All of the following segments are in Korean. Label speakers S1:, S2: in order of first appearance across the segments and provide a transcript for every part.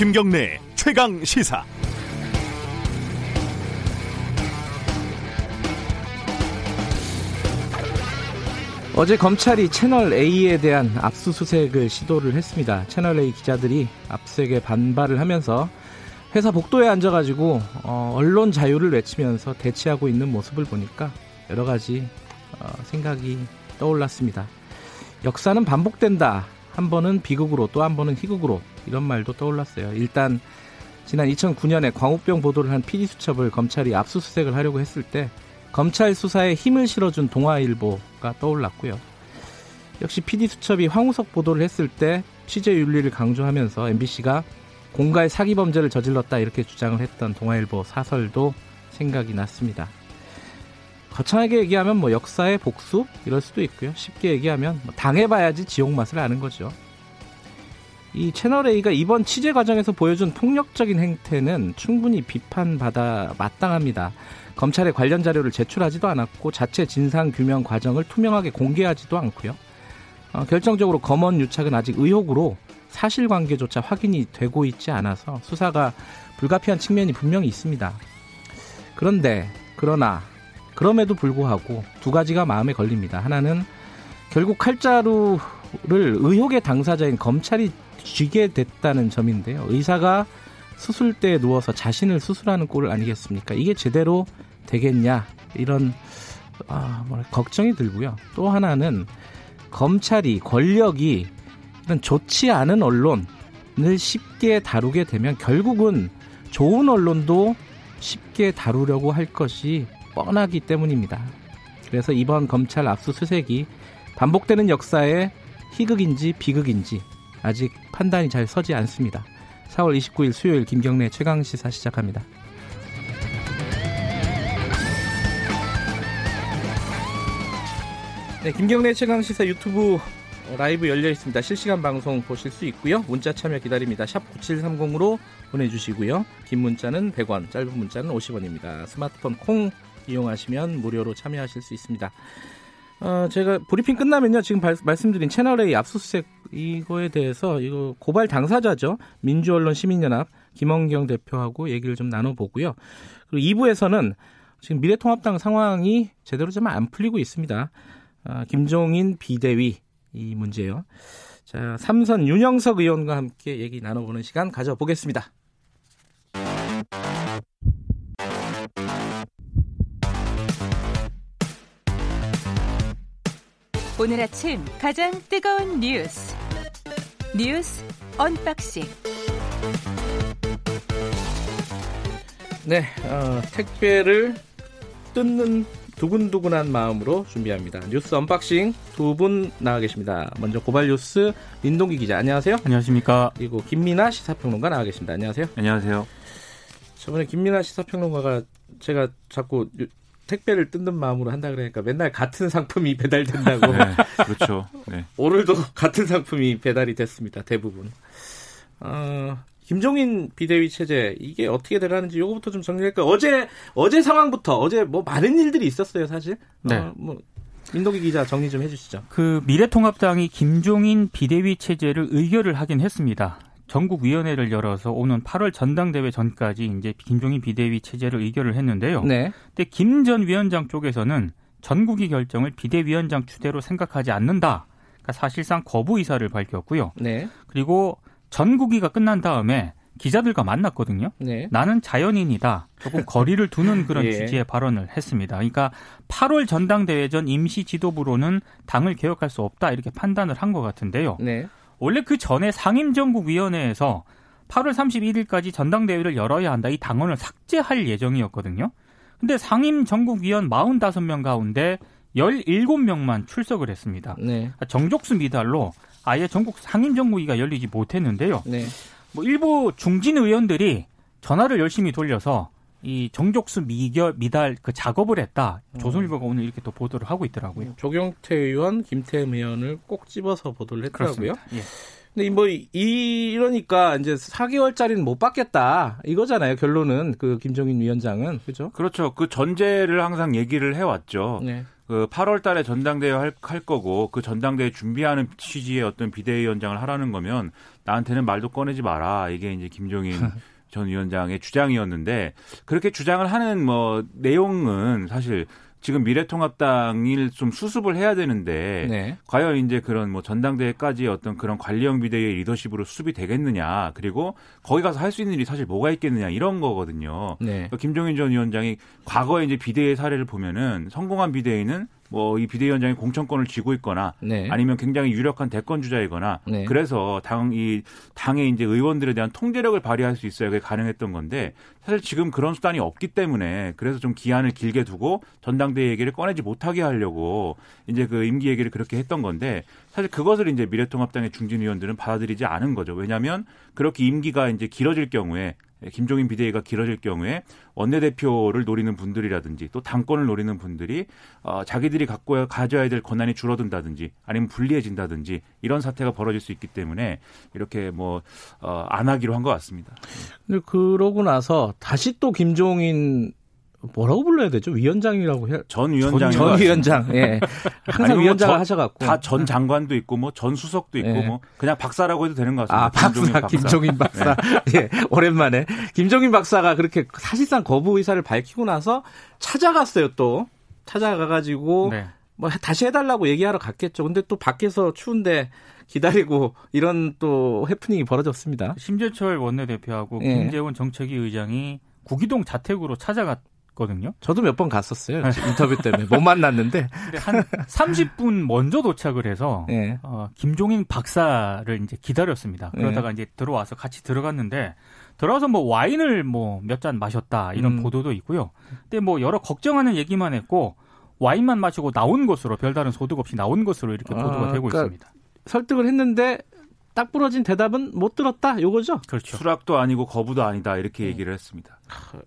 S1: 김경래 최강 시사.
S2: 어제 검찰이 채널 A에 대한 압수수색을 시도를 했습니다. 채널 A 기자들이 압수수색에 반발을 하면서 회사 복도에 앉아가지고 어, 언론 자유를 외치면서 대치하고 있는 모습을 보니까 여러 가지 어, 생각이 떠올랐습니다. 역사는 반복된다. 한 번은 비극으로 또 한 번은 희극으로 이런 말도 떠올랐어요. 일단 지난 2009년에 광우병 보도를 한 PD수첩을 검찰이 압수수색을 하려고 했을 때 검찰 수사에 힘을 실어준 동아일보가 떠올랐고요. 역시 PD수첩이 황우석 보도를 했을 때 취재 윤리를 강조하면서 MBC가 공갈 사기 범죄를 저질렀다 이렇게 주장을 했던 동아일보 사설도 생각이 났습니다. 거창하게 얘기하면 뭐 역사의 복수 이럴 수도 있고요. 쉽게 얘기하면 뭐 당해봐야지 지옥 맛을 아는 거죠. 이 채널 A가 이번 취재 과정에서 보여준 폭력적인 행태는 충분히 비판받아 마땅합니다. 검찰에 관련 자료를 제출하지도 않았고 자체 진상 규명 과정을 투명하게 공개하지도 않고요. 어, 결정적으로 검언 유착은 아직 의혹으로 사실관계조차 확인이 되고 있지 않아서 수사가 불가피한 측면이 분명히 있습니다. 그런데 그러나 그럼에도 불구하고 두 가지가 마음에 걸립니다. 하나는 결국 칼자루를 의혹의 당사자인 검찰이 쥐게 됐다는 점인데요. 의사가 수술대에 누워서 자신을 수술하는 꼴 아니겠습니까? 이게 제대로 되겠냐 이런 아, 뭐라 걱정이 들고요. 또 하나는 검찰이 권력이 이런 좋지 않은 언론을 쉽게 다루게 되면 결국은 좋은 언론도 쉽게 다루려고 할 것이 뻔하기 때문입니다. 그래서 이번 검찰 압수수색이 반복되는 역사의 희극인지 비극인지 아직 판단이 잘 서지 않습니다. 4월 29일 수요일 김경래 최강 시사 시작합니다. 네, 김경래 최강 시사 유튜브 라이브 열려 있습니다. 실시간 방송 보실 수 있고요. 문자 참여 기다립니다. 샵 9730으로 보내주시고요. 긴 문자는 100원, 짧은 문자는 50원입니다. 스마트폰 콩 이용하시면 무료로 참여하실 수 있습니다. 어, 제가 브리핑 끝나면요. 지금 발, 말씀드린 채널A 압수수색 이거에 대해서 이거 고발 당사자죠. 민주언론 시민연합 김원경 대표하고 얘기를 좀 나눠보고요. 그리고 2부에서는 지금 미래통합당 상황이 제대로 좀 안 풀리고 있습니다. 아, 김종인 비대위 이 문제요. 자, 삼선 윤영석 의원과 함께 얘기 나눠보는 시간 가져보겠습니다.
S3: 오늘 아침 가장 뜨거운 뉴스 뉴스 unboxing
S2: 네, 어, 택배를 뜯는 두근두근한 마음으로 준비합니다. 뉴스 unboxing 두 분 나와 계십니다. 먼저 고발 뉴스 민동기 기자 안녕하세요.
S4: 안녕하십니까.
S2: 그리고 김민하 시사평론가 나와 계십니다. 안녕하세요.
S4: 안녕하세요.
S2: 저번에 김민하 시사평론가가 제가 자꾸 택배를 뜯는 마음으로 한다 그러니까 맨날 같은 상품이 배달된다고.
S4: 네, 그렇죠. 네.
S2: 오늘도 같은 상품이 배달이 됐습니다. 대부분. 어, 김종인 비대위 체제 이게 어떻게 되라는지 요거부터 좀 정리할까요? 어제 어제 상황부터 어제 뭐 많은 일들이 있었어요, 사실.
S4: 네.
S2: 어, 뭐 민동기 기자 정리 좀 해주시죠.
S4: 그 미래통합당이 김종인 비대위 체제를 의결을 하긴 했습니다. 전국위원회를 열어서 오는 8월 전당대회 전까지 이제 김종인 비대위 체제를 의결을 했는데요.
S2: 네.
S4: 근데 김 전 위원장 쪽에서는 전국위 결정을 비대위원장 추대로 생각하지 않는다. 그러니까 사실상 거부 의사를 밝혔고요.
S2: 네.
S4: 그리고 전국위가 끝난 다음에 기자들과 만났거든요.
S2: 네.
S4: 나는 자연인이다. 조금 거리를 두는 그런
S2: 예.
S4: 취지의 발언을 했습니다. 그러니까 8월 전당대회 전 임시 지도부로는 당을 개혁할 수 없다 이렇게 판단을 한 것 같은데요.
S2: 네.
S4: 원래 그 전에 상임정국위원회에서 8월 31일까지 전당대회를 열어야 한다 이 당원을 삭제할 예정이었거든요. 근데 상임정국위원 45명 가운데 17명만 출석을 했습니다.
S2: 네.
S4: 정족수 미달로 아예 전국 상임정국위가 열리지 못했는데요.
S2: 네.
S4: 뭐 일부 중진 의원들이 전화를 열심히 돌려서 이 정족수 미결 미달 그 작업을 했다. 조선일보가 오늘 이렇게 또 보도를 하고 있더라고요.
S2: 조경태 의원, 김태흠 의원을 꼭 집어서 보도를 했더라고요.
S4: 그렇습니다. 예.
S2: 근데 뭐 이- 이러니까 이제 4개월짜리는 못 받겠다 이거잖아요. 결론은 그 김종인 위원장은 그죠?
S5: 그렇죠. 그 전제를 항상 얘기를 해왔죠.
S2: 네.
S5: 그 8월 달에 전당대회 할, 할 거고 그 전당대회 준비하는 취지의 어떤 비대위원장을 하라는 거면 나한테는 말도 꺼내지 마라. 이게 이제 김종인 전 위원장의 주장이었는데 그렇게 주장을 하는 뭐 내용은 사실 지금 미래통합당을 좀 수습을 해야 되는데
S2: 네.
S5: 과연 이제 그런 뭐 전당대회까지 어떤 그런 관리형 비대위의 리더십으로 수습이 되겠느냐 그리고 거기 가서 할 수 있는 일이 사실 뭐가 있겠느냐 이런 거거든요.
S2: 네.
S5: 그러니까 김종인 전 위원장이 과거에 이제 비대위 사례를 보면은 성공한 비대위는 뭐 이 비대위원장이 공천권을 쥐고 있거나
S2: 네.
S5: 아니면 굉장히 유력한 대권 주자이거나
S2: 네.
S5: 그래서 당 이 당의 이제 의원들에 대한 통제력을 발휘할 수 있어야 그게 가능했던 건데 사실 지금 그런 수단이 없기 때문에 그래서 좀 기한을 길게 두고 전당대회 얘기를 꺼내지 못하게 하려고 이제 그 임기 얘기를 그렇게 했던 건데 사실 그것을 이제 미래통합당의 중진 의원들은 받아들이지 않은 거죠. 왜냐하면 그렇게 임기가 이제 길어질 경우에 김종인 비대위가 길어질 경우에 원내대표를 노리는 분들이라든지 또 당권을 노리는 분들이 어, 자기들이 갖고 가져야 될 권한이 줄어든다든지 아니면 불리해진다든지 이런 사태가 벌어질 수 있기 때문에 이렇게 뭐 어, 안 하기로 한 것 같습니다.
S2: 근데 그러고 나서 다시 또 김종인 뭐라고 불러야 되죠? 위원장이라고 해야
S5: 전 위원장
S2: 전 위원장. 예. 항상
S5: 뭐
S2: 하셔갖고.
S5: 다 전 장관도 있고 뭐 전 수석도 있고
S2: 예.
S5: 뭐 그냥 박사라고 해도 되는 것 같습니다.
S2: 아, 박사, 김종인 박사. 예, 오랜만에. 김종인 박사가 그렇게 사실상 거부 의사를 밝히고 나서 찾아갔어요, 또. 찾아가가지고,
S4: 네.
S2: 뭐, 다시 해달라고 얘기하러 갔겠죠. 근데 또 밖에서 추운데 기다리고 이런 또 해프닝이 벌어졌습니다.
S4: 심재철 원내대표하고
S2: 예.
S4: 김재원 정책위 의장이 구기동 자택으로 찾아갔 거든요.
S2: 저도 몇 번 갔었어요. 인터뷰 때문에. 못 만났는데.
S4: 한 30분 먼저 도착을 해서
S2: 예.
S4: 어, 김종인 박사를 이제 기다렸습니다.
S2: 네.
S4: 그러다가 이제 들어와서 같이 들어갔는데 들어와서 뭐 와인을 뭐 몇 잔 마셨다 이런
S2: 음.
S4: 보도도 있고요. 근데 뭐 여러 걱정하는 얘기만 했고 와인만 마시고 나온 것으로 별다른 소득 없이 나온 것으로 이렇게
S2: 아,
S4: 보도가 되고
S2: 그러니까
S4: 있습니다.
S2: 설득을 했는데 딱 부러진 대답은 못 들었다. 요거죠?
S4: 그렇죠.
S5: 수락도 아니고 거부도 아니다 이렇게
S2: 네.
S5: 얘기를 했습니다.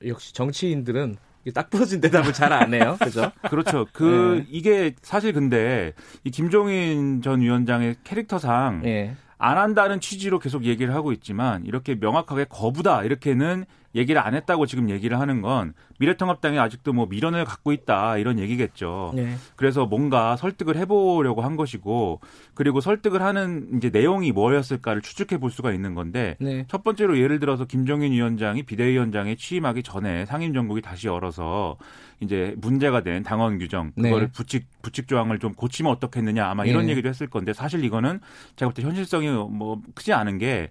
S2: 역시 정치인들은 딱 부러진 대답을 잘 안 해요. 그죠?
S5: 그렇죠. 그
S2: 네.
S5: 이게 사실 근데 이 김종인 전 위원장의 캐릭터상
S2: 예.
S5: 안 한다는 취지로 계속 얘기를 하고 있지만 이렇게 명확하게 거부다 이렇게는 얘기를 안 했다고 지금 얘기를 하는 건 미래통합당이 아직도 뭐 미련을 갖고 있다 이런 얘기겠죠.
S2: 네.
S5: 그래서 뭔가 설득을 해보려고 한 것이고 그리고 설득을 하는 이제 내용이 뭐였을까를 추측해 볼 수가 있는 건데
S2: 네.
S5: 첫 번째로 예를 들어서 김종인 위원장이 비대위원장에 취임하기 전에 상임 정국이 다시 열어서 이제 문제가 된 당원 규정 그거를
S2: 네.
S5: 부칙 부칙 조항을 좀 고치면 어떻겠느냐 아마 이런
S2: 네.
S5: 얘기도 했을 건데 사실 이거는 제가 볼 때 현실성이 뭐 크지 않은 게뭐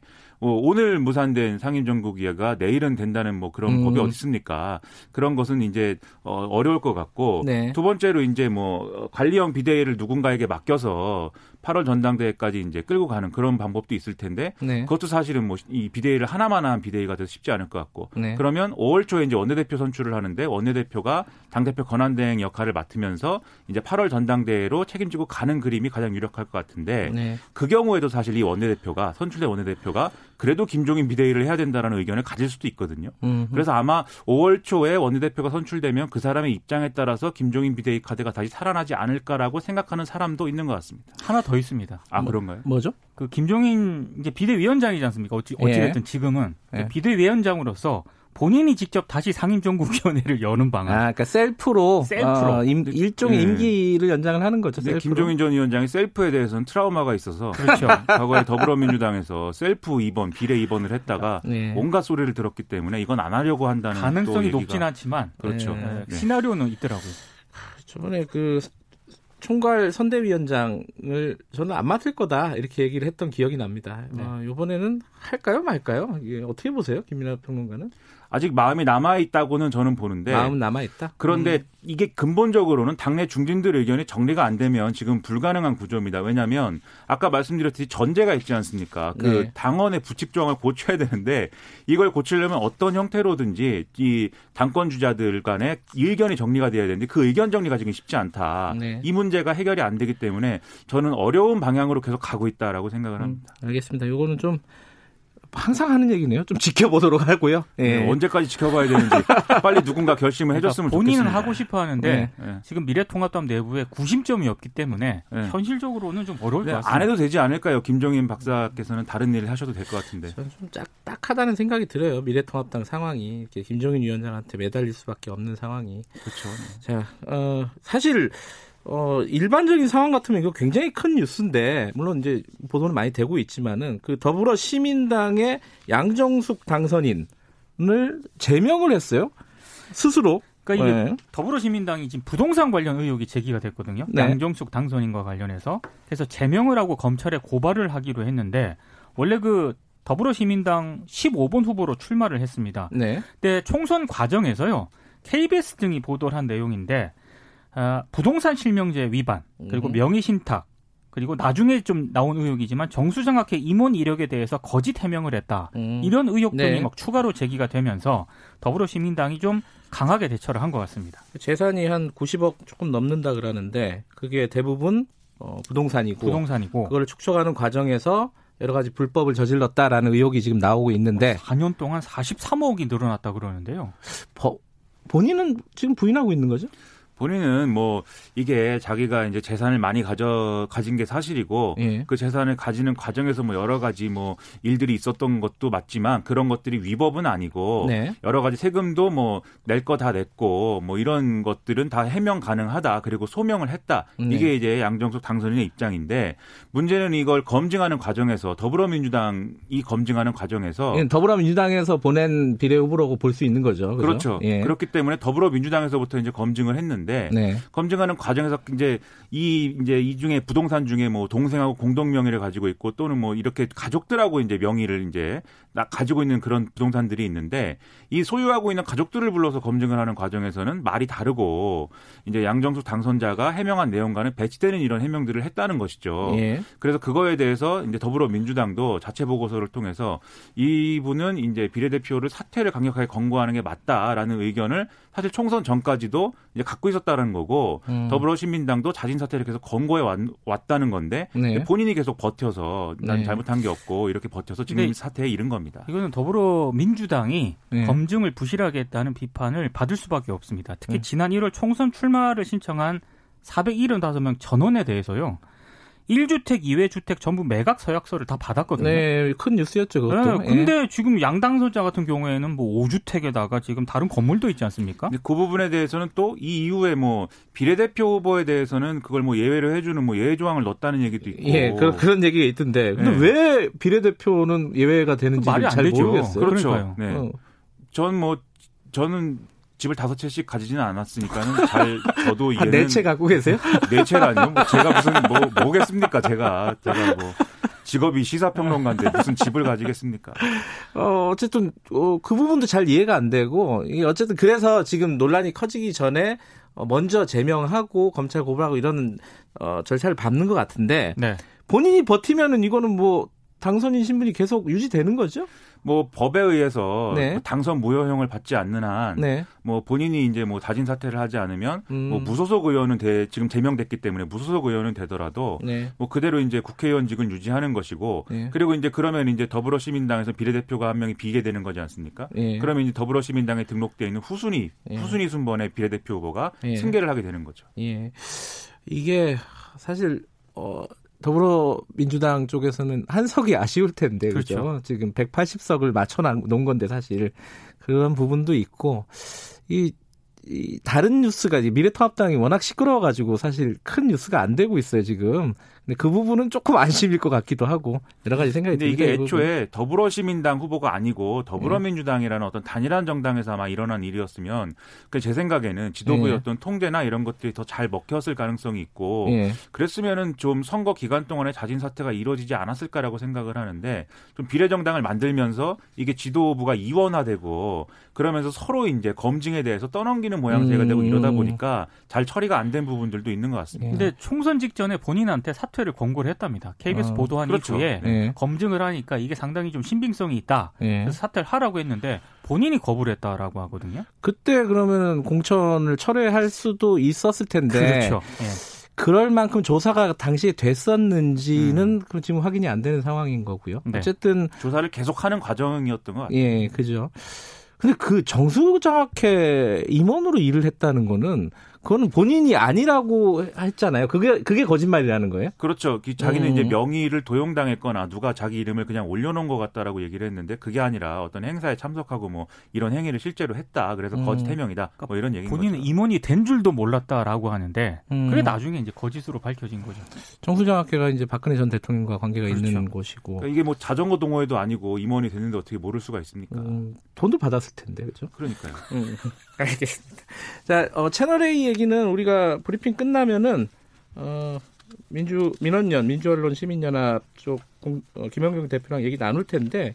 S5: 오늘 무산된 상임 정국위가 내일은 된다는 뭐 그런
S2: 음.
S5: 법이 어디 있습니까? 그런 것은 이제 어, 어려울 것 같고
S2: 네.
S5: 두 번째로 이제 뭐 관리형 비대위를 누군가에게 맡겨서 8월 전당대회까지 이제 끌고 가는 그런 방법도 있을 텐데
S2: 네.
S5: 그것도 사실은 뭐 이 비대위를 하나만 한 비대위가 돼서 쉽지 않을 것 같고
S2: 네.
S5: 그러면 5월 초에 이제 원내대표 선출을 하는데 원내대표가 당대표 권한대행 역할을 맡으면서 이제 8월 전당대회로 책임지고 가는 그림이 가장 유력할 것 같은데
S2: 네.
S5: 그 경우에도 사실 이 원내대표가 선출된 원내대표가 그래도 김종인 비대위를 해야 된다라는 의견을 가질 수도 있거든요.
S2: 음.
S5: 그래서 아마 5월 초에 원내대표가 선출되면 그 사람의 입장에 따라서 김종인 비대위 카드가 다시 살아나지 않을까라고 생각하는 사람도 있는 것 같습니다.
S4: 하나 더 있습니다.
S5: 아 그런가요?
S2: 뭐죠?
S4: 그 김종인 이제 비대위원장이지 않습니까? 어찌
S2: 예.
S4: 어찌됐든 지금은
S2: 예.
S4: 비대위원장으로서 본인이 직접 다시 상임전국위원회를 여는
S2: 아,
S4: 방안.
S2: 그러니까 셀프로,
S4: 셀프로.
S2: 어, 임- 일종의
S5: 네.
S2: 임기를 연장을 하는 거죠. 셀프로.
S5: 김종인 전 위원장이 셀프에 대해서는 트라우마가 있어서
S4: 그렇죠.
S5: 과거에 더불어민주당에서 셀프 2번, 비례 2번을 했다가
S2: 네.
S5: 온갖 소리를 들었기 때문에 이건 안 하려고 한다는 또
S4: 가능성이
S5: 얘기가
S4: 높진 않지만
S5: 그렇죠.
S2: 네.
S4: 예,
S5: 네.
S4: 시나리오는 있더라고요.
S2: 저번에 그 총괄 선대위원장을 저는 안 맡을 거다 이렇게 얘기를 했던 기억이 납니다.
S4: 네.
S2: 어, 이번에는 할까요, 말까요? 이게 어떻게 보세요, 김민하 평론가는?
S5: 아직 마음이 남아 있다고는 저는 보는데
S2: 마음 남아 있다.
S5: 그런데 이게 근본적으로는 당내 중진들 의견이 정리가 안 되면 지금 불가능한 구조입니다. 왜냐하면 아까 말씀드렸듯이 전제가 있지 않습니까? 그
S2: 네.
S5: 당원의 부칙 조항을 고쳐야 되는데 이걸 고치려면 어떤 형태로든지 이 당권 주자들 간의 의견이 정리가 돼야 되는데 그 의견 정리가 지금 쉽지 않다.
S2: 네.
S5: 이 문제가 해결이 안 되기 때문에 저는 어려운 방향으로 계속 가고 있다라고 생각을
S2: 음,
S5: 합니다.
S2: 알겠습니다. 요거는 좀 항상 하는 얘기네요. 좀 지켜보도록 하고요. 예.
S5: 네, 언제까지 지켜봐야 되는지 빨리 누군가 결심을 해줬으면
S4: 그러니까 본인은
S5: 좋겠습니다.
S4: 하고 싶어 하는데
S2: 네.
S5: 네.
S4: 지금 미래통합당 내부에 구심점이 없기 때문에
S5: 네.
S4: 현실적으로는 좀 어려울
S5: 네,
S4: 것 같습니다.
S5: 안 해도 되지 않을까요? 김종인 박사께서는 다른 일을 하셔도 될 것 같은데.
S2: 저는 좀 짝, 딱하다는 생각이 들어요. 미래통합당 상황이 이렇게 김종인 위원장한테 매달릴 수밖에 없는 상황이.
S5: 그렇죠.
S2: 자, 어, 사실 어, 일반적인 상황 같으면 이거 굉장히 큰 뉴스인데, 물론 이제 보도는 많이 되고 있지만은, 그 더불어 시민당의 양정숙 당선인을 제명을 했어요. 스스로.
S4: 그러니까 이게
S2: 네.
S4: 더불어시민당이 지금 부동산 관련 의혹이 제기가 됐거든요.
S2: 네.
S4: 양정숙 당선인과 관련해서 그래서 제명을 하고 검찰에 고발을 하기로 했는데 원래 그 더불어시민당 15번 후보로 출마를 했습니다.
S2: 네.
S4: 근데 총선 과정에서요. KBS 등이 보도를 한 내용인데 아, 부동산 실명제 위반 그리고
S2: 음.
S4: 명의신탁 그리고 나중에 좀 나온 의혹이지만 정수장학회 임원 이력에 대해서 거짓 해명을 했다.
S2: 음.
S4: 이런 의혹 등이
S2: 네.
S4: 막 추가로 제기가 되면서 더불어시민당이 좀 강하게 대처를 한 것 같습니다.
S2: 재산이 한 90억 조금 넘는다 그러는데, 그게 대부분 어, 부동산이고,
S4: 부동산이고
S2: 그걸 축적하는 과정에서 여러 가지 불법을 저질렀다라는 의혹이 지금 나오고 있는데,
S4: 4년 동안 43억이 늘어났다 그러는데요.
S2: 버- 본인은 지금 부인하고 있는 거죠?
S5: 본인은 뭐 이게 자기가 이제 재산을 많이 가져 가진 게 사실이고
S2: 예.
S5: 그 재산을 가지는 과정에서 뭐 여러 가지 뭐 일들이 있었던 것도 맞지만 그런 것들이 위법은 아니고
S2: 네.
S5: 여러 가지 세금도 뭐 낼 거 다 냈고 뭐 이런 것들은 다 해명 가능하다 그리고 소명을 했다
S2: 네.
S5: 이게 이제 양정숙 당선인의 입장인데 문제는 이걸 검증하는 과정에서 더불어민주당이 검증하는 과정에서
S2: 이건 더불어민주당에서 보낸 비례 후보라고 볼 수 있는 거죠. 그죠?
S5: 그렇죠.
S2: 예.
S5: 그렇기 때문에 더불어민주당에서부터 이제 검증을 했는데
S2: 네.
S5: 검증하는 과정에서 이제 이 이제 이 중에 부동산 중에 뭐 동생하고 공동 명의를 가지고 있고 또는 뭐 이렇게 가족들하고 이제 명의를 이제 나- 가지고 있는 그런 부동산들이 있는데 이 소유하고 있는 가족들을 불러서 검증을 하는 과정에서는 말이 다르고 이제 양정숙 당선자가 해명한 내용과는 배치되는 이런 해명들을 했다는 것이죠.
S2: 예.
S5: 그래서 그거에 대해서 이제 더불어민주당도 자체 보고서를 통해서 이분은 이제 비례대표를 사퇴를 강력하게 권고하는 게 맞다라는 의견을 사실 총선 전까지도 이제 갖고 있었다는 거고
S2: 음.
S5: 더불어시민당도 자진 사퇴를 계속 권고해 왔, 왔다는 건데
S2: 네.
S5: 본인이 계속 버텨서 난
S2: 네.
S5: 잘못한 게 없고 이렇게 버텨서 지금 사퇴에 이른 겁니다.
S4: 이거는 더불어민주당이
S2: 네.
S4: 검증을 부실하게 했다는 비판을 받을 수밖에 없습니다. 특히
S2: 네.
S4: 지난 1월 총선 출마를 신청한 475명 전원에 대해서요. 1주택, 2회주택 전부 매각 서약서를 다 받았거든요.
S2: 네, 큰 뉴스였죠, 그것도.
S4: 네, 근데 지금 양당선자 같은 경우에는 뭐 5주택에다가 지금 다른 건물도 있지 않습니까?
S5: 그 부분에 대해서는 또 이 이후에 뭐 비례대표 후보에 대해서는 그걸 뭐 예외로 해주는 뭐 예외 조항을 넣었다는 얘기도 있고.
S2: 예, 그, 그런 얘기가 있던데. 근데
S5: 네.
S2: 왜 비례대표는 예외가 되는지
S4: 말이 안
S2: 잘
S4: 되죠.
S2: 모르겠어요.
S5: 그렇죠.
S4: 그러니까요.
S5: 네.
S2: 어.
S5: 전뭐 저는 집을 다섯 채씩 가지지는 않았으니까는 잘 저도
S2: 한
S5: 이해는
S2: 네채 갖고 계세요?
S5: 네 채라니요? 뭐 제가 무슨 뭐 뭐겠습니까? 제가 제가 뭐 직업이 시사평론가인데 무슨 집을 가지겠습니까?
S2: 어, 어쨌든, 어, 그 부분도 잘 이해가 안 되고, 이게 어쨌든 그래서 지금 논란이 커지기 전에 어, 먼저 제명하고 검찰 고발하고 이런 어, 절차를 밟는 것 같은데,
S4: 네.
S2: 본인이 버티면은 이거는 뭐, 당선인 신분이 계속 유지되는 거죠?
S5: 뭐 법에 의해서
S2: 네.
S5: 당선 무효형을 받지 않는 한,
S2: 네.
S5: 뭐 본인이 이제 뭐 자진 사퇴를 하지 않으면
S2: 음.
S5: 뭐 무소속 의원은 돼 지금 제명됐기 때문에 무소속 의원은 되더라도
S2: 네.
S5: 뭐 그대로 이제 국회의원직은 유지하는 것이고
S2: 네.
S5: 그리고 이제 그러면 이제 더불어시민당에서 비례대표가 한 명이 비게 되는 거지 않습니까?
S2: 예.
S5: 그러면 이제 더불어시민당에 등록돼 있는 후순위
S2: 예.
S5: 후순위 순번의 비례대표 후보가
S2: 예.
S5: 승계를 하게 되는 거죠.
S2: 예. 이게 사실 어 더불어민주당 쪽에서는 한석이 아쉬울 텐데 그죠?
S4: 그렇죠.
S2: 지금 180석을 맞춰 놓은 건데 사실 그런 부분도 있고 이, 이 다른 뉴스가 이제 미래통합당이 워낙 시끄러워가지고 사실 큰 뉴스가 안 되고 있어요 지금. 근데 그 부분은 조금 안심일 것 같기도 하고 여러 가지 생각이
S5: 근데
S2: 듭니다.
S5: 이게. 애초에 더불어시민당 후보가 아니고 더불어민주당이라는 어떤 단일한 정당에서만 일어난 일이었으면 그 제 생각에는 지도부의
S2: 예.
S5: 어떤 통제나 이런 것들이 더 잘 먹혔을 가능성이 있고
S2: 예.
S5: 그랬으면은 좀 선거 기간 동안에 자진 사퇴가 이루어지지 않았을까라고 생각을 하는데 좀 비례정당을 만들면서 이게 지도부가 이원화되고 그러면서 서로 이제 검증에 대해서 떠넘기는 모양새가 되고 이러다
S2: 음.
S5: 보니까 잘 처리가 안 된 부분들도 있는 것 같습니다.
S2: 예.
S4: 근데 총선 직전에 본인한테 사퇴 를 권고를 했답니다. KBS
S2: 어,
S4: 보도한
S5: 그렇죠.
S4: 이후에
S2: 예.
S4: 검증을 하니까 이게 상당히 좀 신빙성이 있다.
S2: 예.
S4: 그래서 사퇴를 하라고 했는데 본인이 거부를 했다라고 하거든요.
S2: 그때 그러면 공천을 철회할 수도 있었을 텐데
S4: 그렇죠. 예.
S2: 그럴 만큼 조사가 당시에 됐었는지는 그럼 지금 확인이 안 되는 상황인 거고요.
S4: 네.
S2: 어쨌든
S5: 조사를 계속하는 과정이었던 것 같아요.
S2: 예, 그죠. 근데 그 정수장학회 임원으로 일을 했다는 거는 그거는 본인이 아니라고 했잖아요. 그게 그게 거짓말이라는 거예요?
S5: 그렇죠. 기- 자기는
S2: 음.
S5: 이제 명의를 도용당했거나 누가 자기 이름을 그냥 올려놓은 것 같다라고 얘기를 했는데 그게 아니라 어떤 행사에 참석하고 뭐 이런 행위를 실제로 했다. 그래서
S2: 음.
S5: 거짓 해명이다. 뭐 이런 얘기인
S4: 본인은
S5: 거죠.
S4: 임원이 된 줄도 몰랐다라고 하는데
S2: 음.
S4: 그게 나중에 이제 거짓으로 밝혀진 거죠.
S2: 정수장학회가 이제 박근혜 전 대통령과 관계가
S4: 그렇죠.
S2: 있는 곳이고
S5: 그러니까 이게 뭐 자전거 동호회도 아니고 임원이 됐는데 어떻게 모를 수가 있습니까?
S2: 음, 돈도 받았을 텐데 그죠?
S5: 그러니까요.
S2: 음, 알겠습니다. 자, 어, 채널 A 얘기는 우리가 브리핑 끝나면은 어, 민주 민원연 민주언론 시민연합 쪽 공- 어, 김영경 대표랑 얘기 나눌 텐데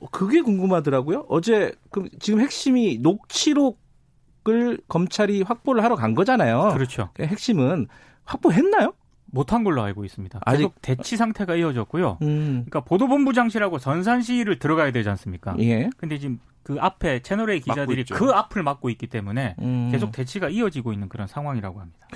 S2: 어, 그게 궁금하더라고요. 어제 그 지금 핵심이 녹취록을 검찰이 확보를 하러 간 거잖아요.
S4: 그렇죠.
S2: 그 핵심은 확보했나요?
S4: 못한 걸로 알고 있습니다.
S2: 아직-
S4: 계속 대치 상태가 이어졌고요.
S2: 음,
S4: 그러니까 보도본부장실하고 전산실을 들어가야 되지 않습니까?
S2: 예.
S4: 근데 지금 그 앞에 채널A 기자들이. 그 앞을 막고 있기 때문에
S2: 음.
S4: 계속 대치가 이어지고 있는 그런 상황이라고 합니다.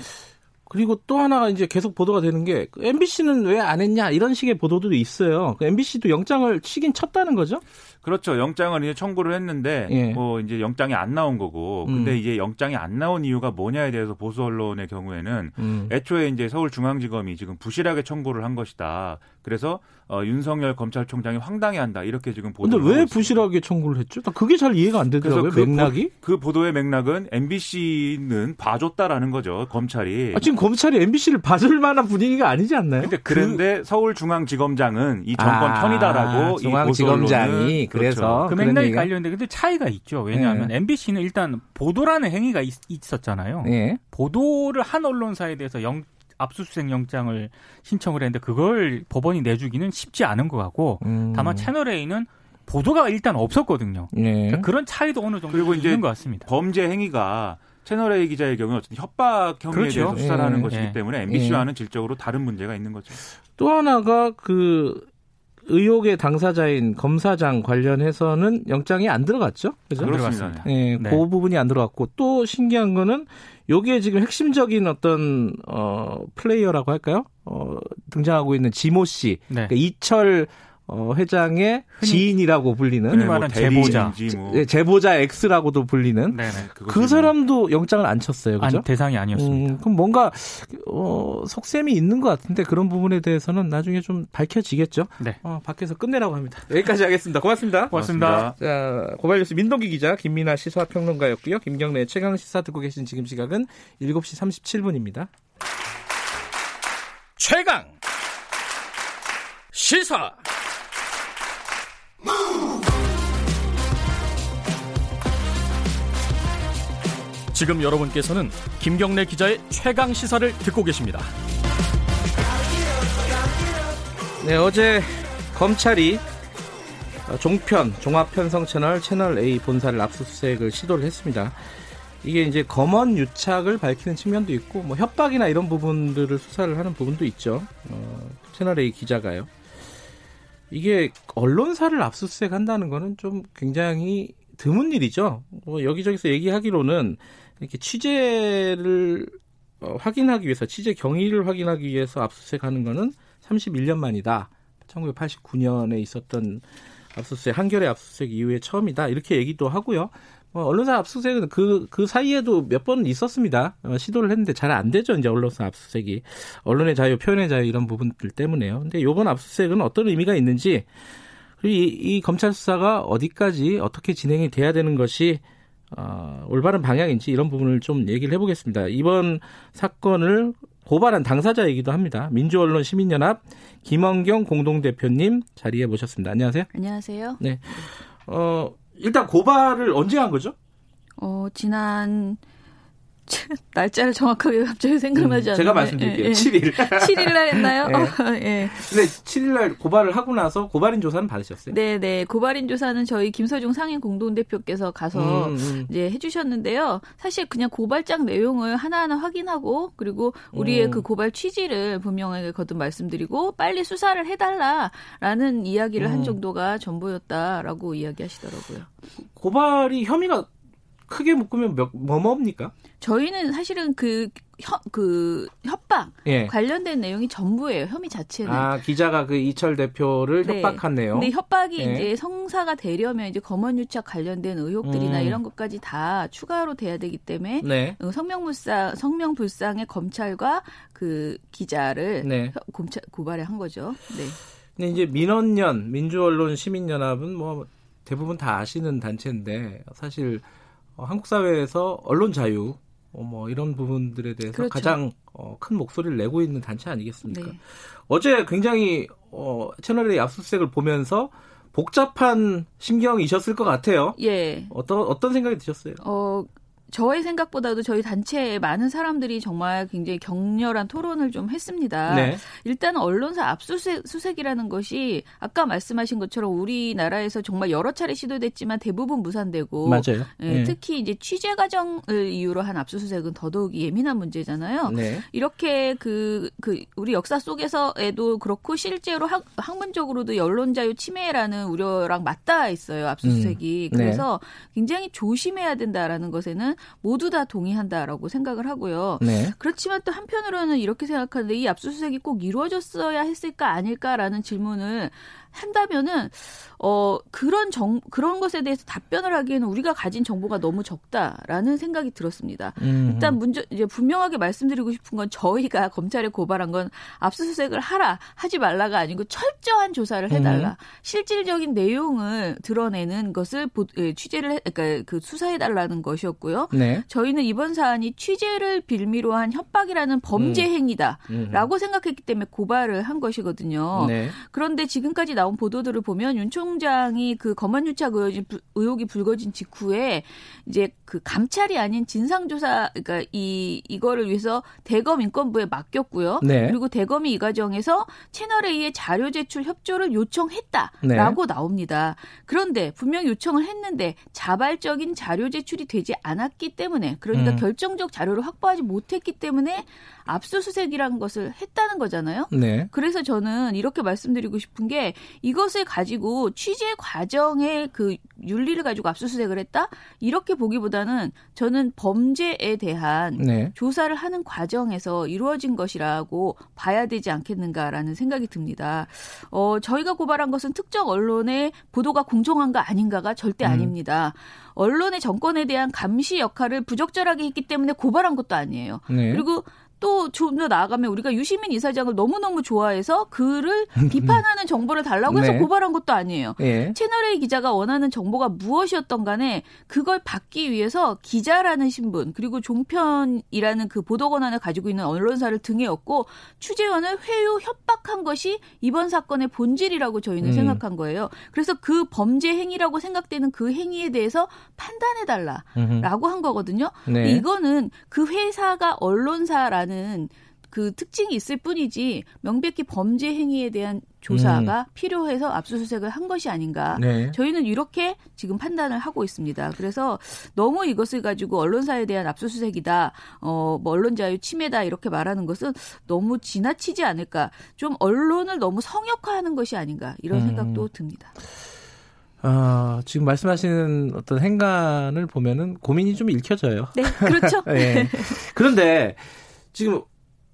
S2: 그리고 또 하나가 이제 계속 보도가 되는 게 MBC는 왜 안 했냐 이런 식의 보도도 있어요. MBC도 영장을 치긴 쳤다는 거죠?
S5: 그렇죠. 영장을 이제 청구를 했는데
S2: 예.
S5: 뭐 이제 영장이 안 나온 거고 근데
S2: 음.
S5: 이제 영장이 안 나온 이유가 뭐냐에 대해서 보수 언론의 경우에는
S2: 음.
S5: 애초에 이제 서울중앙지검이 지금 부실하게 청구를 한 것이다. 그래서 어, 윤석열 검찰총장이 황당해한다 이렇게 지금
S2: 근데
S5: 보도를
S2: 왜. 부실하게 청구를 했죠? 나 그게 잘 이해가 안 되더라고요.
S5: 그
S2: 맥락이.
S5: 그 보도의 맥락은 MBC는 봐줬다라는 거죠 검찰이.
S2: 아, 지금 검찰이 MBC를 봐줄 만한 분위기가 아니지 않나요?
S4: 근데 그
S5: 그런데 서울중앙지검장은 이 정권
S2: 아,
S5: 편이다라고 이
S2: 중앙지검장이 그래서
S4: 그
S2: 그런
S4: 맥락이
S2: 얘기가-
S4: 관련돼 근데 차이가 있죠. 왜냐하면
S2: 예.
S4: MBC는 일단 보도라는 행위가 있, 었잖아요
S2: 예.
S4: 보도를 한 언론사에 대해서 영, 압수수색 영장을 신청을 했는데 그걸 법원이 내주기는 쉽지 않은 것 같고
S2: 음.
S4: 다만 채널 A는 보도가 일단 없었거든요.
S2: 예.
S4: 그러니까 그런 차이도 어느 정도
S5: 그리고 이제
S4: 있는 것 같습니다.
S5: 범죄 행위가 채널 A 기자의 경우는 어쨌든 협박 혐의에
S4: 그렇죠.
S5: 대해서 수사를
S2: 예.
S5: 하는 것이기
S4: 예.
S5: 때문에 MBC와는 질적으로 다른 문제가 있는 거죠.
S2: 또 하나가 그 의혹의 당사자인 검사장 관련해서는 영장이 안 들어갔죠? 그죠?
S4: 안
S5: 그렇습니다.
S4: 들어갔습니다.
S2: 예,
S4: 네.
S2: 그 부분이 안 들어갔고 또 신기한 거는 요게 지금 핵심적인 어떤 어 플레이어라고 할까요? 어 등장하고 있는 지모 씨,
S4: 네.
S2: 그러니까 이철 어, 회장의
S4: 흔히-
S2: 지인이라고 불리는
S4: 흔히
S5: 네, 뭐
S4: 말하는 제보자.
S5: 뭐
S2: 예, 제보자 X라고도 불리는
S4: 네네.
S5: 그뭐
S2: 사람도 영장을 안 쳤어요, 그죠?
S4: 아니, 대상이 아니었습니다.
S2: 음, 그럼 뭔가 어, 속셈이 있는 것 같은데 그런 부분에 대해서는 나중에 좀 밝혀지겠죠.
S4: 네.
S2: 어, 밖에서 끝내라고 합니다. 여기까지 하겠습니다. 고맙습니다.
S4: 고맙습니다.
S2: 자, 고발뉴스 민동기 기자, 김민아 시사 평론가였고요. 김경래 최강 시사 듣고 계신 지금 시각은 7시 37분입니다.
S6: 최강 시사 지금 여러분께서는 김경래 기자의 최강 시사를 듣고 계십니다.
S2: 네, 어제 검찰이 어, 종편, 종합편성 채널 채널 A 본사를 압수수색을 시도를 했습니다. 이게 이제 검언 유착을 밝히는 측면도 있고, 뭐 협박이나 이런 부분들을 수사를 하는 부분도 있죠. 어, 채널 A 기자가요. 이게 언론사를 압수수색 한다는 거는 좀 굉장히 드문 일이죠. 뭐 여기저기서 얘기하기로는 이렇게 취재를 어, 확인하기 위해서 취재 경위를 확인하기 위해서 압수수색하는 거는 31년 만이다. 1989년에 있었던 압수수색 한겨레 압수수색 이후에 처음이다. 이렇게 얘기도 하고요. 뭐 언론사 압수수색은 그, 그 사이에도 몇 번 있었습니다. 어, 시도를 했는데 잘 안 되죠. 이제 언론사 압수수색이. 언론의 자유, 표현의 자유 이런 부분들 때문에요. 근데 요번 압수수색은 어떤 의미가 있는지 그리고 이, 이 검찰 수사가 어디까지 어떻게 진행이 돼야 되는 것이 어, 올바른 방향인지 이런 부분을 좀 얘기를 해보겠습니다. 이번 사건을 고발한 당사자이기도 합니다. 민주언론 시민연합 김원경 공동대표님 자리에 모셨습니다. 안녕하세요.
S7: 안녕하세요.
S2: 어, 일단 고발을 언제 한 거죠?
S7: 어, 지난 날짜를 정확하게 갑자기 생각나지
S2: 음,
S7: 않는데
S2: 제가 말씀드릴게요.
S7: 예, 예.
S2: 7일.
S7: 7일 날 했나요?
S2: 예.
S7: 어, 예.
S2: 근데 7일 날 고발을 하고 나서 고발인 조사는 받으셨어요?
S7: 네, 네. 고발인 조사는 저희 김서중 상임 공동대표께서 가서
S2: 음, 음.
S7: 이제 해 주셨는데요. 사실 그냥 고발장 내용을 하나하나 확인하고 그리고 우리의
S2: 음.
S7: 그 고발 취지를 분명하게 거듭 말씀드리고 빨리 수사를 해 달라라는 이야기를
S2: 음.
S7: 한 정도가 전부였다라고 이야기하시더라고요.
S2: 고발이 혐의가 크게 묶으면 몇, 뭐 뭡니까?
S7: 저희는 사실은 그 협, 그 협박
S2: 예.
S7: 관련된 내용이 전부예요. 혐의 자체는.
S2: 아 기자가 그 이철 대표를
S7: 네.
S2: 협박한 내용.
S7: 근데 협박이
S2: 예.
S7: 이제 성사가 되려면 이제 검언유착 관련된 의혹들이나
S2: 음.
S7: 이런 것까지 다 추가로 돼야 되기 때문에
S2: 네.
S7: 어, 성명불상 성명불상의 검찰과 그 기자를
S2: 네.
S7: 혀- 검찰 고발을 한 거죠. 네.
S2: 근데 이제 민원연 민주언론 시민연합은 뭐 대부분 다 아시는 단체인데 사실 어, 한국 사회에서 언론 자유 어, 뭐 이런 부분들에 대해서
S7: 그렇죠.
S2: 가장 어, 큰 목소리를 내고 있는 단체 아니겠습니까?
S7: 네.
S2: 어제 굉장히 어, 채널의 압수수색을 보면서 복잡한 심경이셨을 것 같아요.
S7: 예.
S2: 어떤 어떤 생각이 드셨어요?
S7: 어, 저의 생각보다도 저희 단체에 많은 사람들이 정말 굉장히 격렬한 토론을 좀 했습니다.
S2: 네.
S7: 일단 언론사 압수수색이라는 것이 아까 말씀하신 것처럼 우리나라에서 정말 여러 차례 시도됐지만 대부분 무산되고
S2: 맞아요.
S7: 예,
S2: 예.
S7: 특히 이제 취재 과정을 이유로 한 압수수색은 더더욱 예민한 문제잖아요.
S2: 네.
S7: 이렇게 그, 그, 우리 역사 속에서에도 그렇고 실제로 학, 학문적으로도 언론 자유 침해라는 우려랑 맞닿아 있어요. 압수수색이.
S2: 음, 네.
S7: 그래서 굉장히 조심해야 된다라는 것에는 모두 다 동의한다라고 생각을 하고요.
S2: 네.
S7: 그렇지만 또 한편으로는 이렇게 생각하는데 이 압수수색이 꼭 이루어졌어야 했을까 아닐까라는 질문을 한다면은 어 그런 정 그런 것에 대해서 답변을 하기에는 우리가 가진 정보가 너무 적다라는 생각이 들었습니다.
S2: 음.
S7: 일단 문제 이제 분명하게 말씀드리고 싶은 건 저희가 검찰에 고발한 건 압수수색을 하라 하지 말라가 아니고 철저한 조사를 해달라
S2: 음.
S7: 실질적인 내용을 드러내는 것을 보, 예, 취재를 해, 그러니까 그 수사해 달라는 것이었고요.
S2: 네.
S7: 저희는 이번 사안이 취재를 빌미로 한 협박이라는 범죄
S2: 음.
S7: 행위다라고 생각했기 때문에 고발을 한 것이거든요.
S2: 네.
S7: 그런데 지금까지 나온 보도들을 보면 윤 총장이 그 검언 유착 의혹이, 불- 의혹이 불거진 직후에 이제 그 감찰이 아닌 진상조사, 그러니까 이 이거를 위해서 대검 인권부에 맡겼고요.
S2: 네.
S7: 그리고 대검이 이 과정에서 채널 A의 자료 제출 협조를 요청했다라고 나옵니다. 그런데 분명히 요청을 했는데 자발적인 자료 제출이 되지 않았기 때문에 그러니까
S2: 음.
S7: 결정적 자료를 확보하지 못했기 때문에 압수수색이라는 것을 했다는 거잖아요.
S2: 네.
S7: 그래서 저는 이렇게 말씀드리고 싶은 게 이것을 가지고 취재 과정의 그 윤리를 가지고 압수수색을 했다 이렇게 보기보다는 저는 범죄에 대한
S2: 네.
S7: 조사를 하는 과정에서 이루어진 것이라고 봐야 되지 않겠는가라는 생각이 듭니다. 어, 저희가 고발한 것은 특정 언론의 보도가 공정한가 아닌가가 절대
S2: 음.
S7: 아닙니다. 언론의 정권에 대한 감시 역할을 부적절하게 했기 때문에 고발한 것도 아니에요.
S2: 네.
S7: 그리고 또 좀 더 나아가면 우리가 유시민 이사장을 너무너무 좋아해서 그를 비판하는 정보를 달라고 해서
S2: 네.
S7: 고발한 것도 아니에요.
S2: 예.
S7: 채널A 기자가 원하는 정보가 무엇이었던 간에 그걸 받기 위해서 기자라는 신분 그리고 종편이라는 그 보도 권한을 가지고 있는 언론사를 등에 업고 취재원을 회유 협박한 것이 이번 사건의 본질이라고 저희는
S2: 음.
S7: 생각한 거예요. 그래서 그 범죄 행위라고 생각되는 그 행위에 대해서 판단해 달라라고
S2: 음흠.
S7: 한 거거든요.
S2: 네.
S7: 이거는 그 회사가 언론사라는 그 특징이 있을 뿐이지 명백히 범죄 행위에 대한 조사가 필요해서 압수수색을 한 것이 아닌가.
S2: 음. 네.
S7: 저희는 이렇게 지금 판단을 하고 있습니다. 그래서 너무 이것을 가지고 언론사에 대한 압수수색이다, 어, 뭐 언론 자유 침해다 이렇게 말하는 것은 너무 지나치지 않을까. 좀 언론을 너무 성역화하는 것이 아닌가 이런
S2: 음.
S7: 생각도 듭니다.
S2: 아, 지금 말씀하시는 어떤 행간을 보면은 고민이 좀 읽혀져요.
S7: 네, 그렇죠.
S2: 예. 그런데 지금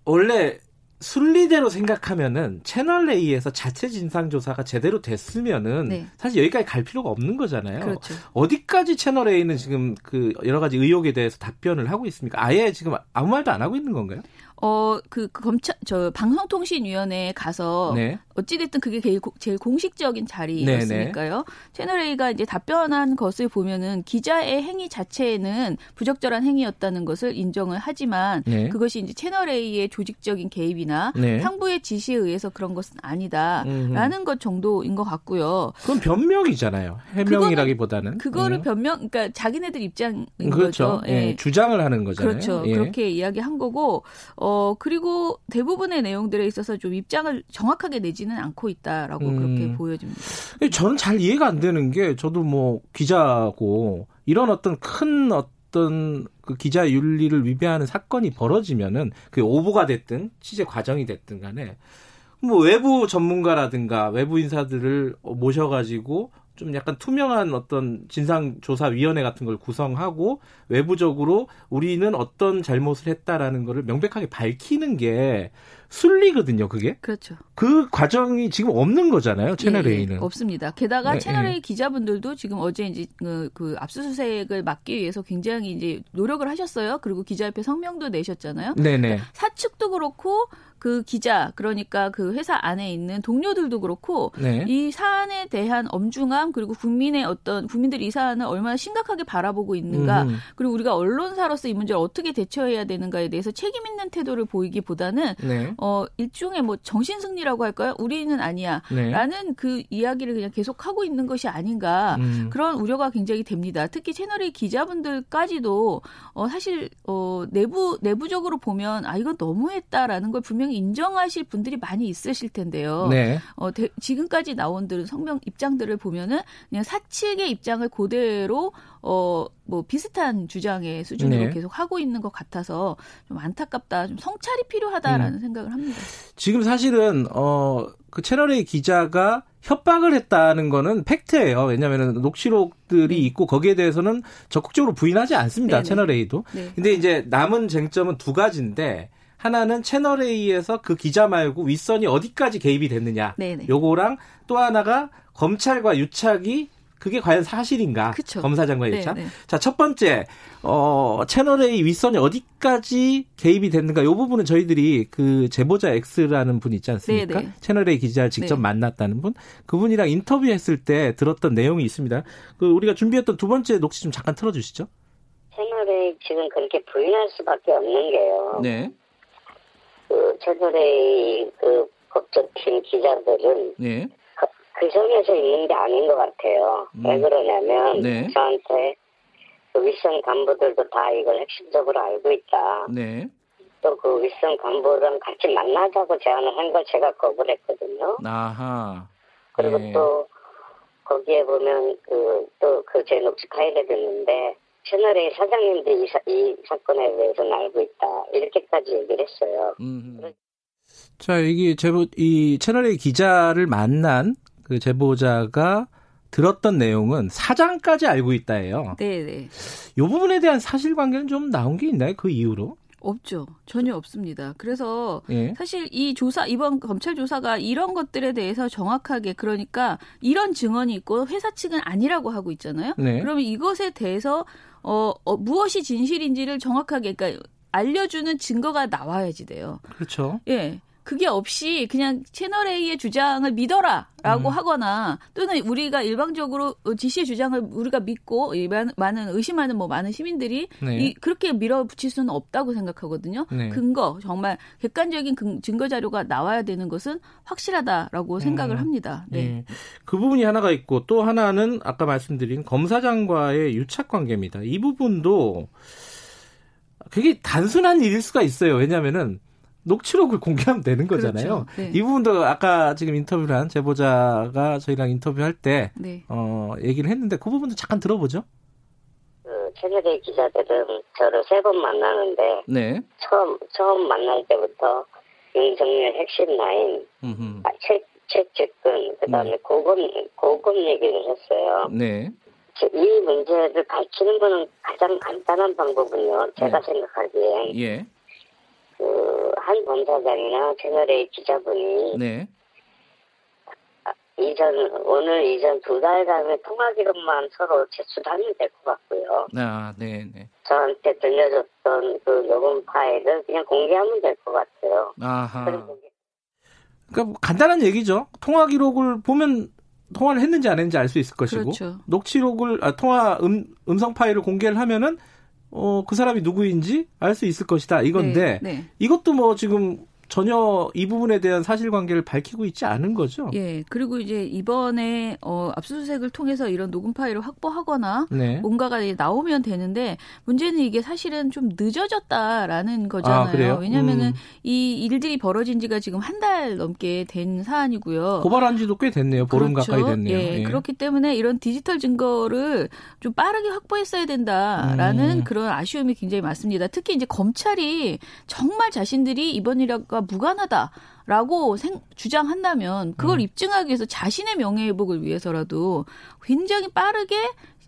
S2: 원래 순리대로 생각하면은 채널 A에서 자체 진상 조사가 제대로 됐으면은
S7: 네.
S2: 사실 여기까지 갈 필요가 없는 거잖아요.
S7: 그렇죠.
S2: 어디까지 채널 A는 지금 그 여러 가지 의혹에 대해서 답변을 하고 있습니까? 아예 지금 아무 말도 안 하고 있는 건가요?
S7: 어, 그, 그 검찰, 저, 방송통신위원회에 가서,
S2: 네.
S7: 어찌됐든 그게 제일, 고- 제일 공식적인 자리였으니까요. 채널A가 이제 답변한 것을 보면은 기자의 행위 자체는 부적절한 행위였다는 것을 인정을 하지만
S2: 네.
S7: 그것이 이제 채널A의 조직적인 개입이나
S2: 네.
S7: 상부의 지시에 의해서 그런 것은 아니다.
S2: 음흠.
S7: 라는 것 정도인 것 같고요.
S2: 그건 변명이잖아요. 해명이라기보다는.
S7: 그거를
S2: 음.
S7: 변명, 그러니까 자기네들 입장인
S2: 그렇죠.
S7: 거죠.
S2: 예, 주장을 하는 거잖아요.
S7: 그렇죠.
S2: 예.
S7: 그렇게 이야기한 거고, 어, 그리고 대부분의 내용들에 있어서 좀 입장을 정확하게 내지 는 않고 있다라고
S2: 음.
S7: 그렇게 보여집니다.
S2: 저는 잘 이해가 안 되는 게 저도 뭐 기자고 이런 어떤 큰 어떤 그 기자 윤리를 위배하는 사건이 벌어지면은 그 오보가 됐든 취재 과정이 됐든 간에 뭐 외부 전문가라든가 외부 인사들을 모셔가지고 좀 약간 투명한 어떤 진상조사위원회 같은 걸 구성하고 외부적으로 우리는 어떤 잘못을 했다라는 거를 명백하게 밝히는 게 순리거든요, 그게.
S7: 그렇죠.
S2: 그 과정이 지금 없는 거잖아요, 채널
S7: 예, 예,
S2: A는.
S7: 없습니다. 게다가
S2: 네,
S7: 채널
S2: 예.
S7: A 기자분들도 지금 어제 이제 그, 그 압수수색을 막기 위해서 굉장히 이제 노력을 하셨어요. 그리고 기자협회 성명도 내셨잖아요.
S2: 네네.
S7: 사측도 그렇고 그 기자 그러니까 그 회사 안에 있는 동료들도 그렇고
S2: 네.
S7: 이 사안에 대한 엄중함 그리고 국민의 어떤 국민들이 이 사안을 얼마나 심각하게 바라보고 있는가
S2: 음.
S7: 그리고 우리가 언론사로서 이 문제를 어떻게 대처해야 되는가에 대해서 책임 있는 태도를 보이기보다는
S2: 네.
S7: 어 일종의 뭐 정신 승리라고 할까요? 우리는 아니야.
S2: 네.
S7: 라는 그 이야기를 그냥 계속 하고 있는 것이 아닌가
S2: 음.
S7: 그런 우려가 굉장히 됩니다. 특히 채널의 기자분들까지도 어 사실 어 내부 내부적으로 보면 아 이건 너무했다라는 걸 분명히 인정하실 분들이 많이 있으실 텐데요.
S2: 네.
S7: 어 대- 지금까지 나온들 성명 입장들을 보면은 그냥 사측의 입장을 그대로 어 뭐 비슷한 주장의 수준으로
S2: 네.
S7: 계속 하고 있는 것 같아서 좀 안타깝다, 좀 성찰이 필요하다라는 생각을 합니다.
S2: 지금 사실은 어 그 채널A 기자가 협박을 했다는 거는 팩트예요. 왜냐하면 녹취록들이 있고 거기에 대해서는 적극적으로 부인하지 않습니다.
S7: 네. 네네.
S2: 채널A도.
S7: 네.
S2: 근데 이제 남은 쟁점은 두 가지인데 하나는 채널A에서 그 기자 말고 윗선이 어디까지 개입이 됐느냐.
S7: 네네.
S2: 요거랑 또 하나가 검찰과 유착이 그게 과연 사실인가?
S7: 그쵸.
S2: 검사장과
S7: 네,
S2: 유착.
S7: 네.
S2: 자, 첫 번째, 어, 채널A 윗선이 어디까지 개입이 됐는가? 요 부분은 저희들이 그 제보자 X라는 분 있지 않습니까?
S7: 네, 네.
S2: 채널A 기자를 직접
S7: 네.
S2: 만났다는 분. 그분이랑 인터뷰했을 때 들었던 내용이 있습니다. 그 우리가 준비했던 두 번째 녹취 좀 잠깐 틀어 주시죠.
S8: 채널에 지금 그렇게 부인할 수밖에 없는 게요.
S2: 네.
S8: 그 채널의 그 법조팀 기자들은
S2: 네.
S8: 그, 그 점에서 있는 게 아닌 것 같아요. 왜
S2: 음.
S8: 그러냐면
S2: 네.
S8: 저한테 그 윗선 간부들도 다 이걸 핵심적으로 알고 있다.
S2: 네.
S8: 또 그 윗선 간부랑 같이 만나자고 제안을 한 걸 제가 거부했거든요.
S2: 아하.
S8: 그리고
S2: 네.
S8: 또 거기에 보면 그 또 그 제 녹취 파일에 듣는데 채널의 사장님도 이, 사, 이 사건에 대해서는 알고 있다. 이렇게까지 얘기를 했어요.
S2: 음. 자, 이게 제보 이 채널의 기자를 만난 그 제보자가 들었던 내용은 사장까지 알고 있다예요.
S7: 네, 네.
S2: 이 부분에 대한 사실관계는 좀 나온 게 있나요? 그 이후로?
S7: 없죠. 전혀 없습니다. 그래서
S2: 예.
S7: 사실 이 조사 이번 검찰 조사가 이런 것들에 대해서 정확하게 그러니까 이런 증언이 있고 회사 측은 아니라고 하고 있잖아요.
S2: 네.
S7: 그러면 이것에 대해서 어, 어, 무엇이 진실인지를 정확하게 그러니까 알려주는 증거가 나와야지 돼요.
S2: 그렇죠.
S7: 예. 그게 없이 그냥 채널 A의 주장을 믿어라라고
S2: 음.
S7: 하거나 또는 우리가 일방적으로 지시의 주장을 우리가 믿고 이 많- 많은 의심하는 뭐 많은 시민들이
S2: 네.
S7: 이 그렇게 밀어붙일 수는 없다고 생각하거든요.
S2: 네.
S7: 근거 정말 객관적인 근- 증거 자료가 나와야 되는 것은 확실하다라고 생각을
S2: 음.
S7: 합니다. 네.
S2: 예. 그 부분이 하나가 있고 또 하나는 아까 말씀드린 검사장과의 유착 관계입니다. 이 부분도 그게 단순한 일일 수가 있어요. 왜냐하면은 녹취록을 공개하면 되는 거잖아요.
S7: 그렇죠. 네.
S2: 이 부분도 아까 지금 인터뷰를 한 제보자가 저희랑 인터뷰할 때
S7: 네.
S2: 어, 얘기를 했는데 그 부분도 잠깐 들어보죠.
S8: 그 채널의 기자들은 저를 세 번 만나는데
S2: 네.
S8: 처음 처음 만날 때부터 윤석열 핵심 라인. 아, 책, 책 접근, 그 다음에 고검, 고검 얘기를 했어요.
S2: 네.
S8: 저- 이 문제를 밝히는 거는 가장 간단한 방법은요. 제가
S2: 네.
S8: 생각하기엔
S2: 예.
S8: 그한 검사장이나 채널의 기자분이
S2: 네.
S8: 이전 오늘 이전 두 달간의 통화 기록만 서로 제출하면 될 것 같고요.
S2: 아, 네, 네.
S8: 저한테 들려줬던 그 녹음 파일을 그냥 공개하면 될 것 같아요.
S2: 아하. 그러니까 뭐 간단한 얘기죠. 통화 기록을 보면 통화를 했는지 안 했는지 알 수 있을 것이고
S7: 그렇죠.
S2: 녹취록을 아, 통화 음, 음성 파일을 공개를 하면은 어, 그 사람이 누구인지 알 수 있을 것이다. 이건데
S7: 네, 네.
S2: 이것도 뭐 지금 전혀 이 부분에 대한 사실관계를 밝히고 있지 않은 거죠.
S7: 예, 그리고 이제 이번에 어, 압수수색을 통해서 이런 녹음 파일을 확보하거나
S2: 네.
S7: 뭔가가 이제 나오면 되는데 문제는 이게 사실은 좀 늦어졌다라는 거잖아요.
S2: 아?
S7: 왜냐하면은
S2: 음.
S7: 이 일들이 벌어진 지가 지금 한 달 넘게 된 사안이고요.
S2: 고발한 지도 꽤 됐네요. 보름
S7: 그렇죠.
S2: 가까이 됐네요.
S7: 예,
S2: 예.
S7: 그렇기 때문에 이런 디지털 증거를 좀 빠르게 확보했어야 된다라는
S2: 음.
S7: 그런 아쉬움이 굉장히 많습니다. 특히 이제 검찰이 정말 자신들이 이번 일과 것과 무관하다라고 생, 주장한다면 그걸
S2: 음.
S7: 입증하기 위해서 자신의 명예회복을 위해서라도 굉장히 빠르게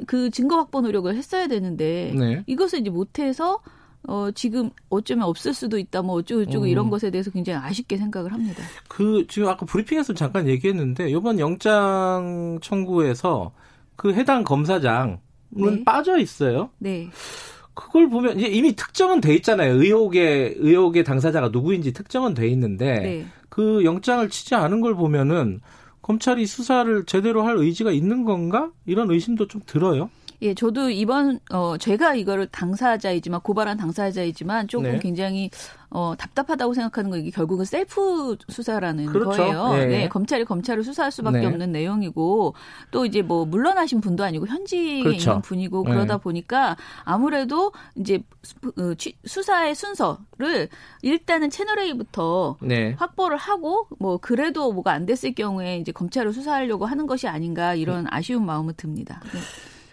S7: 그 증거 확보 노력을 했어야 되는데
S2: 네.
S7: 이것을 이제 못해서 어 지금 어쩌면 없을 수도 있다 뭐 어쩌고 저쩌고
S2: 음.
S7: 이런 것에 대해서 굉장히 아쉽게 생각을 합니다.
S2: 그 지금 아까 브리핑에서 잠깐 얘기했는데 이번 영장 청구에서 그 해당 검사장은
S7: 네.
S2: 빠져 있어요.
S7: 네.
S2: 그걸 보면 이제 이미 특정은 돼 있잖아요. 의혹의 의혹의 당사자가 누구인지 특정은 돼 있는데
S7: 네.
S2: 그 영장을 치지 않은 걸 보면은 검찰이 수사를 제대로 할 의지가 있는 건가? 이런 의심도 좀 들어요.
S7: 예, 저도 이번 어 제가 이거를 당사자이지만 고발한 당사자이지만 조금
S2: 네.
S7: 굉장히 어 답답하다고 생각하는 거 이게 결국은 셀프 수사라는
S2: 그렇죠.
S7: 거예요.
S2: 예.
S7: 네, 검찰이 검찰을 수사할 수밖에
S2: 네.
S7: 없는 내용이고 또 이제 뭐 물러나신 분도 아니고 현직에
S2: 그렇죠.
S7: 있는 분이고
S2: 네.
S7: 그러다 보니까 아무래도 이제 수- 어, 취- 수사의 순서를 일단은 채널 A부터
S2: 네.
S7: 확보를 하고 뭐 그래도 뭐가 안 됐을 경우에 이제 검찰을 수사하려고 하는 것이 아닌가 이런 아쉬운 마음은 듭니다.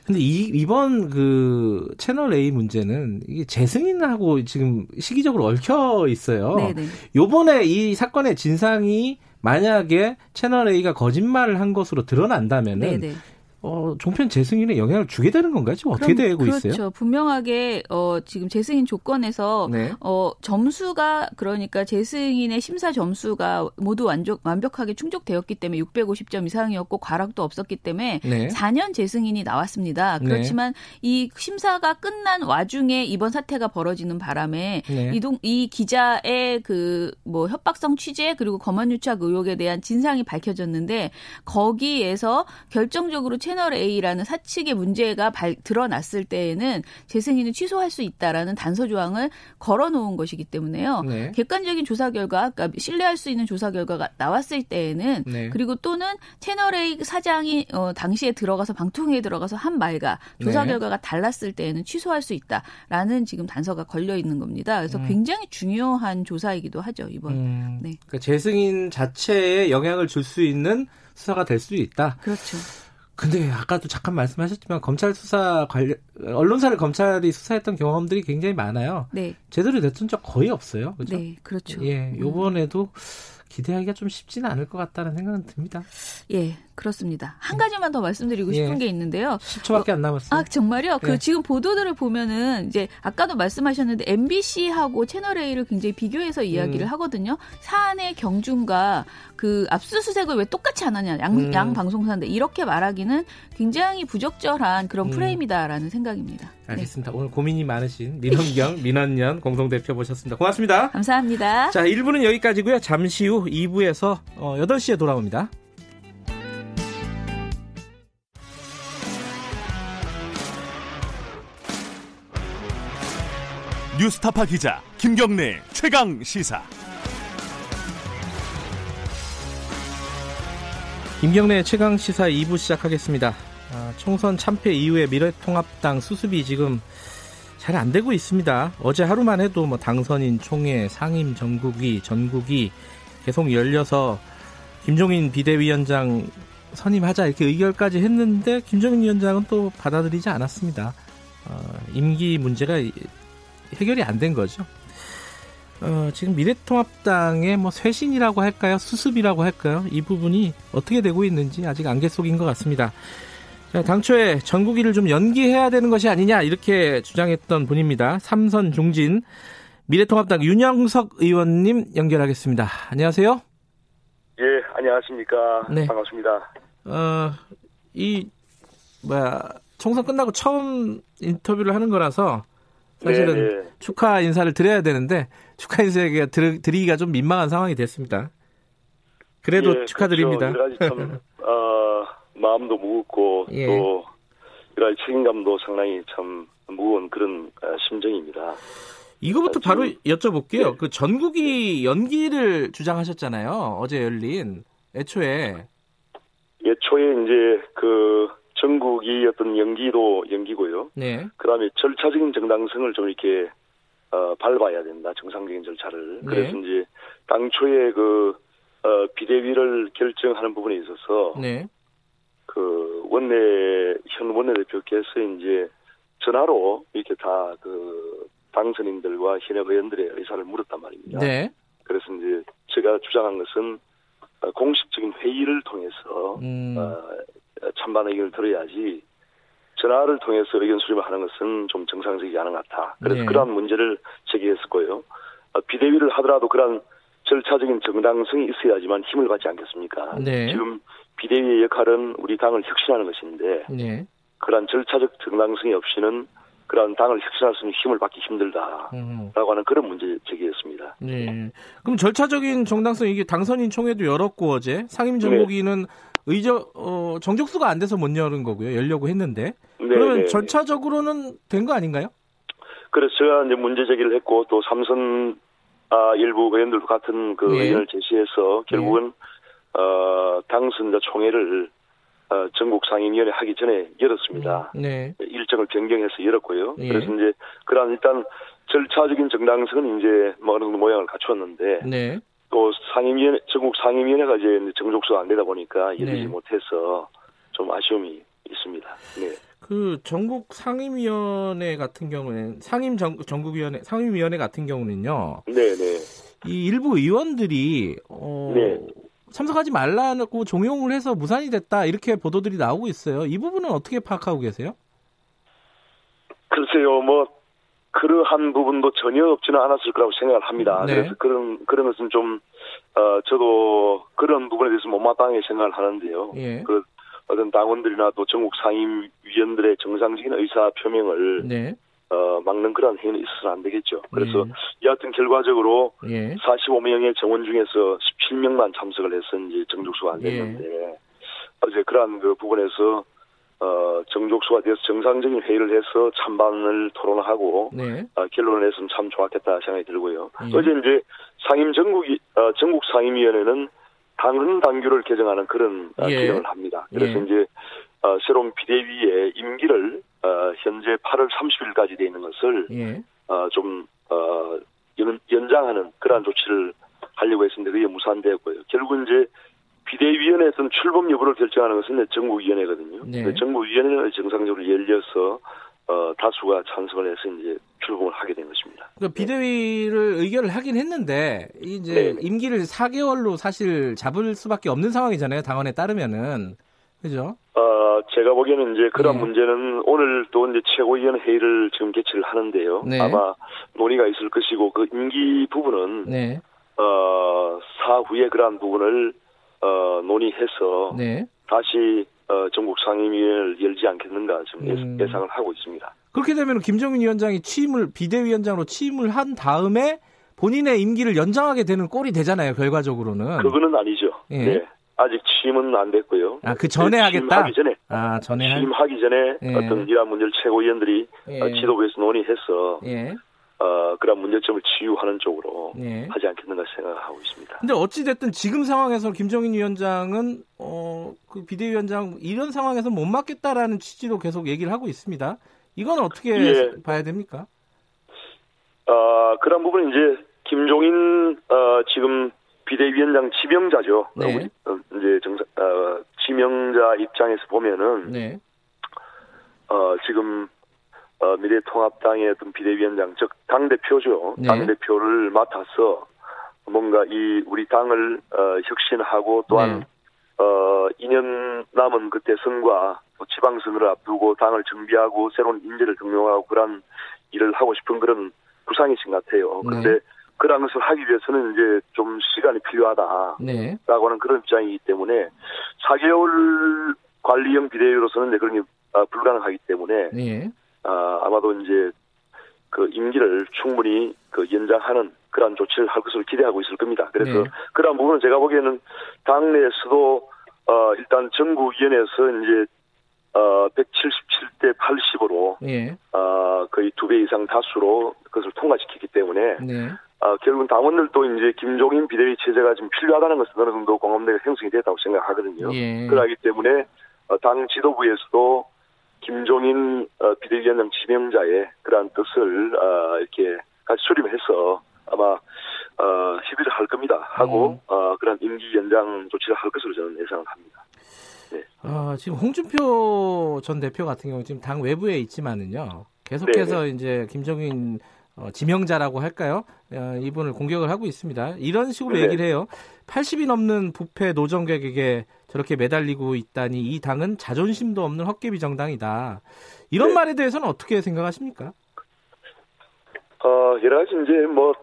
S7: 네.
S2: 근데 이, 이번 그 채널 A 문제는 이게 재승인하고 지금 시기적으로 얽혀 있어요.
S7: 네네.
S2: 요번에 이 사건의 진상이 만약에 채널 A가 거짓말을 한 것으로 드러난다면은
S7: 네네.
S2: 어, 종편 재승인에 영향을 주게 되는 건가요? 지금 어떻게 되고
S7: 그렇죠.
S2: 있어요?
S7: 분명하게 어 지금 재승인 조건에서
S2: 네.
S7: 어 점수가 그러니까 재승인의 심사 점수가 모두 완벽 완벽하게 충족되었기 때문에 650점 이상이었고 과락도 없었기 때문에
S2: 네.
S7: 4년 재승인이 나왔습니다.
S2: 네.
S7: 그렇지만 이 심사가 끝난 와중에 이번 사태가 벌어지는 바람에
S2: 네.
S7: 이동 이 기자의 그 뭐 협박성 취재 그리고 검언 유착 의혹에 대한 진상이 밝혀졌는데 거기에서 결정적으로 채널 A라는 사측의 문제가 발, 드러났을 때에는 재승인을 취소할 수 있다라는 단서 조항을 걸어놓은 것이기 때문에요.
S2: 네.
S7: 객관적인 조사 결과, 그러니까 신뢰할 수 있는 조사 결과가 나왔을 때에는
S2: 네.
S7: 그리고 또는 채널 A 사장이 어, 당시에 들어가서 방통위에 들어가서 한 말과 조사
S2: 네.
S7: 결과가 달랐을 때에는 취소할 수 있다라는 지금 단서가 걸려 있는 겁니다. 그래서 굉장히 중요한 조사이기도 하죠 이번.
S2: 음,
S7: 네.
S2: 그러니까 재승인 자체에 영향을 줄 수 있는 수사가 될 수 있다.
S7: 그렇죠.
S2: 근데 아까도 잠깐 말씀하셨지만 검찰 수사 관련 언론사를 검찰이 수사했던 경험들이 굉장히 많아요.
S7: 네,
S2: 제대로 됐던 적 거의 없어요. 그죠?
S7: 네, 그렇죠.
S2: 예, 요번에도 기대하기가 좀 쉽지는 않을 것 같다는 생각은 듭니다.
S7: 예, 그렇습니다. 한 가지만 더 말씀드리고 싶은
S2: 예.
S7: 게 있는데요.
S2: 10초밖에 안 남았어요.
S7: 아 정말요?
S2: 네.
S7: 그 지금 보도들을 보면은 이제 아까도 말씀하셨는데 MBC하고 채널 A를 굉장히 비교해서 이야기를
S2: 음.
S7: 하거든요. 사안의 경중과 그 압수수색을 왜 똑같이 안 하냐? 양,
S2: 음.
S7: 양 방송사인데 이렇게 말하기는 굉장히 부적절한 그런
S2: 음.
S7: 프레임이다라는 생각입니다. 네.
S2: 알겠습니다. 오늘 고민이 많으신 민원경, 민원연 공동대표 모셨습니다. 고맙습니다.
S7: 감사합니다.
S2: 자, 1부는 여기까지고요. 잠시 후 2부에서 어, 8시에 돌아옵니다.
S1: 뉴스타파 기자 김경래 최강 시사.
S2: 김경래 최강 시사 2부 시작하겠습니다. 아, 총선 참패 이후에 미래통합당 수습이 지금 잘 안 되고 있습니다. 어제 하루만 해도 뭐 당선인 총회, 상임 전국위, 전국위 계속 열려서 김종인 비대위원장 선임하자 이렇게 의결까지 했는데 김종인 위원장은 또 받아들이지 않았습니다. 어, 임기 문제가 이- 해결이 안 된 거죠. 어, 지금 미래통합당의 뭐 쇄신이라고 할까요? 수습이라고 할까요? 이 부분이 어떻게 되고 있는지 아직 안개 속인 것 같습니다. 자, 당초에 전국위를 좀 연기해야 되는 것이 아니냐 이렇게 주장했던 분입니다. 삼선 중진 미래통합당 윤영석 의원님 연결하겠습니다. 안녕하세요.
S9: 예, 안녕하십니까.
S2: 네.
S9: 반갑습니다.
S2: 어, 이 뭐야 총선 끝나고 처음 인터뷰를 하는 거라서 사실은
S9: 네, 네.
S2: 축하 인사를 드려야 되는데 축하 인사가 드- 드리기가 좀 민망한 상황이 됐습니다. 그래도
S9: 예,
S2: 축하드립니다.
S9: 그렇죠. 여러 가지 참, 어, 마음도 무겁고
S2: 예.
S9: 또 여러 가지 책임감도 상당히 참 무거운 그런 어, 심정입니다.
S2: 이거부터
S9: 아,
S2: 바로 여쭤볼게요.
S9: 네.
S2: 그 전국이 연기를 주장하셨잖아요. 어제 열린 애초에
S9: 예초에 이제 그 전국이 어떤 연기도 연기고요.
S2: 네.
S9: 그다음에 절차적인 정당성을 좀 이렇게 어, 밟아야 된다. 정상적인 절차를.
S2: 네.
S9: 그래서 이제 당초에 그 어, 비대위를 결정하는 부분에 있어서
S2: 네.
S9: 그 원내 현 원내대표께서 이제 전화로 이렇게 다 그 당선인들과 현역 의원들의 의사를 물었단 말입니다.
S2: 네.
S9: 그래서 이제 저희가 주장한 것은 어, 공식적인 회의를 통해서
S2: 음.
S9: 어, 찬반 의견을 들어야지 전화를 통해서 의견 수립을 하는 것은 좀 정상적이지 않은 것 같아. 그래서
S2: 네.
S9: 그러한 문제를 제기했었고요. 어, 비대위를 하더라도 그러한 절차적인 정당성이 있어야지만 힘을 받지 않겠습니까?
S2: 네.
S9: 지금 비대위의 역할은 우리 당을 혁신하는 것인데
S2: 네.
S9: 그러한 절차적 정당성이 없이는 그러한 당을 혁신할 수 있는 힘을 받기 힘들다라고
S2: 음.
S9: 하는 그런 문제 제기했습니다.
S2: 네. 그럼 절차적인 정당성 이게 당선인 총회도 열었고 어제 상임 정국위는 의저 어, 정족수가 안 돼서 못 열은 거고요. 열려고 했는데
S9: 네,
S2: 그러면
S9: 네,
S2: 절차적으로는 된 거 아닌가요?
S9: 그래서 제가 이제 문제 제기를 했고 또 삼선 아, 일부 의원들도 같은 그
S2: 예.
S9: 의견을 제시해서 결국은 어, 당선자 총회를 어, 전국 상임위원회 하기 전에 열었습니다.
S2: 네.
S9: 일정을 변경해서 열었고요.
S2: 예.
S9: 그래서 이제 그러한 일단 절차적인 정당성은 이제 뭐 어느 정도 모양을 갖추었는데
S2: 네.
S9: 또 상임위원회 전국 상임위원회가 이제 정족수가 안 되다 보니까 열리지
S2: 네.
S9: 못해서 좀 아쉬움이 있습니다. 네.
S2: 그 전국 상임위원회 같은 경우는 상임 정, 전국위원회 상임위원회 같은 경우는요.
S9: 네, 네.
S2: 이 일부 의원들이 어,
S9: 네.
S2: 참석하지 말라고 종용을 해서 무산이 됐다 이렇게 보도들이 나오고 있어요. 이 부분은 어떻게 파악하고 계세요?
S9: 글쎄요, 뭐 그러한 부분도 전혀 없지는 않았을 거라고 생각을 합니다.
S2: 네.
S9: 그래서 그런 그런 것은 좀 어, 저도 그런 부분에 대해서 못마땅하게 생각을 하는데요.
S2: 예.
S9: 그 어떤 당원들이나 또 전국 상임위원들의 정상적인 의사 표명을
S2: 네.
S9: 어, 막는 그런 행위는 있어서는 안 되겠죠. 그래서
S2: 예.
S9: 여하튼 결과적으로
S2: 예.
S9: 45명의 정원 중에서 17명만 참석을 해서 이제 정족수가 안 됐는데 어제 그러한 그 부분에서 어, 정족수가 돼서 정상적인 회의를 해서 찬반을 토론하고
S2: 네.
S9: 어, 결론을 냈으면 참 좋았겠다 생각이 들고요.
S2: 예.
S9: 어제 이제 상임 전국이 어, 전국 상임위원회는 당헌 당규를 개정하는 그런 어,
S2: 예.
S9: 개정을 합니다. 그래서
S2: 예.
S9: 이제 어, 새로운 비대위의 임기를 어, 현재 8월 30일까지 돼 있는 것을
S2: 예.
S9: 어, 좀 어, 연, 연장하는 그러한 조치를 하려고 했었는데 그게 무산되었고요. 결국 이제 비대위원회 어떤 출범 여부를 결정하는 것은 이제 정부위원회거든요.
S2: 네.
S9: 그 정부위원회는 정상적으로 열려서 어, 다수가 찬성을 해서 이제 출범을 하게 된 것입니다.
S2: 그러니까 비대위를 의결을 하긴 했는데 이제
S9: 네.
S2: 임기를 4개월로 사실 잡을 수밖에 없는 상황이잖아요. 당원에 따르면은 그죠?
S9: 어, 제가 보기에는 이제 그런
S2: 네.
S9: 문제는 오늘 또 이제 최고위원 회의를 지금 개최를 하는데요.
S2: 네.
S9: 아마 논의가 있을 것이고 그 임기 부분은
S2: 네.
S9: 어, 사후에 그러한 부분을 어, 논의해서
S2: 네.
S9: 다시 어, 전국 상임위를 열지 않겠는가 지금 예-
S2: 음.
S9: 예상을 하고 있습니다.
S2: 그렇게 되면 김정인 위원장이 취임을 비대위원장으로 취임을 한 다음에 본인의 임기를 연장하게 되는 꼴이 되잖아요. 결과적으로는.
S9: 그거는 아니죠.
S2: 예.
S9: 네. 아직 취임은 안 됐고요.
S2: 아, 그 전에
S9: 네,
S2: 하겠다?
S9: 취임하기 전에
S2: 아, 전에 할
S9: 취임하기 전에
S2: 예.
S9: 어떤 이러한 문제를 최고위원들이
S2: 예.
S9: 어, 지도부에서 논의해서
S2: 예.
S9: 어, 그런 문제점을 치유하는 쪽으로
S2: 예.
S9: 하지 않겠는가 생각하고 있습니다.
S2: 근데 어찌 됐든 지금 상황에서 김정인 위원장은 어, 그 비대위원장 이런 상황에서 못 맡겠다라는 취지로 계속 얘기를 하고 있습니다. 이건 어떻게
S9: 예.
S2: 봐야 됩니까?
S9: 어, 그런 부분은 이제 김종인 어, 지금 비대위원장 지명자죠.
S2: 네.
S9: 어, 이제 정상 어, 지명자 입장에서 보면은
S2: 네.
S9: 어, 지금 어, 미래통합당의 어떤 비대위원장 즉 당 대표죠.
S2: 네.
S9: 당 대표를 맡아서 뭔가 이 우리 당을 어, 혁신하고 또한
S2: 네.
S9: 어, 2년 남은 그 대선과 또 지방선거를 앞두고 당을 정비하고 새로운 인재를 등용하고 그런 일을 하고 싶은 그런 구상이신 것 같아요.
S2: 네.
S9: 그런데 그런 것을 하기 위해서는 이제 좀 시간이 필요하다라고
S2: 네.
S9: 하는 그런 입장이기 때문에 4개월 관리형 비대위로서는 그런 게 아, 불가능하기 때문에
S2: 네.
S9: 아, 아마도 이제 그 임기를 충분히 그 연장하는 그러한 조치를 할 것을 기대하고 있을 겁니다. 그래서
S2: 네.
S9: 그러한 부분은 제가 보기에는 당내에서도 어, 일단 정부위원회에서 이제 어, 177대 80으로
S2: 예.
S9: 어, 거의 두 배 이상 다수로 그것을 통과시켰기 때문에
S2: 네.
S9: 어, 결국은 당원들도 이제 김종인 비대위 체제가 좀 필요하다는 것은 어느 정도 공감대가 형성이 됐다고 생각하거든요.
S2: 예.
S9: 그러기 때문에 어, 당 지도부에서도 김종인 어, 비대위원장 지명자의 그러한 뜻을 어, 이렇게 같이 수립해서 아마 어, 협의를 할 겁니다. 하고
S2: 음.
S9: 어, 그런 임기 연장 조치를 할 것으로 저는 예상을 합니다.
S2: 아, 지금 홍준표 전 대표 같은 경우 지금 당 외부에 있지만은요. 계속해서
S9: 네네.
S2: 이제 김정인 어, 지명자라고 할까요? 어, 이분을 공격을 하고 있습니다. 이런 식으로
S9: 네.
S2: 얘기를 해요. 80이 넘는 부패 노정객에게 저렇게 매달리고 있다니 이 당은 자존심도 없는 헛개비 정당이다. 이런
S9: 네.
S2: 말에 대해서는 어떻게 생각하십니까?
S9: 어, 여러 가지 이제 뭐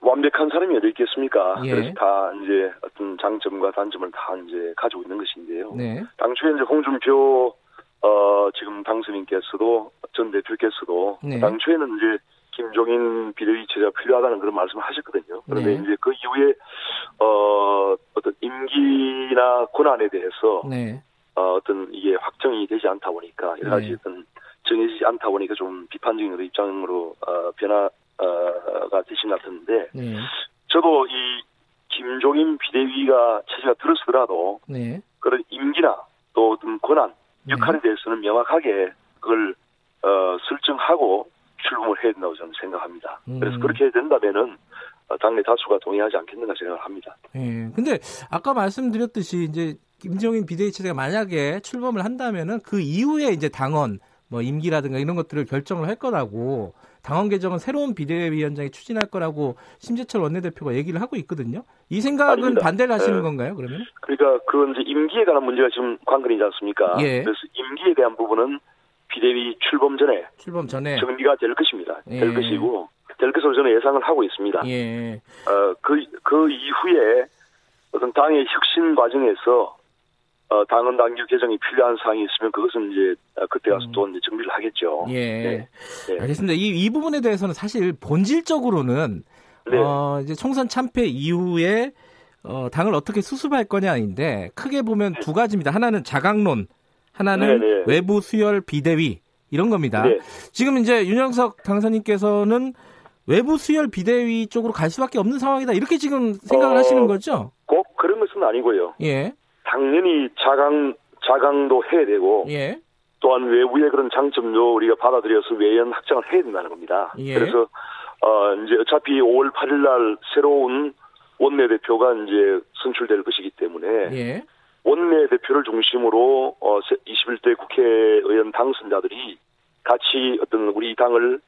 S9: 완벽한 사람이 어디 있겠습니까?
S2: 예.
S9: 그래서 다 이제 어떤 장점과 단점을 다 이제 가지고 있는 것인데요.
S2: 네.
S9: 당초에 이제 홍준표 어 지금 당선인께서도 전 대표께서도
S2: 네.
S9: 당초에는 이제 김종인 비대위 체제가 필요하다는 그런 말씀을 하셨거든요. 그런데
S2: 네.
S9: 이제 그 이후에 어 어떤 임기나 권한에 대해서
S2: 네.
S9: 어, 어떤 이게 확정이 되지 않다 보니까 여러 가지
S2: 네.
S9: 어떤 정해지지 않다 보니까 좀 비판적인 입장으로 어, 변화가 되신 것 같은데
S2: 네.
S9: 저도 이 김종인 비대위가 체제가 들어서더라도
S2: 네.
S9: 그런 임기나 또 어떤 권한
S2: 네.
S9: 역할에 대해서는 명확하게 그걸 어, 설정하고 출범을 해야 된다고 저는 생각합니다. 그래서
S2: 음.
S9: 그렇게 된다면은 어, 당내 다수가 동의하지 않겠는가 생각을 합니다.
S2: 예. 근데 아까 말씀드렸듯이 이제 김정인 비대위 체제가 만약에 출범을 한다면은 그 이후에 이제 당원 뭐 임기라든가 이런 것들을 결정을 할 거라고 당원 개정은 새로운 비대위원장이 추진할 거라고 심재철 원내대표가 얘기를 하고 있거든요. 이 생각은
S9: 아닙니다.
S2: 반대를 하시는
S9: 예.
S2: 건가요? 그러면?
S9: 그러니까 그 이제 임기에 관한 문제가 지금 관건이지 않습니까?
S2: 예.
S9: 그래서 임기에 대한 부분은 비대위 출범 전에
S2: 출범 전에
S9: 정리가 될 것입니다. 될
S2: 예.
S9: 것이고 될 것으로 저는 예상을 하고 있습니다.
S2: 예.
S9: 어, 그, 그 이후에 어떤 당의 혁신 과정에서 어, 당원 당규 개정이 필요한 사항이 있으면 그것은 이제 어, 그때 가서 또 이제 정비를 하겠죠.
S2: 음. 예.
S9: 네. 네.
S2: 알겠습니다. 이, 이 부분에 대해서는 사실 본질적으로는
S9: 네.
S2: 어, 이제 총선 참패 이후에 어, 당을 어떻게 수습할 거냐인데 크게 보면 두 가지입니다. 하나는 자강론, 하나는
S9: 네, 네.
S2: 외부 수혈 비대위 이런 겁니다.
S9: 네.
S2: 지금 이제 윤영석 당선인께서는 외부 수혈 비대위 쪽으로 갈 수밖에 없는 상황이다. 이렇게 지금 생각을
S9: 어,
S2: 하시는 거죠?
S9: 꼭 그런 것은 아니고요.
S2: 예.
S9: 당연히 자강, 자강도 해야 되고
S2: 예.
S9: 또한 외부의 그런 장점도 우리가 받아들여서 외연 확장을 해야 된다는 겁니다.
S2: 예.
S9: 그래서 어 이제 어차피 5월 8일 날 새로운 원내대표가 이제 선출될 것이기 때문에
S2: 예.
S9: 원내 대표를 중심으로 어 21대 국회의원 당선자들이 같이 어떤 우리 당을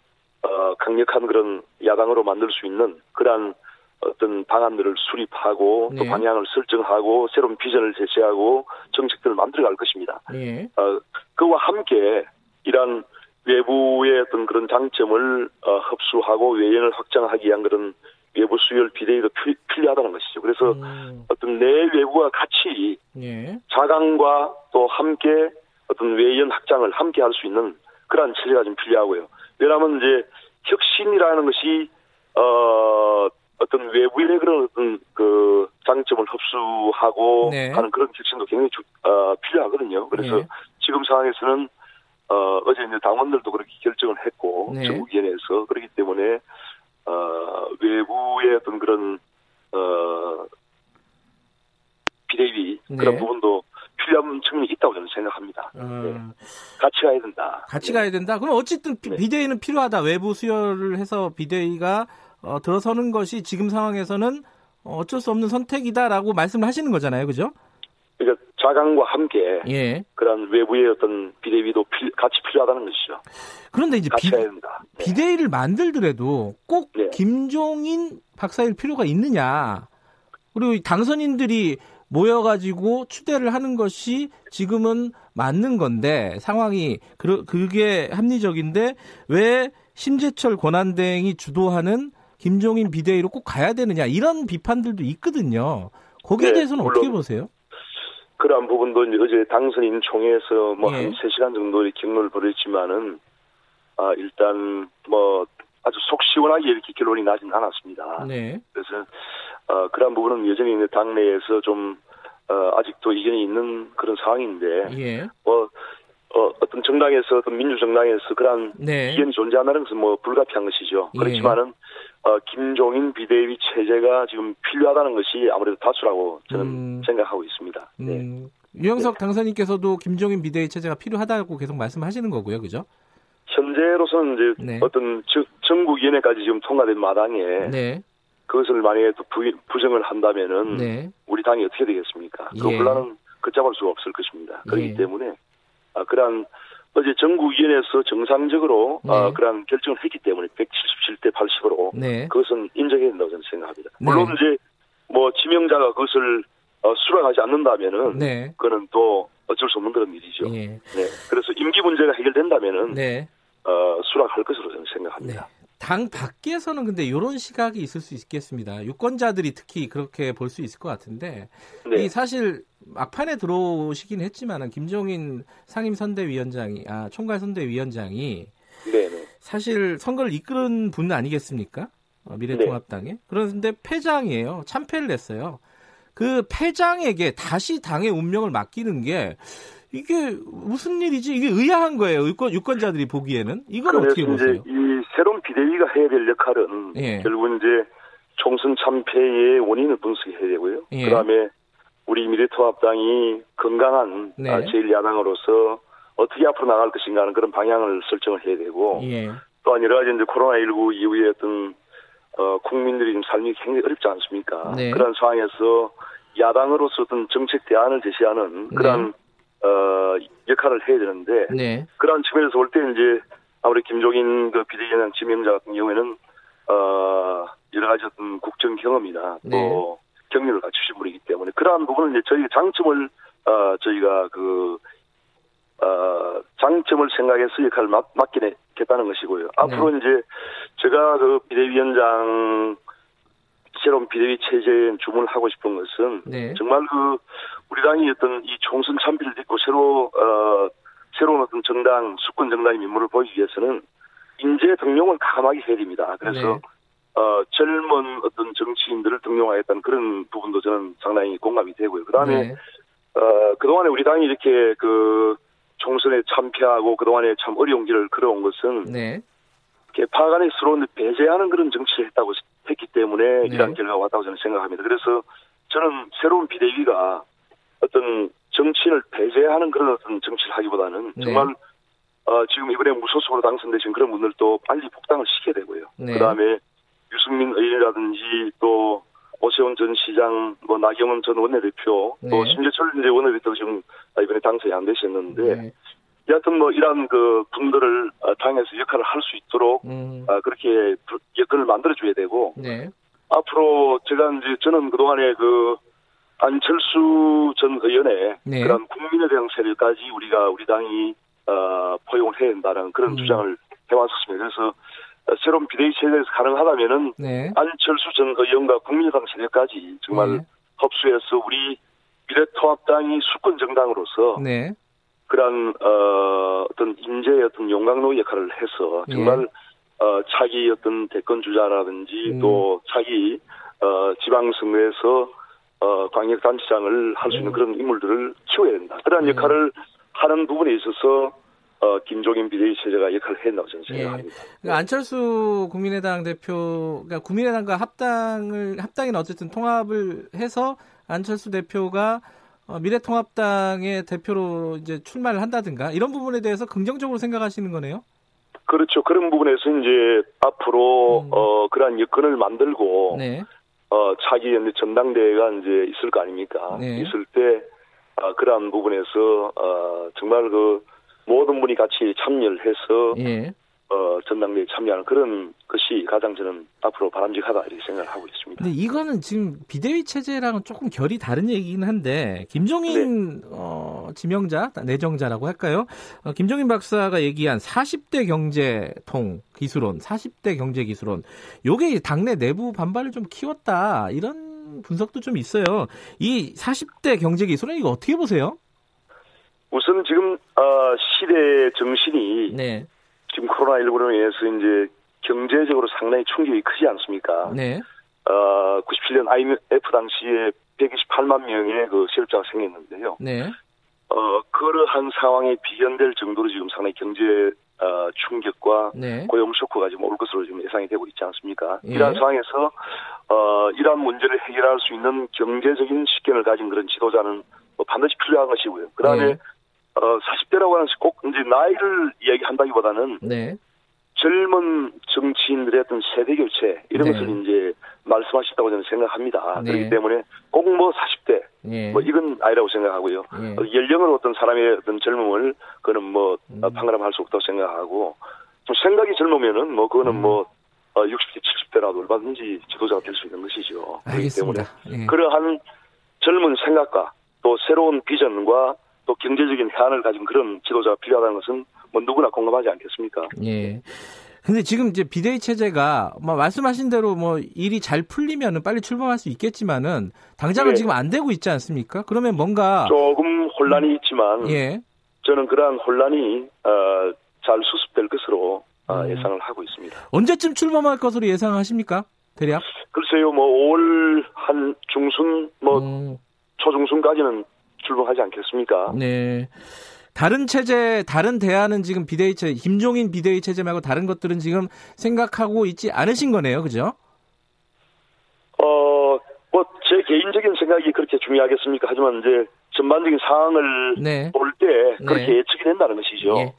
S9: 어 강력한 그런 야당으로 만들 수 있는 그러한 어떤 방안들을 수립하고 또
S2: 네.
S9: 방향을 설정하고 새로운 비전을 제시하고 정책들을 만들어갈 것입니다.
S2: 예.
S9: 어, 그와 함께 이러한 외부의 어떤 그런 장점을 어, 흡수하고 외연을 확장하기 위한 그런 외부 수혈 비대위도 필, 필요하다는 것이죠. 그래서
S2: 음,
S9: 어떤 내 외부와 같이
S2: 예.
S9: 자강과 또 함께 어떤 외연 확장을 함께 할 수 있는 그러한 체제가 좀 필요하고요. 왜냐하면 이제 혁신이라는 것이 어 어떤 외부의 그런 어떤 그 장점을 흡수하고
S2: 네.
S9: 하는 그런 혁신도 굉장히 주- 어, 필요하거든요. 그래서
S2: 네.
S9: 지금 상황에서는 어 어제 이제 당원들도 그렇게 결정을 했고
S2: 네.
S9: 전국위원회에서 그렇기 때문에 어 외부의 어떤 그런 어 비대위 그런
S2: 네.
S9: 부분도 필요한 측면이 있다고 저는 생각합니다. 네.
S2: 어,
S9: 같이 가야 된다.
S2: 같이
S9: 네.
S2: 가야 된다. 그럼 어쨌든 비-
S9: 네.
S2: 비대위는 필요하다. 외부 수혈을 해서 비대위가 어, 들어서는 것이 지금 상황에서는 어, 어쩔 수 없는 선택이다라고 말씀을 하시는 거잖아요, 그죠?
S9: 그러니까 자강과 함께
S2: 예.
S9: 그런 외부의 어떤 비대위도 필- 같이 필요하다는 것이죠.
S2: 그런데 이제 비.
S9: 네.
S2: 비대위를 만들더라도 꼭
S9: 네.
S2: 김종인 박사일 필요가 있느냐. 그리고 이 당선인들이 모여가지고 추대를 하는 것이 지금은 맞는 건데 상황이 그, 그게 합리적인데 왜 심재철 권한대행이 주도하는 김종인 비대위로 꼭 가야 되느냐 이런 비판들도 있거든요. 거기에
S9: 네,
S2: 대해서는
S9: 물론
S2: 어떻게 보세요?
S9: 그러한 부분도 이제 어제 당선인 총회에서 뭐
S2: 예.
S9: 한 3시간 정도의 경로를 벌였지만은 아 일단 뭐 아주 속 시원하게 이렇게 결론이 나진 않았습니다.
S2: 네.
S9: 그래서 어 그러한 부분은 여전히 이제 당내에서 좀 어, 아직도 이견이 있는 그런 상황인데
S2: 예.
S9: 뭐 어, 어떤 정당에서 어떤 민주정당에서 그러한
S2: 네.
S9: 이견이 존재한다는 것은 뭐 불가피한 것이죠.
S2: 예.
S9: 그렇지만은 어, 김종인 비대위 체제가 지금 필요하다는 것이 아무래도 다수라고 저는
S2: 음.
S9: 생각하고 있습니다. 네.
S2: 음, 유영석 당선인께서도 김종인 비대위 체제가 필요하다고 계속 말씀하시는 거고요, 그죠?
S9: 현재로서는 이제
S2: 네.
S9: 어떤 저- 전국위원회까지 지금 통과된 마당에
S2: 네,
S9: 그것을 만약에 또 부, 부정을 한다면은
S2: 네,
S9: 우리 당이 어떻게 되겠습니까? 그
S2: 예.
S9: 혼란은 걷잡을 수가 없을 것입니다. 그렇기
S2: 예.
S9: 때문에 아, 그러한 어제 전국위원회에서 정상적으로
S2: 네.
S9: 어, 그런 결정을 했기 때문에 177대 80으로
S2: 네.
S9: 그것은 인정해야 된다고 저는 생각합니다.
S2: 네.
S9: 물론 이제 뭐 지명자가 그것을 어, 수락하지 않는다면은
S2: 네.
S9: 그거는 또 어쩔 수 없는 그런 일이죠.
S2: 예.
S9: 네. 그래서 임기 문제가 해결된다면은
S2: 네.
S9: 어, 수락할 것으로 저는 생각합니다.
S2: 당 밖에서는 근데 이런 시각이 있을 수 있겠습니다. 유권자들이 특히 그렇게 볼 수 있을 것 같은데
S9: 네.
S2: 이 사실 막판에 들어오시긴 했지만은 김종인 상임선대위원장이 아 총괄선대위원장이
S9: 네, 네.
S2: 사실 선거를 이끄는 분 아니겠습니까? 어, 미래통합당에 그런데 패장이에요. 참패를 냈어요. 그 패장에게 다시 당의 운명을 맡기는 게 이게 무슨 일이지? 이게 의아한 거예요. 유권, 유권자들이 보기에는 이건 어떻게 보세요?
S9: 이제 이 새로운 비대위가 해야 될 역할은
S2: 예.
S9: 결국 이제 총선 참패의 원인을 분석해야 되고요.
S2: 예.
S9: 그다음에 우리 미래통합당이 건강한
S2: 네.
S9: 아, 제1야당으로서 어떻게 앞으로 나갈 것인가 하는 그런 방향을 설정을 해야 되고
S2: 예.
S9: 또한 여러 가지 이제 코로나19 이후에 어떤 어, 국민들이 좀 삶이 굉장히 어렵지 않습니까?
S2: 네.
S9: 그런 상황에서 야당으로서 어떤 정책 대안을 제시하는 그런 어, 역할을 해야 되는데
S2: 네.
S9: 그런 측면에서 볼 때 이제 아무리 김종인 그 비대위원장 지명자 같은 경우에는 어 여러 가지 어떤 국정 경험이나 또
S2: 네.
S9: 경륜을 갖추신 분이기 때문에 그러한 부분은 이제 저희가 장점을 어 저희가 그 어, 장점을 생각해서 역할을 맡, 맡기겠다는 것이고요. 앞으로 이제 제가 그 비대위원장 새로운 비대위 체제에 주문을 하고 싶은 것은
S2: 네.
S9: 정말 그 우리 당이 어떤 이 총선 참패를 딛고 새로 어 새로운 어떤 정당 수권 정당의 면모를 보이기 위해서는 인재 등용을 가감하게 해야 됩니다. 그래서
S2: 네.
S9: 어 젊은 어떤 정치인들을 등용하겠다는 그런 부분도 저는 상당히 공감이 되고요. 그 다음에
S2: 네.
S9: 어 그동안에 우리 당이 이렇게 그 총선에 참패하고 그동안에 참 어려운 길을 걸어온 것은
S2: 네.
S9: 개파 간의 서로 배제하는 그런 정치를 했다고 했기 때문에
S2: 네.
S9: 이러한 결과가 왔다고 저는 생각합니다. 그래서 저는 새로운 비대위가 어떤 정치인을 배제하는 그런 어떤 정치를 하기보다는
S2: 네.
S9: 정말 어, 지금 이번에 무소속으로 당선되신 그런 분들도 빨리 복당을 시켜야 되고요.
S2: 네.
S9: 그 다음에 유승민 의원이라든지 또 오세훈 전 시장, 뭐 나경원 전 원내대표, 또
S2: 네.
S9: 심재철 이제 원내대표 지금 이번에 당선이 안 되셨는데
S2: 네.
S9: 여하튼 뭐 이러한 그 분들을 어, 당에서 역할을 할 수 있도록
S2: 음.
S9: 아, 그렇게 부- 여건을 만들어줘야 되고
S2: 네.
S9: 앞으로 제가 이제 저는 그동안에 그 안철수 전 의원의
S2: 네.
S9: 그런 국민에 대한 세력까지 우리가 우리 당이 어, 포용을 해야 된다는 그런
S2: 음.
S9: 주장을 해왔었습니다. 그래서 어, 새로운 비대위 체제에서 가능하다면은
S2: 네.
S9: 안철수 전 의원과 국민의당 세력까지 정말
S2: 네.
S9: 흡수해서 우리 미래통합당이 수권 정당으로서
S2: 네.
S9: 그런 어, 어떤 인재의 어떤 용광로 역할을 해서 정말 어, 차기 어떤 대권 주자라든지
S2: 음.
S9: 또 차기 어, 지방선거에서 어, 광역단체장을 할 수 있는
S2: 음.
S9: 그런 인물들을 키워야 된다. 그러한
S2: 네.
S9: 역할을 하는 부분에 있어서 어, 김종인 비대위 체제가 역할을 했다고 저는
S2: 예.
S9: 생각합니다.
S2: 그러니까 안철수 국민의당 대표, 그러니까 국민의당과 합당을 합당이나 어쨌든 통합을 해서 안철수 대표가 어, 미래통합당의 대표로 이제 출마를 한다든가 이런 부분에 대해서 긍정적으로 생각하시는 거네요.
S9: 그렇죠. 그런 부분에서 이제 앞으로
S2: 음.
S9: 어, 그러한 여건을 만들고
S2: 네.
S9: 어, 차기 이제 전당대회가 이제 있을 거 아닙니까?
S2: 네.
S9: 있을 때, 어, 그러한 부분에서, 어, 정말 그, 모든 분이 같이 참여를 해서,
S2: 예.
S9: 어, 전당대회에 참여하는 그런 것이 가장 저는 앞으로 바람직하다 이렇게 생각을 하고 있습니다.
S2: 근데 이거는 지금 비대위 체제랑은 조금 결이 다른 얘기긴 한데 김종인
S9: 네.
S2: 어, 지명자 내정자라고 할까요? 어, 김종인 박사가 얘기한 40대 경제통 기술론, 40대 경제 기술론, 요게 당내 내부 반발을 좀 키웠다 이런 분석도 좀 있어요. 이 40대 경제 기술론 이거 어떻게 보세요?
S9: 우선 지금, 어, 시대 정신이
S2: 네,
S9: 지금 코로나19로 인해서 이제 경제적으로 상당히 충격이 크지 않습니까?
S2: 네,
S9: 어, 97년 IMF 당시에 128만 명의 그 실업자가 생겼는데요.
S2: 네,
S9: 어, 그러한 상황에 비견될 정도로 지금 상당히 경제 어, 충격과
S2: 네,
S9: 고용 쇼크가 지금 올 것으로 지금 예상이 되고 있지 않습니까?
S2: 예.
S9: 이러한 상황에서 어, 이러한 문제를 해결할 수 있는 경제적인 식견을 가진 그런 지도자는 뭐 반드시 필요한 것이고요. 그다음에
S2: 예.
S9: 어, 40대라고 하는 꼭 이제 나이를 이야기한다기보다는
S2: 네,
S9: 젊은 정치인들의 어떤 세대 교체 이런
S2: 네.
S9: 것을 이제 말씀하셨다고 저는 생각합니다.
S2: 네.
S9: 그렇기 때문에 꼭 뭐 40대
S2: 예.
S9: 뭐 이건 아니라고 생각하고요.
S2: 예.
S9: 어, 연령으로 어떤 사람의 어떤 젊음을 그는 뭐
S2: 음.
S9: 어, 판가름할 수 없다고 생각하고 좀 생각이 젊으면은 뭐 그거는
S2: 음.
S9: 뭐 어, 60대 70대라도 얼마든지 지도자가 될 수 있는 것이죠. 그렇기 때문에
S2: 알겠습니다. 예.
S9: 그러한 젊은 생각과 또 새로운 비전과 또 경제적인 해안을 가진 그런 지도자가 필요하다는 것은 뭐 누구나 공감하지 않겠습니까?
S2: 예. 근데 지금 이제 비대위 체제가 뭐 말씀하신 대로 뭐 일이 잘 풀리면은 빨리 출범할 수 있겠지만은 당장은
S9: 네.
S2: 지금 안 되고 있지 않습니까? 그러면 뭔가
S9: 조금 혼란이 있지만
S2: 아. 예.
S9: 저는 그러한 혼란이 어, 잘 수습될 것으로 어,
S2: 음.
S9: 예상을 하고 있습니다.
S2: 언제쯤 출범할 것으로 예상하십니까? 대략?
S9: 글쎄요, 뭐 5월 한 중순, 뭐
S2: 음,
S9: 초중순까지는 출범하지 않겠습니까?
S2: 네. 다른 체제, 다른 대안은 지금 비대위 체제, 김종인 비대위 체제 말고 다른 것들은 지금 생각하고 있지 않으신 거네요. 그죠?
S9: 어, 뭐 제 개인적인 생각이 그렇게 중요하겠습니까? 하지만 이제 전반적인 상황을
S2: 네.
S9: 볼때 그렇게
S2: 네.
S9: 예측이 된다는 것이죠.
S2: 예.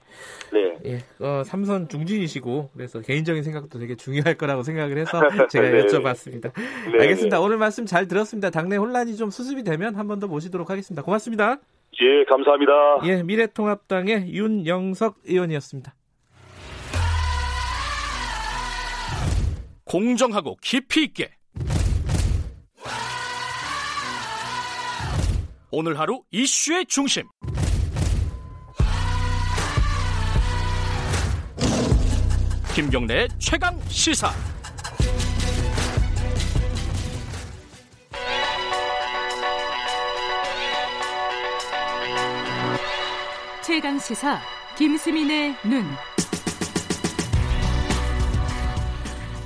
S9: 네.
S2: 예, 어, 삼선 중진이시고 그래서 개인적인 생각도 되게 중요할 거라고 생각을 해서 제가
S9: 네.
S2: 여쭤봤습니다.
S9: 네,
S2: 알겠습니다.
S9: 네.
S2: 오늘 말씀 잘 들었습니다. 당내 혼란이 좀 수습이 되면 한 번 더 모시도록 하겠습니다. 고맙습니다.
S9: 예, 감사합니다.
S2: 예, 미래통합당의 윤영석 의원이었습니다.
S6: 공정하고 깊이 있게 오늘 하루 이슈의 중심 김경래의 최강 시사
S3: 최강 시사 김수민의 눈.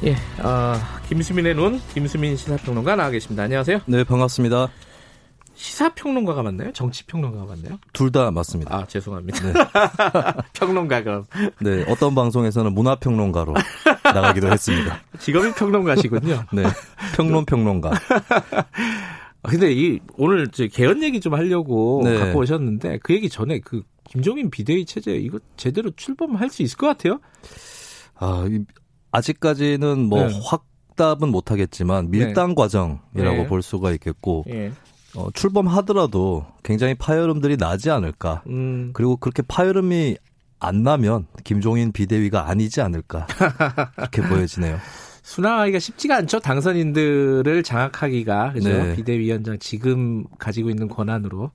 S2: 예, 어, 김수민의 눈, 김수민 시사평론가 나와 계십니다. 안녕하세요.
S10: 네, 반갑습니다.
S2: 시사평론가가 맞나요? 정치평론가가 맞나요?
S10: 둘 다 맞습니다.
S2: 아, 죄송합니다. 평론가가
S10: 네, 어떤 방송에서는 문화평론가로 나가기도 했습니다.
S2: 직업이 평론가시군요.
S10: 네, 평론 평론가.
S2: 아, 근데 이 오늘 이제 개헌 얘기 좀 하려고
S10: 네.
S2: 갖고 오셨는데 그 얘기 전에 그 김종인 비대위 체제 이거 제대로 출범할 수 있을 것 같아요?
S10: 아, 이- 아직까지는 뭐
S2: 네.
S10: 확 답은 못하겠지만 밀당 과정이라고
S2: 네.
S10: 볼 수가 있겠고
S2: 예.
S10: 어, 출범하더라도 굉장히 파열음들이 나지 않을까.
S2: 음.
S10: 그리고 그렇게 파열음이 안 나면 김종인 비대위가 아니지 않을까 그렇게 보여지네요.
S2: 순항하기가 쉽지가 않죠. 당선인들을 장악하기가 그죠?
S10: 네.
S2: 비대위원장 지금 가지고 있는 권한으로.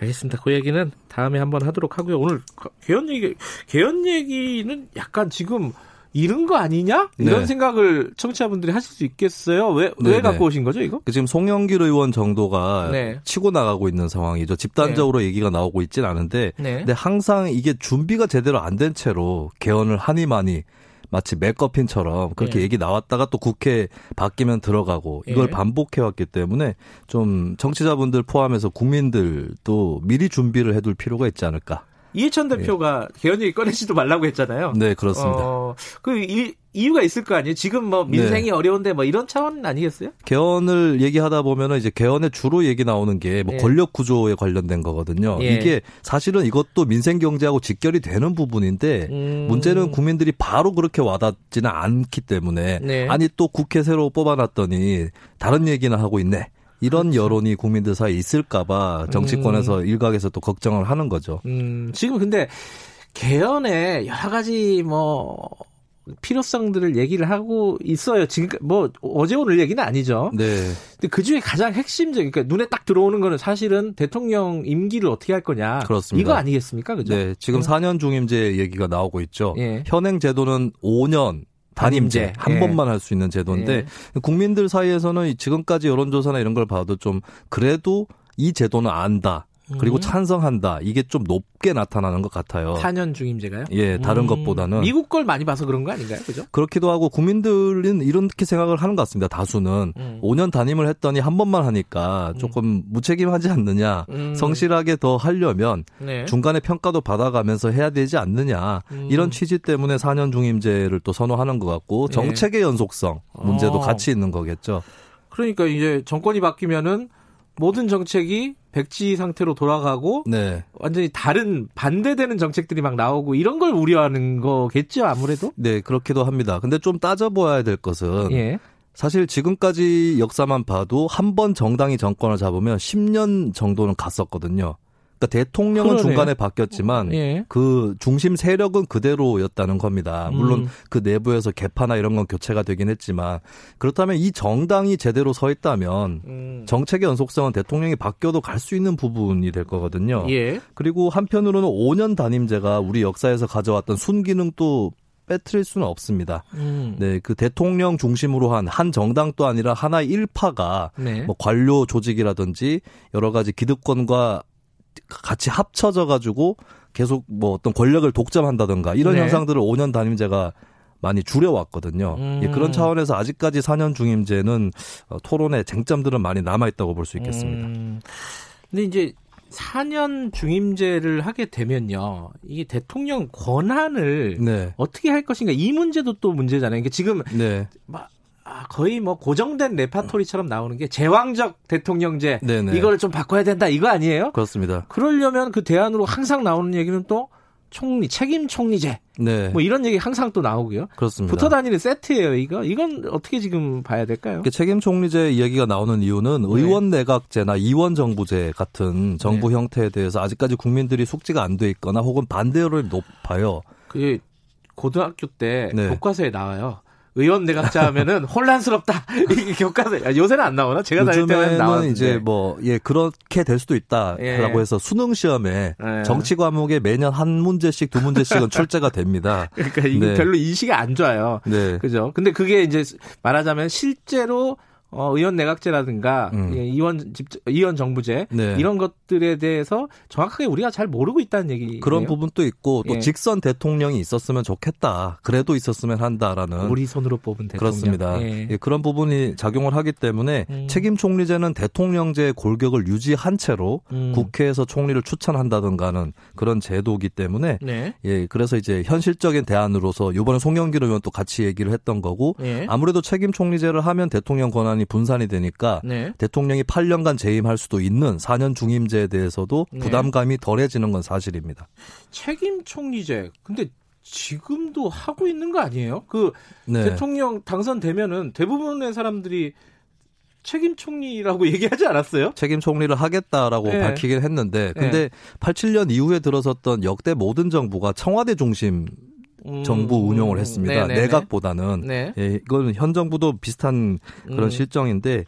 S2: 알겠습니다. 그 얘기는 다음에 한번 하도록 하고요. 오늘 개헌 얘기 개헌 얘기는 약간 지금 이른 거 아니냐? 이런
S10: 네.
S2: 생각을 청취자분들이 하실 수 있겠어요. 왜왜
S10: 네,
S2: 갖고
S10: 네.
S2: 오신 거죠, 이거?
S10: 그 지금 송영길 의원 정도가
S2: 네.
S10: 치고 나가고 있는 상황이죠. 집단적으로 얘기가 나오고 있진 않은데
S2: 네.
S10: 근데 항상 이게 준비가 제대로 안 된 채로 개헌을 하니 많이 마치 맥커핀처럼 그렇게
S2: 예.
S10: 얘기 나왔다가 또 국회 바뀌면 들어가고 이걸
S2: 예.
S10: 반복해 왔기 때문에 좀 정치자분들 포함해서 국민들도 미리 준비를 해둘 필요가 있지 않을까.
S2: 이해찬 대표가 개헌 얘기 꺼내지도 말라고 했잖아요.
S10: 네, 그렇습니다.
S2: 어, 그 이, 이유가 있을 거 아니에요? 지금 뭐 민생이
S10: 네.
S2: 어려운데 뭐 이런 차원 아니겠어요?
S10: 개헌을 얘기하다 보면은 이제 개헌에 주로 얘기 나오는 게뭐
S2: 예.
S10: 권력 구조에 관련된 거거든요.
S2: 예.
S10: 이게 사실은 이것도 민생 경제하고 직결이 되는 부분인데
S2: 음.
S10: 문제는 국민들이 바로 그렇게 와닿지는 않기 때문에
S2: 네.
S10: 아니 또 국회 새로 뽑아놨더니 다른 얘기나 하고 있네. 이런
S2: 그렇죠.
S10: 여론이 국민들 사이에 있을까봐 정치권에서 일각에서 또 걱정을 하는 거죠.
S2: 음, 지금 근데 개헌에 여러 가지 뭐 필요성들을 얘기를 하고 있어요. 지금 뭐 어제 오늘 얘기는 아니죠.
S10: 네.
S2: 근데 그 중에 가장 핵심적인 그러니까 눈에 딱 들어오는 거는 사실은 대통령 임기를 어떻게 할 거냐.
S10: 그렇습니다.
S2: 이거 아니겠습니까? 그죠?
S10: 네. 지금
S2: 음.
S10: 4년 중임제 얘기가 나오고 있죠.
S2: 예.
S10: 현행 제도는 5년 단임제
S2: 단임제.
S10: 한
S2: 예.
S10: 번만 할 수 있는 제도인데 국민들 사이에서는 이 지금까지 여론조사나 이런 걸 봐도 좀 그래도 이 제도는 안다. 그리고
S2: 음.
S10: 찬성한다. 이게 좀 높게 나타나는 것 같아요.
S2: 4년 중임제가요?
S10: 예, 다른
S2: 음,
S10: 것보다는.
S2: 미국 걸 많이 봐서 그런 거 아닌가요? 그죠?
S10: 그렇기도 하고 국민들은 이렇게 생각을 하는 것 같습니다. 다수는
S2: 음.
S10: 5년 단임을 했더니 한 번만 하니까 조금 무책임하지 않느냐.
S2: 음.
S10: 성실하게 더 하려면
S2: 네.
S10: 중간에 평가도 받아가면서 해야 되지 않느냐.
S2: 음.
S10: 이런 취지 때문에 4년 중임제를 또 선호하는 것 같고
S2: 네.
S10: 정책의 연속성 문제도
S2: 어.
S10: 같이 있는 거겠죠.
S2: 그러니까 이제 정권이 바뀌면은 모든 정책이 백지 상태로 돌아가고
S10: 네.
S2: 완전히 다른 반대되는 정책들이 막 나오고 이런 걸 우려하는 거겠죠 아무래도.
S10: 네, 그렇기도 합니다. 근데 좀 따져봐야 될 것은
S2: 예.
S10: 사실 지금까지 역사만 봐도 한 번 정당이 정권을 잡으면 10년 정도는 갔었거든요. 그러니까 대통령은
S2: 그러네요.
S10: 중간에 바뀌었지만
S2: 예.
S10: 그 중심 세력은 그대로였다는 겁니다. 물론
S2: 음.
S10: 그 내부에서 개파나 이런 건 교체가 되긴 했지만 그렇다면 이 정당이 제대로 서 있다면
S2: 음.
S10: 정책의 연속성은 대통령이 바뀌어도 갈 수 있는 부분이 될 거거든요.
S2: 예.
S10: 그리고 한편으로는 5년 단임제가 우리 역사에서 가져왔던 순기능도 빼뜨릴 수는 없습니다.
S2: 음.
S10: 네, 그 대통령 중심으로 한 한 정당도 아니라 하나의 일파가
S2: 네.
S10: 뭐 관료 조직이라든지 여러 가지 기득권과 같이 합쳐져 가지고 계속 뭐 어떤 권력을 독점한다든가 이런
S2: 네.
S10: 현상들을 5년 단임제가 많이 줄여왔거든요.
S2: 음.
S10: 예, 그런 차원에서 아직까지 4년 중임제는 어, 토론의 쟁점들은 많이 남아 있다고 볼 수 있겠습니다.
S2: 음, 근데 이제 4년 중임제를 하게 되면요. 이게 대통령 권한을
S10: 네.
S2: 어떻게 할 것인가 이 문제도 또 문제잖아요. 이게 지금
S10: 네.
S2: 아, 거의 뭐 고정된 레파토리처럼 나오는 게 제왕적 대통령제
S10: 네네.
S2: 이걸 좀 바꿔야 된다 이거 아니에요?
S10: 그렇습니다.
S2: 그러려면 그 대안으로 항상 나오는 얘기는 또 총리 책임 총리제
S10: 네.
S2: 뭐 이런 얘기 항상 또 나오고요.
S10: 그렇습니다.
S2: 붙어 다니는 세트예요, 이거. 이건 어떻게 지금 봐야 될까요?
S10: 책임 총리제 이야기가 나오는 이유는
S2: 네.
S10: 의원 내각제나 이원 정부제 같은 정부
S2: 네.
S10: 형태에 대해서 아직까지 국민들이 숙지가 안 돼 있거나 혹은 반대율이 높아요.
S2: 그게 고등학교 때
S10: 네.
S2: 교과서에 나와요. 의원 내각자 하면은 혼란스럽다. 이게 교과서에 아, 요새는 안 나오나? 제가 다닐 때는 나왔는데.
S10: 이제 뭐 예 그렇게 될 수도 있다라고
S2: 예.
S10: 해서 수능 시험에
S2: 예.
S10: 정치 과목에 매년 한 문제씩 두 문제씩은 출제가 됩니다.
S2: 그러니까 이게
S10: 네.
S2: 별로 인식이 안 좋아요.
S10: 네.
S2: 그죠? 근데 그게 이제 말하자면 실제로 어, 의원 내각제라든가
S10: 음.
S2: 예, 의원 집 의원 정부제
S10: 네.
S2: 이런 것들에 대해서 정확하게 우리가 잘 모르고 있다는 얘기
S10: 그런 부분도 있고 또
S2: 예.
S10: 직선 대통령이 있었으면 좋겠다. 그래도 있었으면 한다라는
S2: 우리 손으로 뽑은 대통령
S10: 그렇습니다.
S2: 예.
S10: 예, 그런 부분이 작용을 하기 때문에
S2: 음.
S10: 책임 총리제는 대통령제의 골격을 유지한 채로
S2: 음.
S10: 국회에서 총리를 추천한다든가 하는 그런 제도이기 때문에
S2: 네.
S10: 예, 그래서 이제 현실적인 대안으로서 요번에 송영길 의원 또 같이 얘기를 했던 거고
S2: 예.
S10: 아무래도 책임 총리제를 하면 대통령 권한이 분산이 되니까
S2: 네.
S10: 대통령이 8년간 재임할 수도 있는 4년 중임제에 대해서도
S2: 네.
S10: 부담감이 덜해지는 건 사실입니다.
S2: 책임 총리제. 근데 지금도 하고 있는 거 아니에요? 그
S10: 네.
S2: 대통령 당선되면은 대부분의 사람들이 책임 총리라고 얘기하지 않았어요?
S10: 책임 총리를 하겠다라고
S2: 네.
S10: 밝히긴 했는데 근데 87년 이후에 들어섰던 역대 모든 정부가 청와대 중심
S2: 음,
S10: 정부
S2: 음,
S10: 했습니다.
S2: 네네네.
S10: 내각보다는
S2: 네.
S10: 예, 이건 현 정부도 비슷한 그런
S2: 음.
S10: 실정인데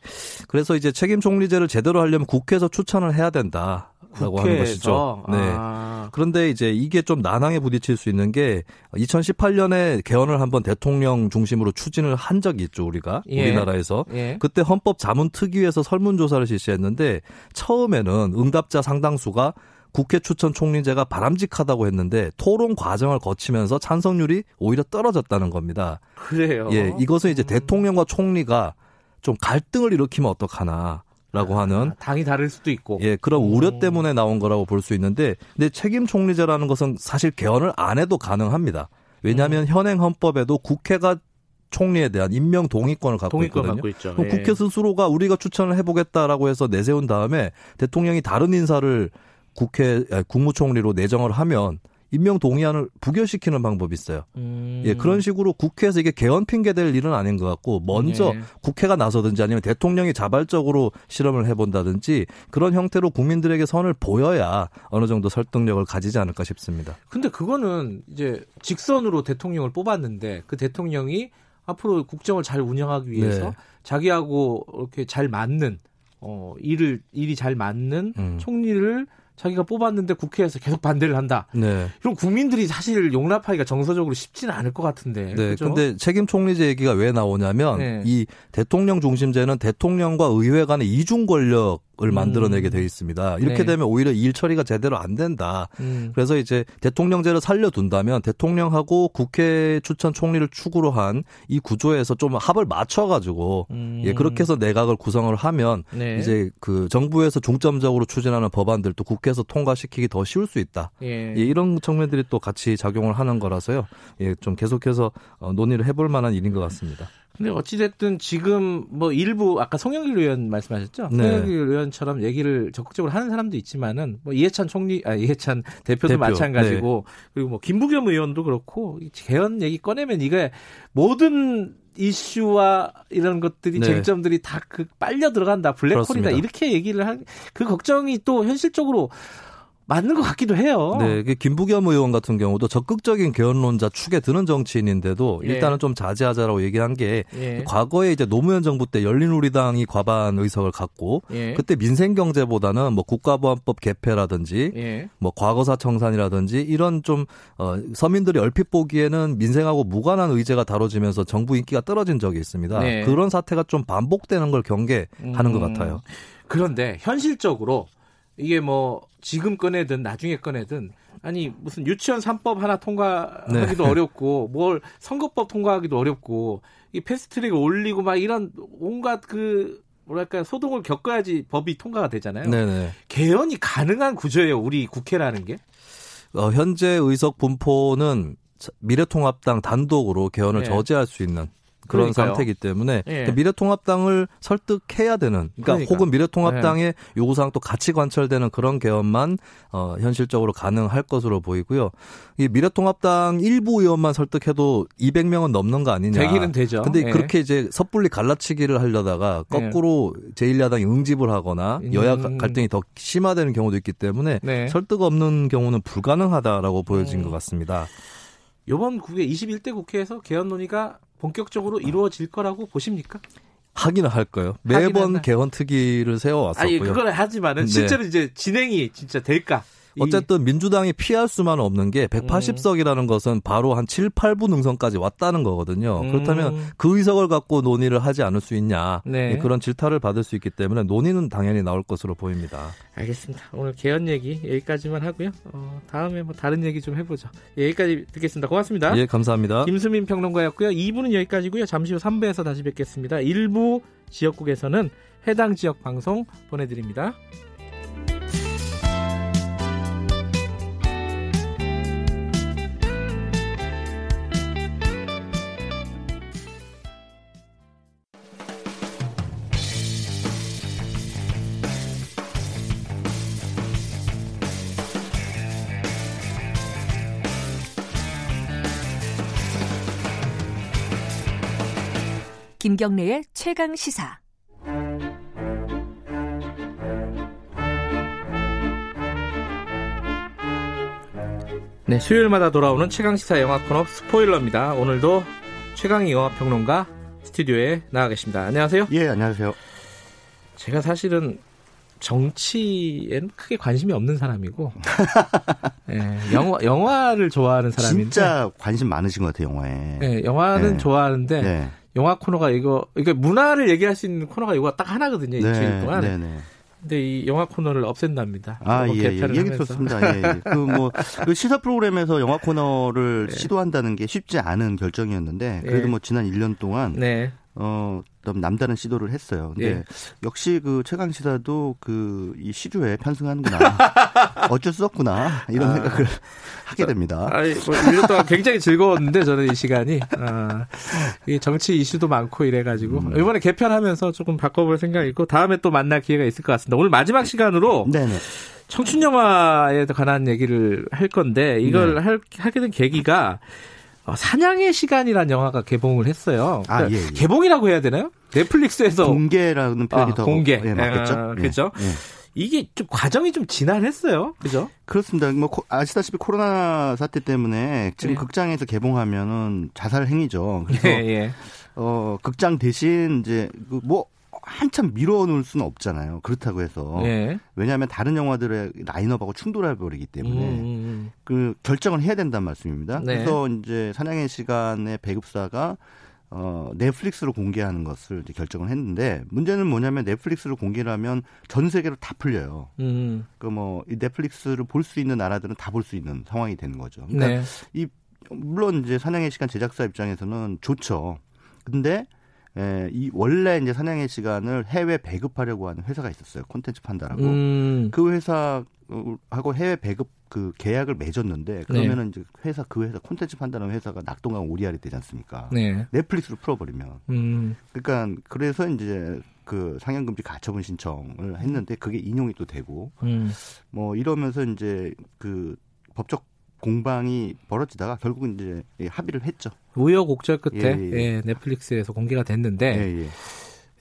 S10: 그래서 이제 책임 총리제를 제대로 하려면 국회에서 추천을 해야 된다 라고 하는 것이죠. 네.
S2: 아.
S10: 그런데 이제 이게 좀 난항에 부딪힐 수 있는 게 2018년에 개헌을 한번 대통령 중심으로 추진을 한 적이 있죠, 우리가.
S2: 예.
S10: 우리나라에서.
S2: 예.
S10: 그때 헌법 자문 특위에서 설문 조사를 실시했는데 처음에는 응답자 상당수가 국회 추천 총리제가 바람직하다고 했는데 토론 과정을 거치면서 찬성률이 오히려 떨어졌다는 겁니다.
S2: 그래요.
S10: 예, 이것은 이제
S2: 음.
S10: 대통령과 총리가 좀 갈등을 일으키면 어떡하나 라고 하는
S2: 아, 당이 다를 수도 있고.
S10: 예, 그런
S2: 음.
S10: 우려 때문에 나온 거라고 볼 수 있는데, 근데 책임 총리제라는 것은 사실 개헌을 안 해도 가능합니다.
S2: 음.
S10: 왜냐하면 현행 헌법에도 국회가 총리에 대한 임명 동의권을 갖고
S2: 동의권
S10: 있거든요.
S2: 갖고 있죠.
S10: 그럼
S2: 예.
S10: 국회 스스로가 우리가 추천을 해보겠다라고 해서 내세운 다음에 대통령이 다른 인사를 국회 아니, 국무총리로 내정을 하면 임명 동의안을 부결시키는 방법이 있어요.
S2: 음.
S10: 예, 그런 식으로 국회에서 이게 개헌 핑계 될 일은 아닌 것 같고 먼저
S2: 예.
S10: 국회가 나서든지 아니면 대통령이 자발적으로 실험을 해본다든지 그런 형태로 국민들에게 선을 보여야 어느 정도 설득력을 가지지 않을까 싶습니다.
S2: 근데 그거는 이제 직선으로 대통령을 뽑았는데 그 대통령이 앞으로 국정을 잘 운영하기 위해서
S10: 네.
S2: 자기하고 이렇게 잘 맞는 어 일을 일이 잘 맞는
S10: 음.
S2: 총리를 자기가 뽑았는데 국회에서 계속 반대를 한다.
S10: 네.
S2: 그럼 국민들이 사실 용납하기가 정서적으로 쉽지는 않을 것 같은데.
S10: 네.
S2: 그죠?
S10: 근데 책임 총리제 얘기가 왜 나오냐면
S2: 네.
S10: 이 대통령 중심제는 대통령과 의회 간의 이중 권력을 만들어내게 돼 있습니다. 이렇게
S2: 네.
S10: 되면 오히려 일 처리가 제대로 안 된다.
S2: 음.
S10: 그래서 이제 대통령제를 살려둔다면 대통령하고 국회 추천 총리를 축으로 한 이 구조에서 좀 합을 맞춰가지고
S2: 음.
S10: 예 그렇게 해서 내각을 구성을 하면
S2: 네.
S10: 이제 그 정부에서 중점적으로 추진하는 법안들도 국회 에서 통과시키기 더 쉬울 수 있다.
S2: 예.
S10: 예, 이런 측면들이 또 같이 작용을 하는 거라서요. 예, 좀 계속해서 어, 논의를 해볼 만한 일인 것 같습니다.
S2: 근데 어찌됐든 지금 뭐 일부 아까 송영길 의원 말씀하셨죠?
S10: 네.
S2: 송영길 의원처럼 얘기를 적극적으로 하는 사람도 있지만은 뭐 이해찬 총리, 아 이해찬 대표도
S10: 대표,
S2: 마찬가지고 그리고 뭐 김부겸 의원도 그렇고 이 개헌 얘기 꺼내면 이게 모든 이슈와 이런 것들이
S10: 네.
S2: 쟁점들이 다 그 빨려 들어간다 블랙홀이다
S10: 그렇습니다.
S2: 이렇게 얘기를 한 그 걱정이 또 현실적으로 맞는 것 같기도 해요.
S10: 네, 그 김부겸 의원 같은 경우도 적극적인 개헌론자 축에 드는 정치인인데도
S2: 예.
S10: 일단은 좀 자제하자라고 얘기한 게
S2: 예.
S10: 과거에 이제 노무현 정부 때 열린우리당이 과반 의석을 갖고
S2: 예.
S10: 그때 민생 경제보다는 뭐 국가보안법 개폐라든지
S2: 예.
S10: 뭐 과거사 청산이라든지 이런 좀 어, 서민들이 얼핏 보기에는 민생하고 무관한 의제가 다뤄지면서 정부 인기가 떨어진 적이 있습니다.
S2: 네.
S10: 그런 사태가 좀 반복되는 걸 경계하는
S2: 음.
S10: 것 같아요.
S2: 그런데 현실적으로 이게 뭐 지금 꺼내든 나중에 꺼내든 아니 무슨 유치원 3법 하나 통과하기도
S10: 네.
S2: 어렵고 뭘 선거법 통과하기도 어렵고 이 패스트트랙 올리고 막 이런 온갖 그 뭐랄까 소동을 겪어야지 법이 통과가 되잖아요.
S10: 네네.
S2: 개헌이 가능한 구조예요. 우리 국회라는 게.
S10: 어, 현재 의석 분포는 미래통합당 단독으로 개헌을
S2: 네.
S10: 저지할 수 있는 그런
S2: 그러니까요.
S10: 상태이기 때문에
S2: 예.
S10: 그 미래통합당을 설득해야 되는 그러니까,
S2: 그러니까.
S10: 혹은 미래통합당의 요구사항 또 같이 관철되는 그런 개헌만 어, 현실적으로 가능할 것으로 보이고요. 이 미래통합당 일부 의원만 설득해도 200명은 넘는 거 아니냐.
S2: 되기는 되죠.
S10: 근데
S2: 예.
S10: 그렇게 이제 섣불리 갈라치기를 하려다가 거꾸로 제1야당이 응집을 하거나 여야
S2: 음.
S10: 갈등이 더 심화되는 경우도 있기 때문에
S2: 네.
S10: 설득 없는 경우는 불가능하다라고 보여진
S2: 음.
S10: 것 같습니다.
S2: 이번 국회 21대 국회에서 개헌 논의가 본격적으로 이루어질 거라고 보십니까?
S10: 하기는 할 거예요. 매번. 개헌 특위를 세워왔었고요.
S2: 아니 그걸 하지만은
S10: 네.
S2: 실제로 이제 진행이 진짜 될까? 이-
S10: 어쨌든 민주당이 피할 수만은 없는 게 180석이라는 것은 바로 한 7, 8부 능선까지 왔다는 거거든요.
S2: 음.
S10: 그렇다면 그 의석을 갖고 논의를 하지 않을 수 있냐.
S2: 네.
S10: 예, 그런 질타를 받을 수 있기 때문에 논의는 당연히 나올 것으로 보입니다.
S2: 알겠습니다. 오늘 개헌 얘기 여기까지만 하고요. 어, 다음에 뭐 다른 얘기 좀 해보죠. 예, 여기까지 듣겠습니다. 고맙습니다.
S10: 예, 감사합니다.
S2: 김수민 평론가였고요. 2부는 여기까지고요. 잠시 후 3부에서 다시 뵙겠습니다. 일부 지역국에서는 해당 지역 방송 보내드립니다.
S3: 김경래의 최강 시사.
S2: 네, 수요일마다 돌아오는 최강 시사 영화 코너 스포일러입니다. 오늘도 최강희 영화 평론가 스튜디오에 나와 계십니다. 안녕하세요.
S11: 예, 안녕하세요.
S2: 제가 사실은 정치엔 크게 관심이 없는 사람이고, 예, 영화 영화를 좋아하는 사람인데,
S11: 진짜 관심 많으신 것 같아요, 영화에.
S2: 예, 영화는
S11: 네.
S2: 좋아하는데
S11: 네.
S2: 영화 코너가 이거 이거 문화를 얘기할 수 있는 코너가 이거 딱 하나거든요 일주일 동안.
S11: 네, 네.
S2: 근데 이 영화 코너를 없앤답니다.
S11: 아, 예, 예. 얘기
S2: 하면서.
S11: 좋습니다. 예. 그 뭐, 그 시사 프로그램에서 영화 코너를
S2: 네.
S11: 시도한다는 게 쉽지 않은 결정이었는데, 그래도
S2: 예.
S11: 뭐 지난 1년 동안,
S2: 네.
S11: 어, 좀 남다른 시도를 했어요. 근데
S2: 예.
S11: 역시 그 최강 시사도 그 이 시류에 편승하는구나. 어쩔 수 없구나. 이런
S2: 아.
S11: 생각을 하게 됩니다.
S2: 아니, 뭐 1년 동안 굉장히 즐거웠는데 저는 이 시간이 아, 이 정치 이슈도 많고 이래 가지고
S11: 음.
S2: 이번에 개편하면서 조금 바꿔 볼 생각이고 다음에 또 만날 기회가 있을 것 같습니다. 오늘 마지막 시간으로
S11: 네네.
S2: 청춘 영화에 관한 얘기를 할 건데 이걸
S11: 네.
S2: 할, 하게 된 계기가 어, 사냥의 시간이라는 영화가 개봉을 했어요.
S11: 아,
S2: 그러니까
S11: 예, 예.
S2: 개봉이라고 해야 되나요? 넷플릭스에서
S11: 공개라는 표현이
S2: 아,
S11: 더
S2: 공개.
S11: 예, 맞겠죠?
S2: 아?
S11: 예.
S2: 이게 좀 과정이 좀 지난했어요. 그죠?
S11: 그렇습니다. 뭐 코- 아시다시피 코로나 사태 때문에 지금
S2: 예.
S11: 극장에서 개봉하면은 자살 행위죠. 그래서. 어 극장 대신 이제 그뭐 한참 밀어놓을 수는 없잖아요. 그렇다고 해서
S2: 예.
S11: 왜냐하면 다른 영화들의 라인업하고 충돌해 버리기 때문에
S2: 음, 음,
S11: 그 결정을 해야 된다는 말씀입니다.
S2: 네.
S11: 그래서 이제 사냥의 시간의 배급사가 어, 넷플릭스로 공개하는 것을 이제 결정을 했는데 문제는 뭐냐면 넷플릭스로 공개를 하면 전 세계로 다 풀려요.
S2: 음.
S11: 그뭐이 넷플릭스를 볼 수 있는 나라들은 다 볼 수 있는 상황이 되는 거죠. 그러니까
S2: 네.
S11: 이 물론 이제 사냥의 시간 제작사 입장에서는 좋죠. 근데 에, 이 원래 이제 사냥의 시간을 해외 배급하려고 하는 회사가 있었어요. 콘텐츠 판다라고.
S2: 음.
S11: 그 회사하고 해외 배급 그 계약을 맺었는데 그러면은 이제 회사 그 회사 콘텐츠 판다는 회사가 낙동강 오리알이 되지 않습니까?
S2: 네.
S11: 넷플릭스로 풀어버리면.
S2: 음.
S11: 그러니까 그래서 이제 그 상영금지 가처분 신청을 했는데 그게 인용이 또 되고
S2: 음.
S11: 뭐 이러면서 이제 그 법적 공방이 벌어지다가 결국은 이제 합의를 했죠.
S2: 우여곡절 끝에
S11: 예, 예.
S2: 예, 넷플릭스에서 공개가 됐는데
S11: 예, 예.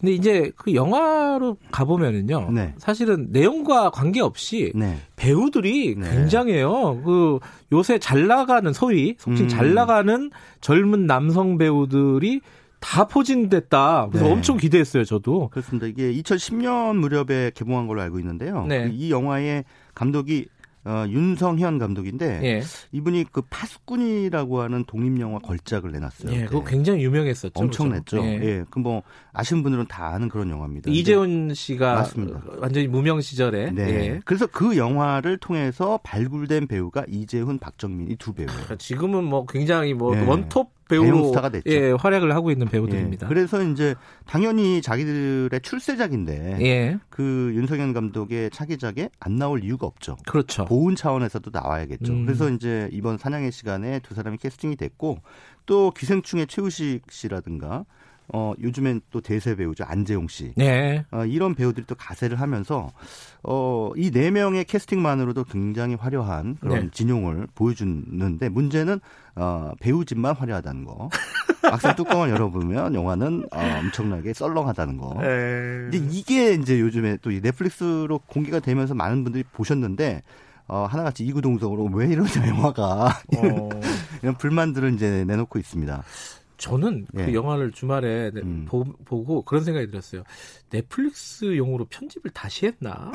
S2: 근데 이제 그 영화로 가보면은요.
S11: 네.
S2: 사실은 내용과 관계없이
S11: 네.
S2: 배우들이
S11: 네.
S2: 굉장해요. 그 요새 잘 나가는 소위 속칭
S11: 음.
S2: 잘 나가는 젊은 남성 배우들이 다 포진됐다. 그래서
S11: 네.
S2: 엄청 기대했어요, 저도.
S11: 그렇습니다. 이게 2010년 무렵에 개봉한 걸로 알고 있는데요.
S2: 네.
S11: 이 영화의 감독이 어, 윤성현 감독인데
S2: 예.
S11: 이분이 그 파수꾼이라고 하는 독립 영화 걸작을 내놨어요.
S2: 예, 그거. 굉장히 유명했었죠.
S11: 엄청
S2: 그죠?
S11: 냈죠.
S2: 예.
S11: 예. 그뭐 아시는 분들은 다 아는 그런 영화입니다.
S2: 이재훈 씨가
S11: 맞습니다.
S2: 완전히 무명 시절에
S11: 네.
S2: 예.
S11: 그래서 그 영화를 통해서 발굴된 배우가 이재훈, 박정민 이 두 배우예요.
S2: 그러니까 지금은 뭐 굉장히 뭐
S11: 예.
S2: 원톱 배우로
S11: 스타가 됐죠.
S2: 예, 활약을 하고 있는 배우들입니다.
S11: 예. 그래서 이제 당연히 자기들의 출세작인데
S2: 예.
S11: 그 윤석현 감독의 차기작에 안 나올 이유가 없죠.
S2: 그렇죠.
S11: 보훈 차원에서도 나와야겠죠.
S2: 음.
S11: 그래서 이제 이번 사냥의 시간에 두 사람이 캐스팅이 됐고 또 기생충의 최우식 씨라든가 어 요즘엔 또 대세 배우죠 안재용 씨.
S2: 네.
S11: 어, 이런 배우들이 또 가세를 하면서 어, 이 네 명의 캐스팅만으로도 굉장히 화려한 그런
S2: 네.
S11: 진용을 보여주는데 문제는 어, 배우진만 화려하다는 거. 막상 뚜껑을 열어보면 영화는 어, 엄청나게 썰렁하다는 거.
S2: 네.
S11: 이제 이게 이제 요즘에 또이 넷플릭스로 공개가 되면서 많은 분들이 보셨는데 어, 하나같이 이구동성으로 왜 이러냐 영화가
S2: 어,
S11: 이런 불만들을 이제 내놓고 있습니다.
S2: 저는 그
S11: 예.
S2: 영화를 주말에 네,
S11: 음.
S2: 보, 고 그런 생각이 들었어요. 넷플릭스용으로 편집을 다시 했나?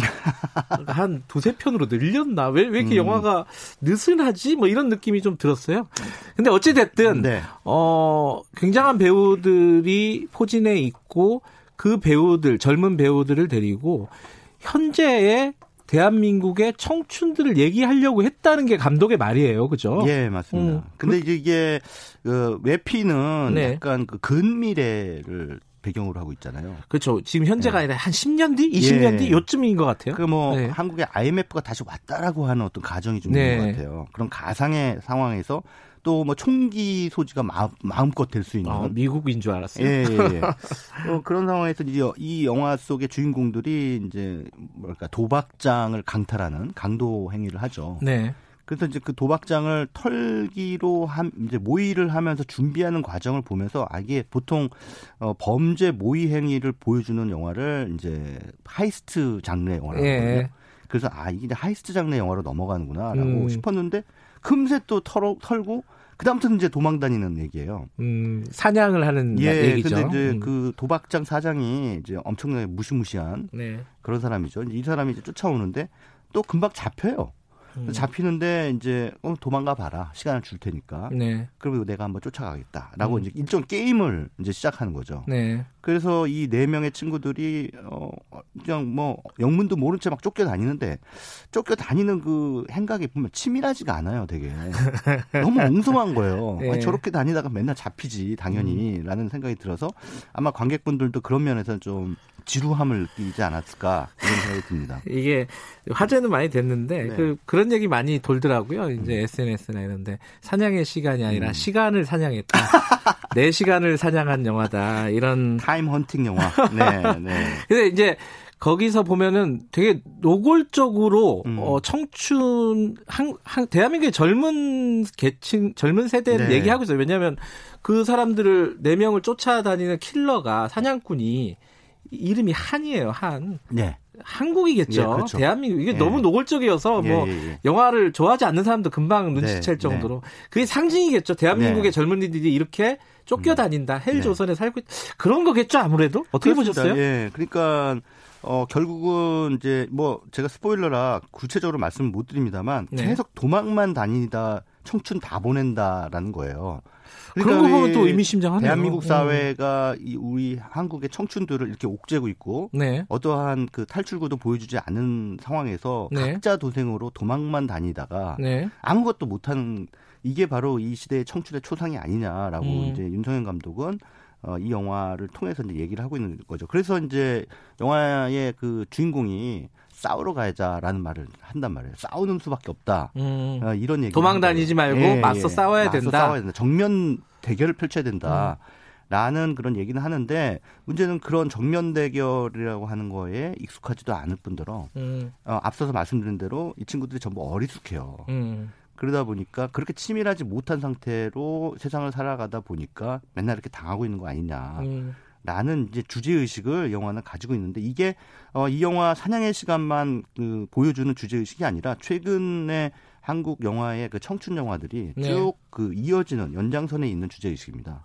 S2: 한 두세 편으로 늘렸나? 왜, 왜 이렇게
S11: 음.
S2: 영화가 느슨하지? 뭐 이런 느낌이 좀 들었어요. 근데 어찌됐든,
S11: 네.
S2: 어, 굉장한 배우들이 포진해 있고 그 배우들, 젊은 배우들을 데리고 현재의 대한민국의 청춘들을 얘기하려고 했다는 게 감독의 말이에요. 그죠?
S11: 예, 맞습니다.
S2: 음,
S11: 근데 이제 이게 그 외피는
S2: 네.
S11: 약간 그 근미래를 배경으로 하고 있잖아요.
S2: 그렇죠. 지금 현재가
S11: 예.
S2: 아니라 한 10년 뒤, 20년
S11: 예.
S2: 뒤 요쯤인 것 같아요.
S11: 그뭐
S2: 네.
S11: 한국의 IMF가 다시 왔다라고 하는 어떤 가정이 좀
S2: 네.
S11: 있는 것 같아요. 그런 가상의 상황에서 또 뭐 총기 소지가 마음, 마음 껏 될 수 있는
S2: 어, 미국인 줄 알았어요.
S11: 예, 예, 예. 어, 그런 상황에서 이제 이 영화 속의 주인공들이 이제 뭐랄까 도박장을 강탈하는 강도 행위를 하죠.
S2: 네.
S11: 그래서 이제 그 도박장을 털기로 한 이제 모의를 하면서 준비하는 과정을 보면서 아 이게 보통 어 범죄 모의 행위를 보여주는 영화를 이제 heist 장르의 영화라고
S2: 예.
S11: 하거든요. 그래서 아 이게 heist 장르의 영화로 넘어가는구나라고
S2: 음.
S11: 싶었는데 금세 또 털어, 털고 그다음부터는 이제 도망 다니는 얘기예요.
S2: 음, 사냥을 하는
S11: 예,
S2: 얘기죠.
S11: 근데 이제
S2: 음.
S11: 그 도박장 사장이 이제 엄청나게 무시무시한
S2: 네.
S11: 그런 사람이죠. 이 사람이 이제 쫓아오는데 또 금방 잡혀요.
S2: 음.
S11: 잡히는데 이제 어, 도망가 봐라 시간을 줄 테니까
S2: 네.
S11: 그리고 내가 한번 쫓아가겠다라고
S2: 음.
S11: 이제 일종 게임을 이제 시작하는 거죠.
S2: 네.
S11: 그래서 이 네 명의 친구들이 어 그냥 뭐 영문도 모른 채 막 쫓겨 다니는데 쫓겨 다니는 그 행각이 보면 치밀하지가 않아요, 되게 너무 엉성한 거예요.
S2: 네.
S11: 아니, 저렇게 다니다가 맨날 잡히지 당연히라는 생각이 들어서 아마 관객분들도 그런 면에서 좀 지루함을 느끼지 않았을까 이런 생각이 듭니다.
S2: 이게 화제는 많이 됐는데
S11: 네.
S2: 그 그런 얘기 많이 돌더라고요. 이제 SNS나 이런데 사냥의 시간이 아니라
S11: 음.
S2: 시간을 사냥했다. 내 시간을 사냥한 영화다. 이런
S11: 타임 헌팅 영화. 네, 네.
S2: 근데 이제 거기서 보면은 되게 노골적으로
S11: 음.
S2: 어, 청춘 한, 한 대한민국의 젊은 계층 젊은 세대를
S11: 네.
S2: 얘기하고 있어요. 왜냐하면 그 사람들을 네 명을 쫓아다니는 킬러가 사냥꾼이 이름이 한이에요. 한
S11: 네.
S2: 한국이겠죠.
S11: 예, 그렇죠.
S2: 대한민국 이게
S11: 예.
S2: 너무 노골적이어서
S11: 예,
S2: 뭐
S11: 예, 예.
S2: 영화를 좋아하지 않는 사람도 금방 눈치챌
S11: 네,
S2: 정도로 그게 상징이겠죠. 대한민국의
S11: 네.
S2: 젊은이들이 이렇게 쫓겨다닌다. 헬
S11: 네.
S2: 조선에 살고 있... 그런 거겠죠. 아무래도 어떻게
S11: 그렇습니다.
S2: 보셨어요?
S11: 예. 그러니까 어 결국은 이제 뭐 제가 스포일러라 구체적으로 말씀을 못 드립니다만
S2: 네.
S11: 계속 도망만 다니다 청춘 다 보낸다라는 거예요.
S2: 그런 거 보면 이또 의미심장하네요.
S11: 대한민국
S2: 음.
S11: 사회가 이 우리 한국의 청춘들을 이렇게 옥죄고 있고
S2: 네.
S11: 어떠한 그 탈출구도 보여주지 않은 상황에서
S2: 네.
S11: 각자 도생으로 도망만 다니다가
S2: 네.
S11: 아무것도 못하는 이게 바로 이 시대의 청춘의 초상이 아니냐라고
S2: 음.
S11: 이제 윤성현 감독은 어, 이 영화를 통해서 이제 얘기를 하고 있는 거죠. 그래서 이제 영화의 그 주인공이 싸우러 가자라는 말을 한단 말이에요. 싸우는 수밖에 없다.
S2: 음.
S11: 어, 이런 얘기.
S2: 도망 다니지 말고 맞서 싸워야 된다. 음.
S11: 싸워야 된다. 정면 대결을 펼쳐야 된다. 라는 그런 얘기는 하는데 문제는 그런 정면 대결이라고 하는 거에 익숙하지도 않을 뿐더러
S2: 음.
S11: 어, 앞서서 말씀드린 대로 이 친구들이 전부 어리숙해요.
S2: 음.
S11: 그러다 보니까 그렇게 치밀하지 못한 상태로 세상을 살아가다 보니까 맨날 이렇게 당하고 있는 거 아니냐.
S2: 음.
S11: 라는 이제 주제 의식을 영화는 가지고 있는데 이게 어, 이 영화 사냥의 시간만 그 보여주는 주제 의식이 아니라 최근에 한국 영화의 그 청춘 영화들이
S2: 네.
S11: 쭉 그 이어지는 연장선에 있는 주제 의식입니다.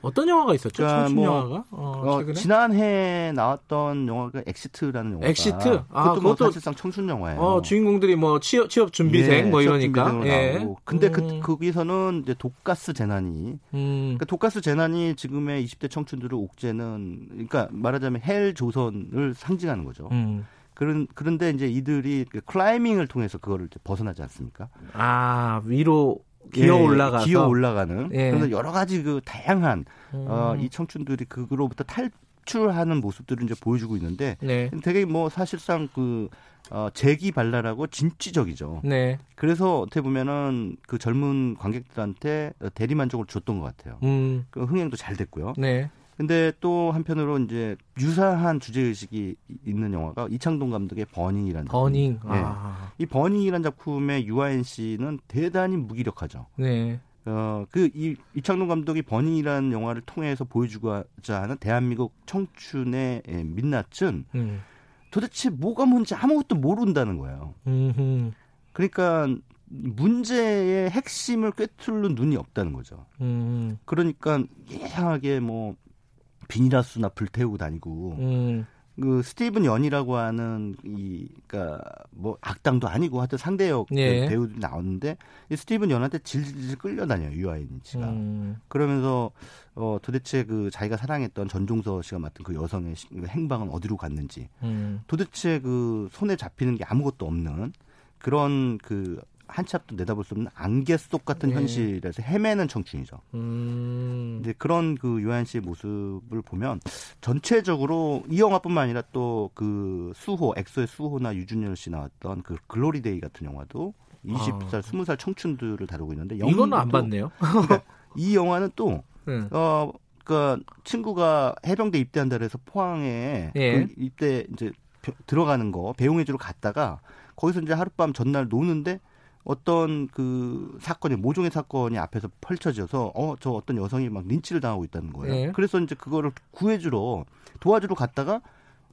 S2: 어떤 영화가 있었죠?
S11: 그러니까
S2: 청춘
S11: 뭐,
S2: 영화가? 어,
S11: 어? 지난해 나왔던 영화가 엑시트라는 영화가
S2: 엑시트? 아,
S11: 그것도 뭐
S2: 그것도-
S11: 사실상 청춘 영화예요.
S2: 어, 주인공들이 뭐 취업, 취업 준비생
S11: 예,
S2: 뭐 이러니까. 예.
S11: 나오고. 근데
S2: 음.
S11: 그 거기서는 이제 독가스 재난이
S2: 음.
S11: 그러니까 독가스 재난이 지금의 20대 청춘들을 옥죄는 그러니까 말하자면 헬조선을 상징하는 거죠.
S2: 음.
S11: 그런 그런데 이제 이들이 그 클라이밍을 통해서 그거를 벗어나지 않습니까?
S2: 아, 위로 기어
S11: 예,
S2: 올라가서.
S11: 기어 올라가는
S2: 예.
S11: 그래서 여러 가지 그 다양한
S2: 음.
S11: 어, 이 청춘들이 그거로부터 탈출하는 모습들을 이제 보여주고 있는데
S2: 네.
S11: 되게 뭐 사실상 그 어, 재기발랄하고 진취적이죠.
S2: 네.
S11: 그래서 어떻게 보면은 그 젊은 관객들한테 대리 만족을 줬던 것 같아요.
S2: 음.
S11: 그 흥행도 잘 됐고요.
S2: 네.
S11: 근데 또 한편으로 이제 유사한 주제 의식이 있는 영화가 이창동 감독의 버닝이라는
S2: 버닝.
S11: 작품. 예.
S2: 아.
S11: 이 버닝이라는 작품의 유아인 씨는 대단히 무기력하죠.
S2: 네.
S11: 어, 그, 이, 이창동 감독이 버닝이라는 영화를 통해서 보여주고자 하는 대한민국 청춘의 예, 민낯은
S2: 음.
S11: 도대체 뭐가 뭔지 아무것도 모른다는 거예요.
S2: 음흠.
S11: 그러니까 문제의 핵심을 꿰뚫는 눈이 없다는 거죠.
S2: 음.
S11: 그러니까 이상하게 뭐 비닐하우스나 불태우고 다니고
S2: 음.
S11: 그 스티븐 연이라고 하는 이 그러니까 뭐 악당도 아니고 하여튼 상대역
S2: 예.
S11: 그 배우들이 나오는데 이 스티븐 연한테 질질 끌려다녀요 유아인 씨가
S2: 음.
S11: 그러면서 어 도대체 그 자기가 사랑했던 전종서 씨가 맡은 그 여성의 시- 행방은 어디로 갔는지
S2: 음.
S11: 도대체 그 손에 잡히는 게 아무것도 없는 그런 그 한치 앞도 내다볼 수 없는 안개 속 같은
S2: 예.
S11: 현실에서 헤매는 청춘이죠.
S2: 음.
S11: 이제 그런 그 유한 씨의 모습을 보면 전체적으로 이 영화뿐만 아니라 또 그 수호 엑소의 수호나 류준열 씨 나왔던 그 글로리데이 같은 영화도 20살, 20살 청춘들을 다루고 있는데
S2: 아. 이거는 안 봤네요.
S11: 그러니까 이 영화는 또
S2: 음.
S11: 어, 그 친구가 해병대 입대한다 그래서 포항에
S2: 예.
S11: 그 입대 이제 벼- 들어가는 거 배웅해주러 갔다가 거기서 이제 하룻밤 전날 노는데 어떤 그 사건이 모종의 사건이 앞에서 펼쳐져서 어 저 어떤 여성이 막 린치를 당하고 있다는 거예요.
S2: 예.
S11: 그래서 이제 그거를 구해주러 도와주러 갔다가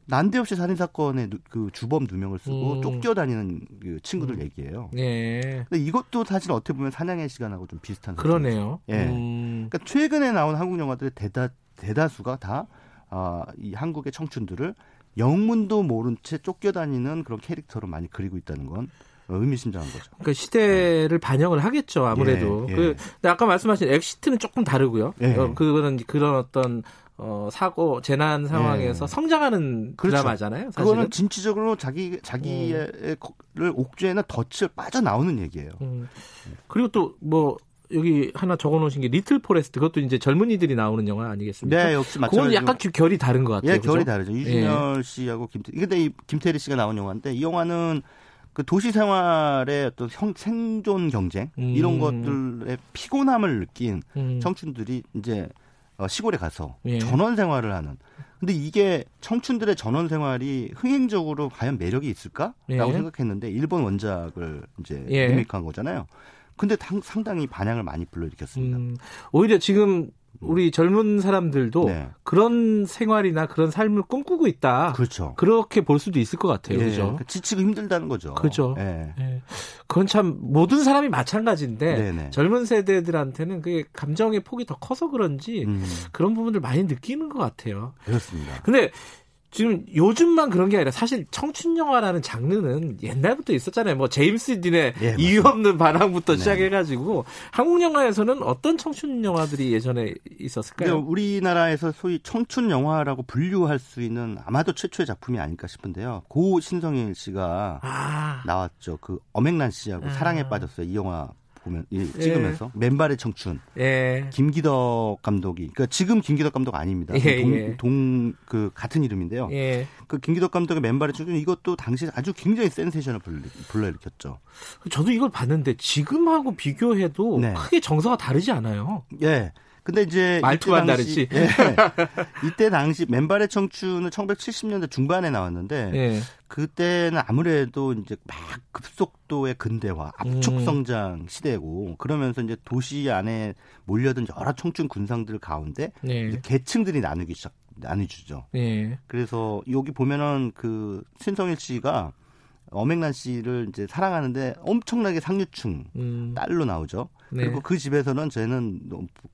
S11: 난데없이 살인 사건의 그 주범 누명을 쓰고
S2: 음.
S11: 쫓겨다니는 그 친구들 얘기예요.
S2: 네.
S11: 근데 이것도 사실 어떻게 보면 사냥의 시간하고 좀 비슷한
S2: 그러네요.
S11: 예.
S2: 음.
S11: 그러니까 최근에 나온 한국 영화들의 대다 대다수가 다 아, 이 한국의 청춘들을 영문도 모른 채 쫓겨다니는 그런 캐릭터로 많이 그리고 있다는 건 의미심장한 거죠.
S2: 그러니까 시대를 반영을 하겠죠 아무래도.
S11: 예, 예.
S2: 그 근데 아까 말씀하신 엑시트는 조금 다르고요.
S11: 예.
S2: 어, 그거는 그런 어떤 어, 사고 재난 상황에서
S11: 예.
S2: 성장하는
S11: 그렇죠.
S2: 드라마잖아요. 사실은.
S11: 그거는 진취적으로 자기 자기의 를 옥죄는 덫을 빠져나오는 얘기예요.
S2: 음. 그리고 또 뭐 여기 하나 적어놓으신 게 리틀 포레스트 그것도 이제 젊은이들이 나오는 영화 아니겠습니까?
S11: 네, 역시
S2: 그건
S11: 마찬가지로
S2: 약간 기- 결이 다른 것 같아요.
S11: 예? 결이 다르죠. 류준열 씨하고 김태 근데 이 김태리 씨가 나온 영화인데 이 영화는 그 도시 생활의 어떤 형- 생존 경쟁 이런
S2: 음.
S11: 것들의 피곤함을 느낀
S2: 음.
S11: 청춘들이 이제 어, 시골에 가서
S2: 예.
S11: 전원 생활을 하는. 근데 이게 청춘들의 전원 생활이 흥행적으로 과연 매력이 있을까라고
S2: 예.
S11: 생각했는데 일본 원작을 이제
S2: 예.
S11: 리메이크한 거잖아요. 근데 당- 상당히 반향을 많이 불러일으켰습니다.
S2: 음, 오히려 지금 우리 젊은 사람들도
S11: 네.
S2: 그런 생활이나 그런 삶을 꿈꾸고 있다.
S11: 그렇죠.
S2: 그렇게 볼 수도 있을 것 같아요.
S11: 예,
S2: 그죠?
S11: 그러니까 지치고 힘들다는 거죠.
S2: 그죠.
S11: 예.
S2: 예. 그건 참 모든 사람이 마찬가지인데
S11: 네네.
S2: 젊은 세대들한테는 그게 감정의 폭이 더 커서 그런지
S11: 음,
S2: 그런 부분들 많이 느끼는 것 같아요.
S11: 그렇습니다.
S2: 근데 지금 요즘만 그런 게 아니라 사실 청춘 영화라는 장르는 옛날부터 있었잖아요. 뭐 제임스 딘의
S11: 예,
S2: 이유 없는 반항부터
S11: 네.
S2: 시작해가지고 한국 영화에서는 어떤 청춘 영화들이 예전에 있었을까요?
S11: 우리나라에서 소위 청춘 영화라고 분류할 수 있는 아마도 최초의 작품이 아닐까 싶은데요. 고 신성일 씨가
S2: 아,
S11: 나왔죠. 그 엄앵란 씨하고
S2: 아.
S11: 사랑에 빠졌어요. 이 영화 보면 이
S2: 예.
S11: 찍으면서 맨발의 청춘
S2: 예.
S11: 김기덕 감독이 그러니까 지금 김기덕 감독 아닙니다.
S2: 예, 예.
S11: 동그 같은 이름인데요.
S2: 예.
S11: 그 김기덕 감독의 맨발의 청춘 이것도 당시 아주 굉장히 센세이션을 불러- 불러일으켰죠.
S2: 저도 이걸 봤는데 지금하고 비교해도
S11: 네.
S2: 크게 정서가 다르지 않아요.
S11: 예. 근데 이제 당시,
S2: 다르지.
S11: 예, 이때 당시 맨발의 청춘은 1970년대 중반에 나왔는데
S2: 예.
S11: 그때는 아무래도 이제 막 급속도의 근대화, 압축
S2: 음.
S11: 성장 시대고 그러면서 이제 도시 안에 몰려든 여러 청춘 군상들 가운데
S2: 네.
S11: 이제 계층들이 나누기 시작 나뉘주죠.
S2: 예.
S11: 그래서 여기 보면은 그 신성일 씨가 어맹란 씨를 이제 사랑하는데 엄청나게 상류층
S2: 음.
S11: 딸로 나오죠.
S2: 네.
S11: 그리고 그 집에서는 쟤는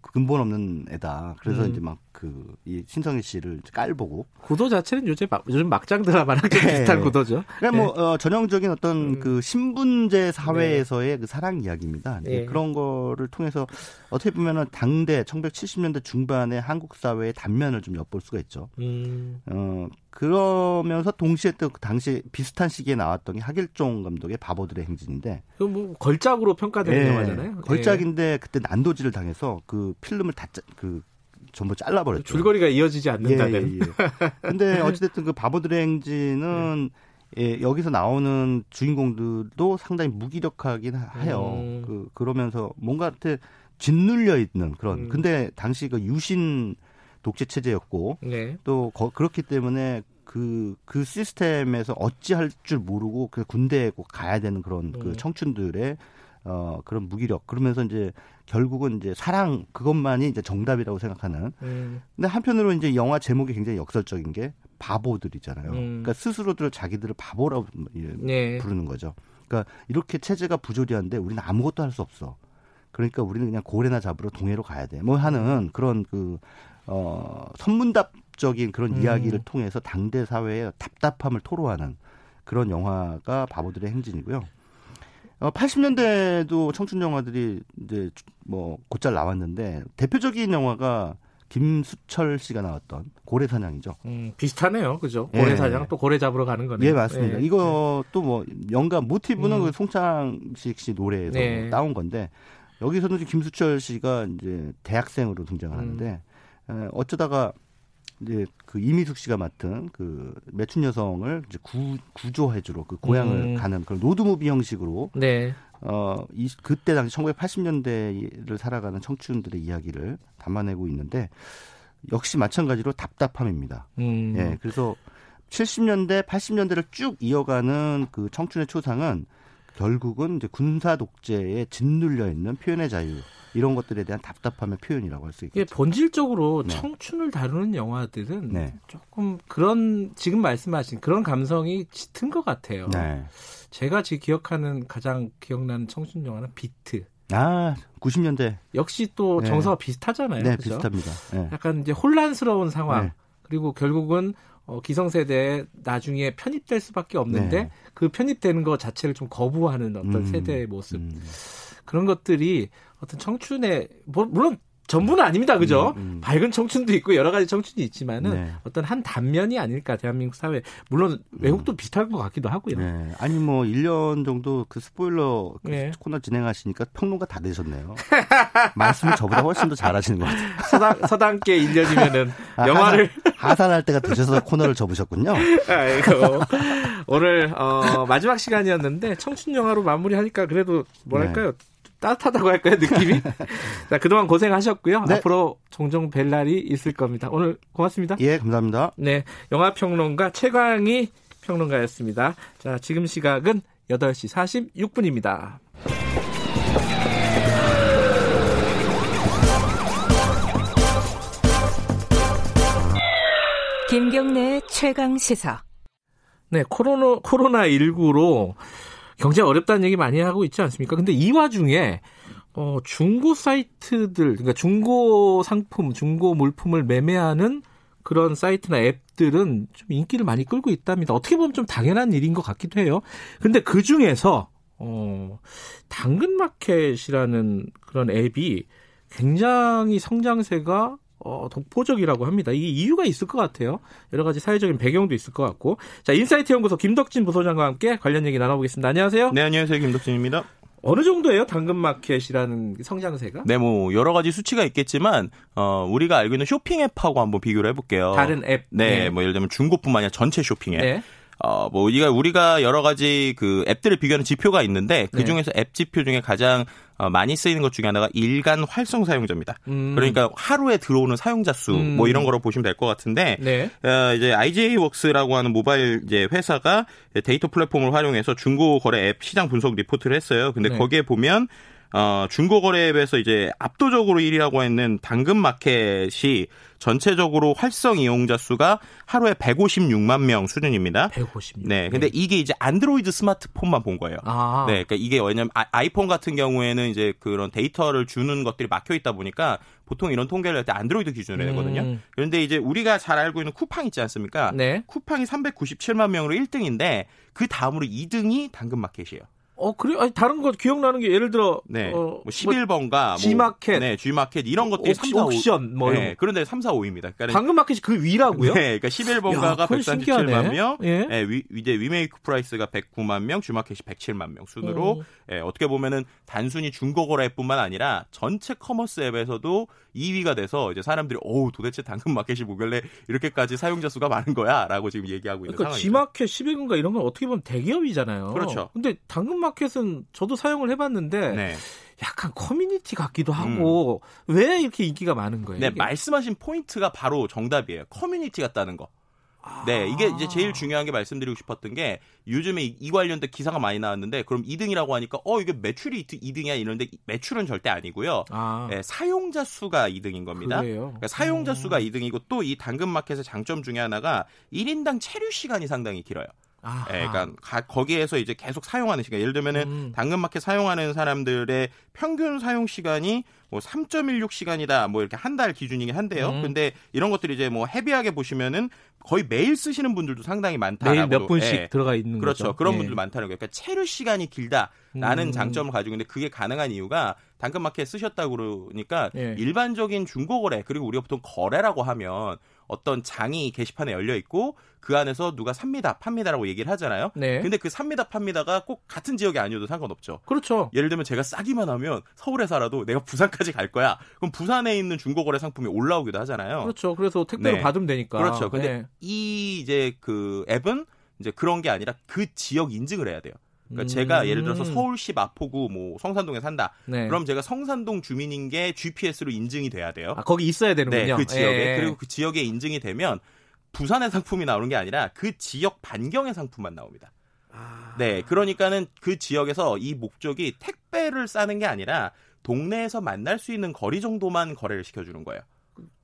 S11: 근본 없는 애다. 그래서
S2: 음.
S11: 이제 막그 이 신성일 씨를 깔보고
S2: 구도 자체는 요즘 막, 요즘 막장 드라마랑 좀
S11: 네.
S2: 비슷한 구도죠.
S11: 그러니까 뭐 어, 전형적인 어떤
S2: 음.
S11: 그 신분제 사회에서의 그 사랑 이야기입니다.
S2: 네.
S11: 그런 거를 통해서 어떻게 보면은 당대 1970년대 중반의 한국 사회의 단면을 좀 엿볼 수가 있죠.
S2: 음.
S11: 어 그러면서 동시에 또그 당시 비슷한 시기에 나왔던 게 하길종 감독의 바보들의 행진인데
S2: 이거 뭐 걸작으로 평가되는
S11: 예,
S2: 영화잖아요. 예.
S11: 걸작인데 그때 난도질을 당해서 그 필름을 다그 전부 잘라버렸죠.
S2: 줄거리가 이어지지 않는다는.
S11: 예, 예, 예. 근데 어찌됐든 그 바보들의 행진은 예, 여기서 나오는 주인공들도 상당히 무기력하긴 하- 해요.
S2: 음.
S11: 그 그러면서 뭔가 한테 짓눌려 있는 그런.
S2: 음.
S11: 근데 당시 그 유신 독재 체제였고
S2: 네.
S11: 또 거- 그렇기 때문에 그, 그 시스템에서 어찌할 줄 모르고 그 군대에 꼭 가야 되는 그런 그
S2: 음.
S11: 청춘들의 어, 그런 무기력. 그러면서 이제 결국은 이제 사랑 그것만이 이제 정답이라고 생각하는.
S2: 음.
S11: 근데 한편으로 이제 영화 제목이 굉장히 역설적인 게 바보들이잖아요.
S2: 음.
S11: 그러니까 스스로들 자기들을 바보라고 예,
S2: 네.
S11: 부르는 거죠. 그러니까 이렇게 체제가 부조리한데 우리는 아무것도 할 수 없어. 그러니까 우리는 그냥 고래나 잡으러 동해로 가야 돼. 뭐 하는 그런 그, 어, 선문답적인 그런
S2: 음.
S11: 이야기를 통해서 당대 사회의 답답함을 토로하는 그런 영화가 바보들의 행진이고요. 어, 80년대도 청춘 영화들이 이제 뭐 곧잘 나왔는데 대표적인 영화가 김수철 씨가 나왔던 고래 사냥이죠.
S2: 음, 비슷하네요. 그죠?
S11: 예.
S2: 고래사냥 또 고래 잡으러 가는 거네요.
S11: 예, 맞습니다.
S2: 예.
S11: 이것도 뭐 영감 모티브는
S2: 음.
S11: 그 송창식 씨 노래에서
S2: 네.
S11: 따온 건데 여기서는 김수철 씨가 이제 대학생으로 등장을 하는데
S2: 음.
S11: 에, 어쩌다가 이제 그 이미숙 씨가 맡은 그 매춘 여성을 이제 구, 구조해주러 그 고향을
S2: 음.
S11: 가는 그런 로드무비 형식으로
S2: 네.
S11: 어, 이, 그때 당시 1980년대를 살아가는 청춘들의 이야기를 담아내고 있는데 역시 마찬가지로 답답함입니다.
S2: 음.
S11: 예, 그래서 70년대, 80년대를 쭉 이어가는 그 청춘의 초상은 결국은 이제 군사 독재에 짓눌려 있는 표현의 자유 이런 것들에 대한 답답함의 표현이라고 할수
S2: 이게
S11: 있겠죠.
S2: 본질적으로
S11: 네.
S2: 청춘을 다루는 영화들은
S11: 네.
S2: 조금 그런 지금 말씀하신 그런 감성이 짙은 것 같아요.
S11: 네.
S2: 제가 지금 기억하는 가장 기억나는 청춘 영화는 비트.
S11: 아, 90년대.
S2: 역시 또
S11: 네.
S2: 정서가 비슷하잖아요.
S11: 네,
S2: 그죠?
S11: 비슷합니다. 네.
S2: 약간 이제 혼란스러운 상황
S11: 네.
S2: 그리고 결국은 어, 기성세대에 나중에 편입될 수밖에 없는데
S11: 네.
S2: 그 편입되는 것 자체를 좀 거부하는 어떤
S11: 음,
S2: 세대의 모습
S11: 음.
S2: 그런 것들이 어떤 청춘의 뭐, 물론 전부는 아닙니다, 그죠?
S11: 음, 음.
S2: 밝은 청춘도 있고 여러 가지 청춘이 있지만은
S11: 네.
S2: 어떤 한 단면이 아닐까 대한민국 사회. 물론 외국도 비슷한 것 같기도 하고요.
S11: 네. 아니 뭐 1년 정도 그 스포일러 그
S2: 네.
S11: 코너 진행하시니까 평론가 다 되셨네요. 말씀을 저보다 훨씬 더 잘하시는 것 같아요.
S2: 서당 서당계 1년이면은
S11: 아,
S2: 영화를
S11: 하산, 하산 할 때가 되셔서 코너를 접으셨군요.
S2: 아이고 오늘 어, 마지막 시간이었는데 청춘 영화로 마무리하니까 그래도 뭐랄까요 좀 따뜻하다고 할까요 느낌이? 자 그동안 고생하셨고요.
S11: 네.
S2: 앞으로 종종 뵐 날이 있을 겁니다. 오늘 고맙습니다.
S11: 예, 감사합니다.
S2: 네, 영화 평론가 최광희 평론가였습니다. 자 지금 시각은 8시 46분입니다.
S3: 김경래의 최강 시사.
S2: 네, 코로나, 코로나19로 경제 어렵다는 얘기 많이 하고 있지 않습니까? 근데 이 와중에, 어, 중고 사이트들, 그러니까 중고 상품, 중고 물품을 매매하는 그런 사이트나 앱들은 좀 인기를 많이 끌고 있답니다. 어떻게 보면 좀 당연한 일인 것 같기도 해요. 근데 그 중에서, 어, 당근마켓이라는 그런 앱이 굉장히 성장세가 어, 독보적이라고 합니다. 이게 이유가 있을 것 같아요. 여러 가지 사회적인 배경도 있을 것 같고. 자, 인사이트 연구소 김덕진 부소장과 함께 관련 얘기 나눠보겠습니다. 안녕하세요.
S12: 네, 안녕하세요. 김덕진입니다.
S2: 어느 정도예요? 당근마켓이라는 성장세가?
S12: 네, 뭐 여러 가지 수치가 있겠지만 어, 우리가 알고 있는 쇼핑 앱하고 한번 비교를 해볼게요.
S2: 다른 앱.
S12: 네,
S2: 네.
S12: 뭐 예를 들면 중고뿐만 아니라 전체 쇼핑 앱.
S2: 네.
S12: 어, 뭐, 우리가, 우리가 여러 가지 그 앱들을 비교하는 지표가 있는데 그
S2: 네.
S12: 중에서 앱 지표 중에 가장 어, 많이 쓰이는 것 중에 하나가 일간 활성 사용자입니다.
S2: 음.
S12: 그러니까 하루에 들어오는 사용자 수,
S2: 음.
S12: 뭐 이런 거로 보시면 될 것 같은데,
S2: 네.
S12: 어, 이제 IGAWorks라고 하는 모바일 이제 회사가 데이터 플랫폼을 활용해서 중고 거래 앱 시장 분석 리포트를 했어요. 근데
S2: 네.
S12: 거기에 보면 어, 중고 거래 앱에서 이제 압도적으로 1위라고 했는 당근 마켓이 전체적으로 활성 이용자 수가 하루에 156만 명 수준입니다.
S2: 156.
S12: 네. 근데 이게 이제 안드로이드 스마트폰만 본 거예요.
S2: 아.
S12: 네, 그러니까 이게 왜냐면 아- 아이폰 같은 경우에는 이제 그런 데이터를 주는 것들이 막혀 있다 보니까 보통 이런 통계를 할 때 안드로이드 기준으로 내거든요.
S2: 음.
S12: 그런데 이제 우리가 잘 알고 있는 쿠팡 있지 않습니까?
S2: 네.
S12: 쿠팡이 397만 명으로 1등인데 그 다음으로 2등이 당근마켓이에요.
S2: 어, 그래? 아니, 다른 거 기억나는 게 예를 들어.
S12: 네.
S2: 어,
S12: 뭐 11번가
S2: G마켓.
S12: 네, G마켓 이런 것들이
S2: 옥-
S12: 3, 4, 5.
S2: 옥션 뭐
S12: 네, 그런데 3, 4, 5입니다. 그러니까
S2: 당근마켓이 그 위라고요?
S12: 네, 그러니까 11번가가
S2: 야, 그건
S12: 137만
S2: 신기하네.
S12: 명,
S2: 예.
S12: 예, 위, 이제 위메이크 프라이스가 109만 명, G마켓이 107만 명 순으로
S2: 음.
S12: 예, 어떻게 보면은 단순히 중고 거래 앱뿐만 아니라 전체 commerce 앱에서도 2위가 돼서 이제 사람들이 어우 도대체 당근마켓이 뭐길래 이렇게까지 사용자 수가 많은 거야라고 지금 얘기하고 있는
S2: 그러니까
S12: 상황이죠.
S2: G마켓, 11번가 이런 건 어떻게 보면 대기업이잖아요.
S12: 그렇죠.
S2: 근데 당근마켓 은 저도 사용을 해봤는데
S12: 네.
S2: 약간 커뮤니티 같기도 하고 왜 이렇게 인기가 많은 거예요?
S12: 네,
S2: 이게?
S12: 말씀하신 포인트가 바로 정답이에요. 커뮤니티 같다는 거. 네, 이게 이제 제일 중요한 게 말씀드리고 싶었던 게 요즘에 이, 이 관련된 기사가 많이 나왔는데 그럼 2등이라고 하니까 어 이게 매출이 2등이야 이러는데 매출은 절대 아니고요.
S2: 아,
S12: 네, 사용자 수가 2등인 겁니다. 그러니까 사용자
S2: 음.
S12: 수가 2등이고 또 이 당근마켓의 장점 중에 하나가 1인당 체류 시간이 상당히 길어요. 예, 그러니까 가- 거기에서 이제 계속 사용하는 시간. 예를 들면은
S2: 음.
S12: 당근마켓 사용하는 사람들의 평균 사용 시간이 뭐 3.16 시간이다. 뭐 이렇게 한 달 기준이긴 한데요.
S2: 음.
S12: 근데 이런 것들이 이제 뭐 헤비하게 보시면은 거의 매일 쓰시는 분들도 상당히 많다라고.
S2: 매일 몇 분씩
S12: 예.
S2: 들어가 있는
S12: 그렇죠.
S2: 거죠.
S12: 그런
S2: 예.
S12: 분들 많다는 거예요. 그러니까 체류 시간이 길다라는
S2: 음.
S12: 장점을 가지고 있는데 그게 가능한 이유가 당근마켓 쓰셨다고 그러니까
S2: 예.
S12: 일반적인 중고거래 그리고 우리가 보통 거래라고 하면 어떤 장이 게시판에 열려 있고 그 안에서 누가 삽니다, 팝니다라고 얘기를 하잖아요.
S2: 네.
S12: 근데 그 삽니다, 팝니다가 꼭 같은 지역이 아니어도 상관없죠.
S2: 그렇죠.
S12: 예를 들면 제가 싸기만 하면 서울에 살아도 내가 부산까지 갈 거야. 그럼 부산에 있는 중고거래 상품이 올라오기도 하잖아요.
S2: 그렇죠. 그래서 택배로
S12: 네.
S2: 받으면 되니까.
S12: 그렇죠. 근데
S2: 네.
S12: 이 이제 그 앱은 이제 그런 게 아니라 그 지역 인증을 해야 돼요. 그러니까
S2: 음.
S12: 제가 예를 들어서 서울시 마포구 뭐 성산동에 산다.
S2: 네.
S12: 그럼 제가 성산동 주민인 게 GPS로 인증이 돼야 돼요.
S2: 아, 거기 있어야 되는군요.
S12: 네, 그 지역에
S2: 예.
S12: 그리고 그 지역에 인증이 되면 부산의 상품이 나오는 게 아니라 그 지역 반경의 상품만 나옵니다.
S2: 아.
S12: 네, 그러니까는 그 지역에서 이 목적이 택배를 싸는 게 아니라 동네에서 만날 수 있는 거리 정도만 거래를 시켜주는 거예요.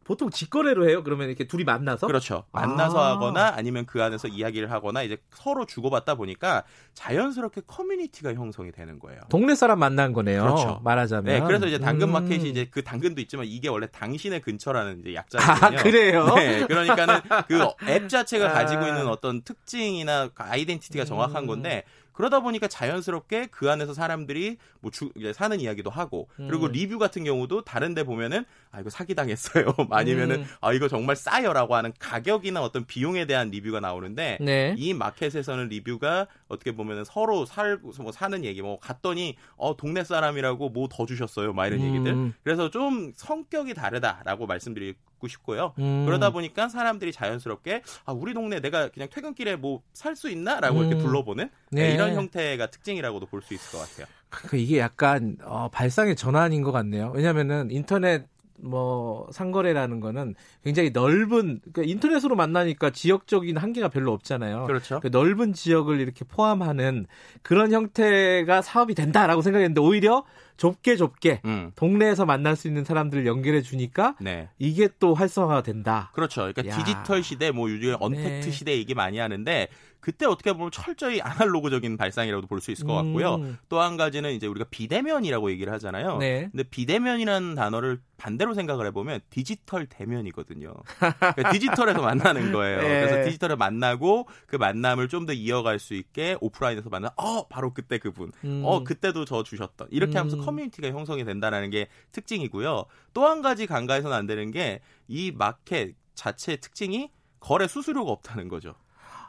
S2: 보통 직거래로 해요. 그러면 이렇게 둘이 만나서
S12: 그렇죠. 만나서
S2: 아.
S12: 하거나 아니면 그 안에서 이야기를 하거나 이제 서로 주고받다 보니까 자연스럽게 커뮤니티가 형성이 되는 거예요.
S2: 동네 사람 만난 거네요.
S12: 그렇죠.
S2: 말하자면.
S12: 네, 그래서 이제 당근 마켓이
S2: 음.
S12: 이제 그 당근도 있지만 이게 원래 당신의 근처라는 이제
S2: 아,
S12: 약자거든요.
S2: 그래요?
S12: 네, 그러니까는 그 앱 자체가
S2: 아.
S12: 가지고 있는 어떤 특징이나 그 아이덴티티가 정확한
S2: 음.
S12: 건데 그러다 보니까 자연스럽게 그 안에서 사람들이 뭐 주, 이제 사는 이야기도 하고 그리고
S2: 음.
S12: 리뷰 같은 경우도 다른데 보면은 아 이거 사기 당했어요 아니면은
S2: 음.
S12: 아 이거 정말 싸요라고 하는 가격이나 어떤 비용에 대한 리뷰가 나오는데
S2: 네.
S12: 이 마켓에서는 리뷰가 어떻게 보면은 서로 살고 뭐 사는 얘기 뭐 갔더니 어 동네 사람이라고 뭐 더 주셨어요 막 이런
S2: 음.
S12: 얘기들 그래서 좀 성격이 다르다라고 말씀드리고 싶고요
S2: 음.
S12: 그러다 보니까 사람들이 자연스럽게 아 우리 동네 내가 그냥 퇴근길에 뭐 살 수 있나라고 이렇게
S2: 음.
S12: 둘러보는
S2: 네.
S12: 네, 이런 형태가 특징이라고도 볼 수 있을 것 같아요.
S2: 그 이게 약간 어, 발상의 전환인 것 같네요. 왜냐면은 인터넷 뭐 상거래라는 거는 굉장히 넓은 그러니까 인터넷으로 만나니까 지역적인 한계가 별로 없잖아요.
S12: 그렇죠.
S2: 그 넓은 지역을 이렇게 포함하는 그런 형태가 사업이 된다라고 생각했는데 오히려 좁게 좁게
S12: 음.
S2: 동네에서 만날 수 있는 사람들을 연결해 주니까
S12: 네.
S2: 이게 또 활성화가 된다.
S12: 그렇죠. 그러니까
S2: 야.
S12: 디지털 시대, 뭐 요즘 언택트
S2: 네.
S12: 시대 얘기 많이 하는데 그때 어떻게 보면 철저히 아날로그적인 발상이라고도 볼 수 있을 것 같고요.
S2: 음.
S12: 또한 가지는 이제 우리가 비대면이라고 얘기를 하잖아요.
S2: 네.
S12: 근데 비대면이라는 단어를 반대로 생각을 해보면 디지털 대면이거든요. 그러니까 디지털에서 만나는 거예요.
S2: 네.
S12: 그래서 디지털에 만나고 그 만남을 좀 더 이어갈 수 있게 오프라인에서 만나. 어 바로 그때 그분.
S2: 음.
S12: 어 그때도 저 주셨던. 이렇게 하면서
S2: 음.
S12: 커뮤니티가 형성이 된다는 게 특징이고요. 또 한 가지 간과해서는 안 되는 게 이 마켓 자체의 특징이 거래 수수료가 없다는 거죠.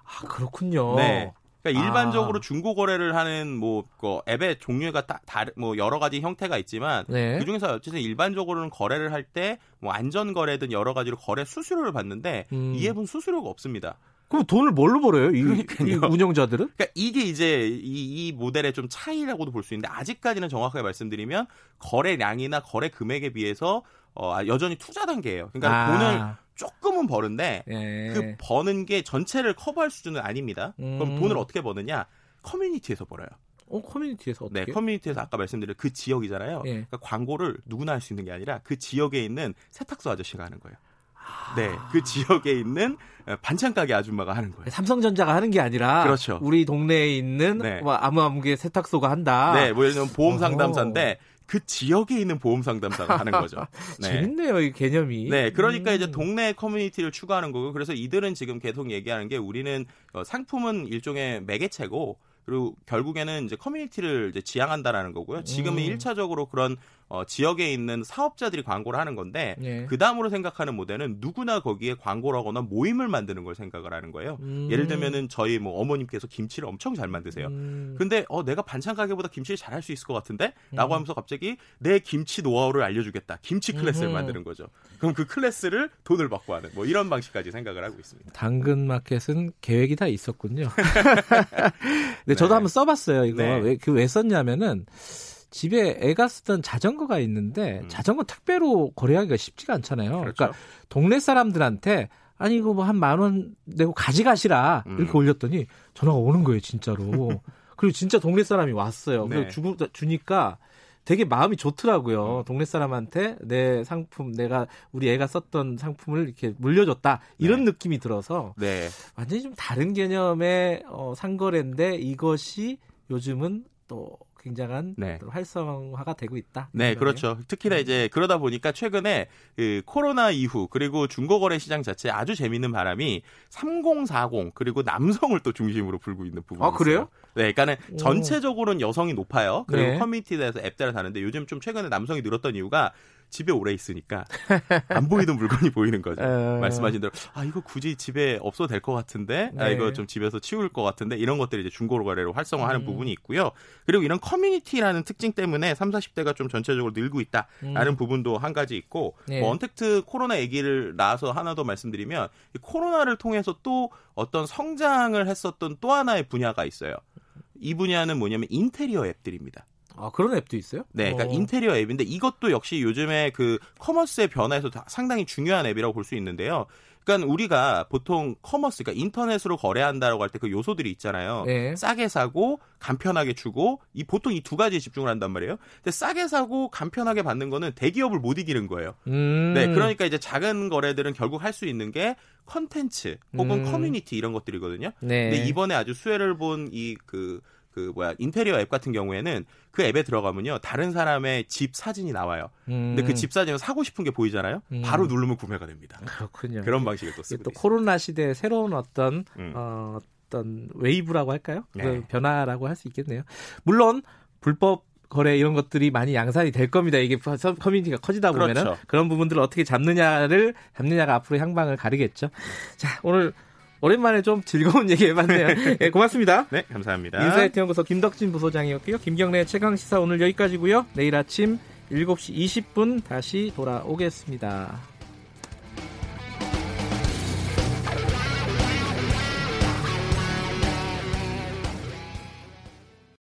S2: 아, 그렇군요.
S12: 네. 그러니까
S2: 아.
S12: 일반적으로 중고 거래를 하는 뭐 그 앱의 종류가 다, 다르 뭐 여러 가지 형태가 있지만
S2: 네.
S12: 그 중에서 어쨌든 일반적으로는 거래를 할 때 뭐 안전 거래든 여러 가지로 거래 수수료를 받는데
S2: 음.
S12: 이 앱은 수수료가 없습니다.
S2: 그럼 돈을 뭘로 벌어요? 이. 이 운영자들은?
S12: 그러니까 이게 이제 이, 이 모델의 좀 차이라고도 볼 수 있는데 아직까지는 정확하게 말씀드리면 거래량이나 거래 금액에 비해서 어, 아, 여전히 투자 단계예요. 그러니까
S2: 아.
S12: 돈을 조금은 버는데
S2: 예.
S12: 그 버는 게 전체를 커버할 수준은 아닙니다.
S2: 음.
S12: 그럼 돈을 어떻게 버느냐? 커뮤니티에서 벌어요.
S2: 어, 커뮤니티에서 어떻게?
S12: 네, 커뮤니티에서 아까 말씀드린 그 지역이잖아요.
S2: 예.
S12: 그러니까 광고를 누구나 할 수 있는 게 아니라 그 지역에 있는 세탁소 아저씨가 하는 거예요. 네, 그 지역에 있는 반찬 가게 아줌마가 하는 거예요.
S2: 삼성전자가 하는 게 아니라
S12: 그렇죠.
S2: 우리 동네에 있는
S12: 네.
S2: 뭐 아무 아무개 세탁소가 한다.
S12: 네, 뭐 예를 들면 보험 상담사인데 그 지역에 있는 보험 상담사가 하는 거죠. 네.
S2: 재밌네요, 이 개념이.
S12: 네, 그러니까
S2: 음.
S12: 이제 동네 커뮤니티를 추구하는 거고, 그래서 이들은 지금 계속 얘기하는 게 우리는 어, 상품은 일종의 매개체고, 그리고 결국에는 이제 커뮤니티를 이제 지향한다라는 거고요. 지금은
S2: 음.
S12: 일 1차적으로 그런 어, 지역에 있는 사업자들이 광고를 하는 건데,
S2: 예.
S12: 그 다음으로 생각하는 모델은 누구나 거기에 광고를 하거나 모임을 만드는 걸 생각을 하는 거예요.
S2: 음.
S12: 예를 들면은 저희 뭐 어머님께서 김치를 엄청 잘 만드세요.
S2: 음.
S12: 근데 어 내가 반찬 가게보다 김치를 잘할 수 있을 것 같은데? 라고
S2: 음.
S12: 하면서 갑자기 내 김치 노하우를 알려주겠다. 김치 클래스를
S2: 음흠.
S12: 만드는 거죠. 그럼 그 클래스를 돈을 받고 하는 뭐 이런 방식까지 생각을 하고 있습니다.
S2: 당근 마켓은 계획이 다 있었군요. 네, 저도
S12: 네.
S2: 한번 써봤어요. 이거
S12: 네.
S2: 왜, 그왜 썼냐면은 집에 애가 쓰던 자전거가 있는데
S12: 음.
S2: 자전거 택배로 거래하기가 쉽지가 않잖아요.
S12: 그렇죠.
S2: 그러니까 동네 사람들한테 아니 이거 뭐 한 만 원 내고 가져가시라
S12: 음.
S2: 이렇게 올렸더니 전화가 오는 거예요 진짜로. 그리고 진짜 동네 사람이 왔어요. 그래서
S12: 네.
S2: 주고 주니까 되게 마음이
S12: 음.
S2: 좋더라고요. 동네 사람한테 내 상품, 내가 우리 애가 썼던 상품을 이렇게 물려줬다 이런 느낌이 들어서
S12: 네.
S2: 완전히 좀 다른 개념의 어, 상거래인데 이것이 요즘은 또 굉장한
S12: 네.
S2: 또 활성화가 되고 있다.
S12: 네,
S2: 거네요.
S12: 그렇죠. 특히나 이제 그러다 보니까 최근에 그 코로나 이후 그리고 중고거래 시장 자체에 아주 재밌는 바람이 3040 그리고 남성을 또 중심으로 불고 있는 부분이
S2: 아, 그래요?
S12: 있어요. 네, 그러니까는
S2: 오.
S12: 전체적으로는 여성이 높아요. 그리고
S2: 네.
S12: 커뮤니티에 대해서 앱들을 다는데 요즘 좀 최근에 남성이 늘었던 이유가 집에 오래 있으니까 안 보이던 물건이 보이는 거죠.
S2: 어.
S12: 말씀하신 대로 아 이거 굳이 집에 없어도 될 것 같은데 아
S2: 네.
S12: 이거 좀 집에서 치울 것 같은데 이런 것들이 이제 중고로 거래로 활성화하는
S2: 음.
S12: 부분이 있고요. 그리고 이런 커뮤니티라는 특징 때문에 3, 40대가 좀 전체적으로 늘고 있다라는
S2: 음.
S12: 부분도 한 가지 있고
S2: 네.
S12: 뭐 언택트 코로나 얘기를 나와서 하나 더 말씀드리면 이 코로나를 통해서 또 어떤 성장을 했었던 또 하나의 분야가 있어요. 이 분야는 뭐냐면 인테리어 앱들입니다.
S2: 아 그런 앱도 있어요?
S12: 네, 그러니까
S2: 어.
S12: 인테리어 앱인데 이것도 역시 요즘에 그 commerce의 변화에서 다- 상당히 중요한 앱이라고 볼 수 있는데요. 그러니까 우리가 보통 commerce, 그러니까 인터넷으로 거래한다라고 할 때 그 요소들이 있잖아요.
S2: 네.
S12: 싸게 사고 간편하게 주고 이 보통 이 두 가지에 집중을 한단 말이에요. 근데 싸게 사고 간편하게 받는 거는 대기업을 못 이기는 거예요.
S2: 음.
S12: 네, 그러니까 이제 작은 거래들은 결국 할 수 있는 게 콘텐츠 혹은
S2: 음.
S12: 커뮤니티 이런 것들이거든요.
S2: 네.
S12: 근데 이번에 아주 수혜를 본 이그 그 뭐야 인테리어 앱 같은 경우에는 그 앱에 들어가면요 다른 사람의 집 사진이 나와요. 근데 그 집 사진을 사고 싶은 게 보이잖아요.
S2: 음.
S12: 바로 누르면 구매가 됩니다.
S2: 그렇군요.
S12: 그런 방식을 또 쓰고
S2: 또
S12: 있어요.
S2: 코로나 시대의 새로운 어떤
S12: 음.
S2: 어, 어떤 wave라고 할까요? 그
S12: 네.
S2: 변화라고 할 수 있겠네요. 물론 불법 거래 이런 것들이 많이 양산이 될 겁니다. 이게 서- 커뮤니티가 커지다 보면은
S12: 그렇죠.
S2: 그런 부분들을 어떻게 잡느냐를 잡느냐가 앞으로 향방을 가리겠죠. 자, 오늘 오랜만에 좀 즐거운 얘기 해봤네요. 예, 고맙습니다.
S12: 네, 감사합니다.
S2: 인사이트 연구소 김덕진 부소장이었고요. 김경래 최강 시사 오늘 여기까지고요. 내일 아침 7시 20분 다시 돌아오겠습니다.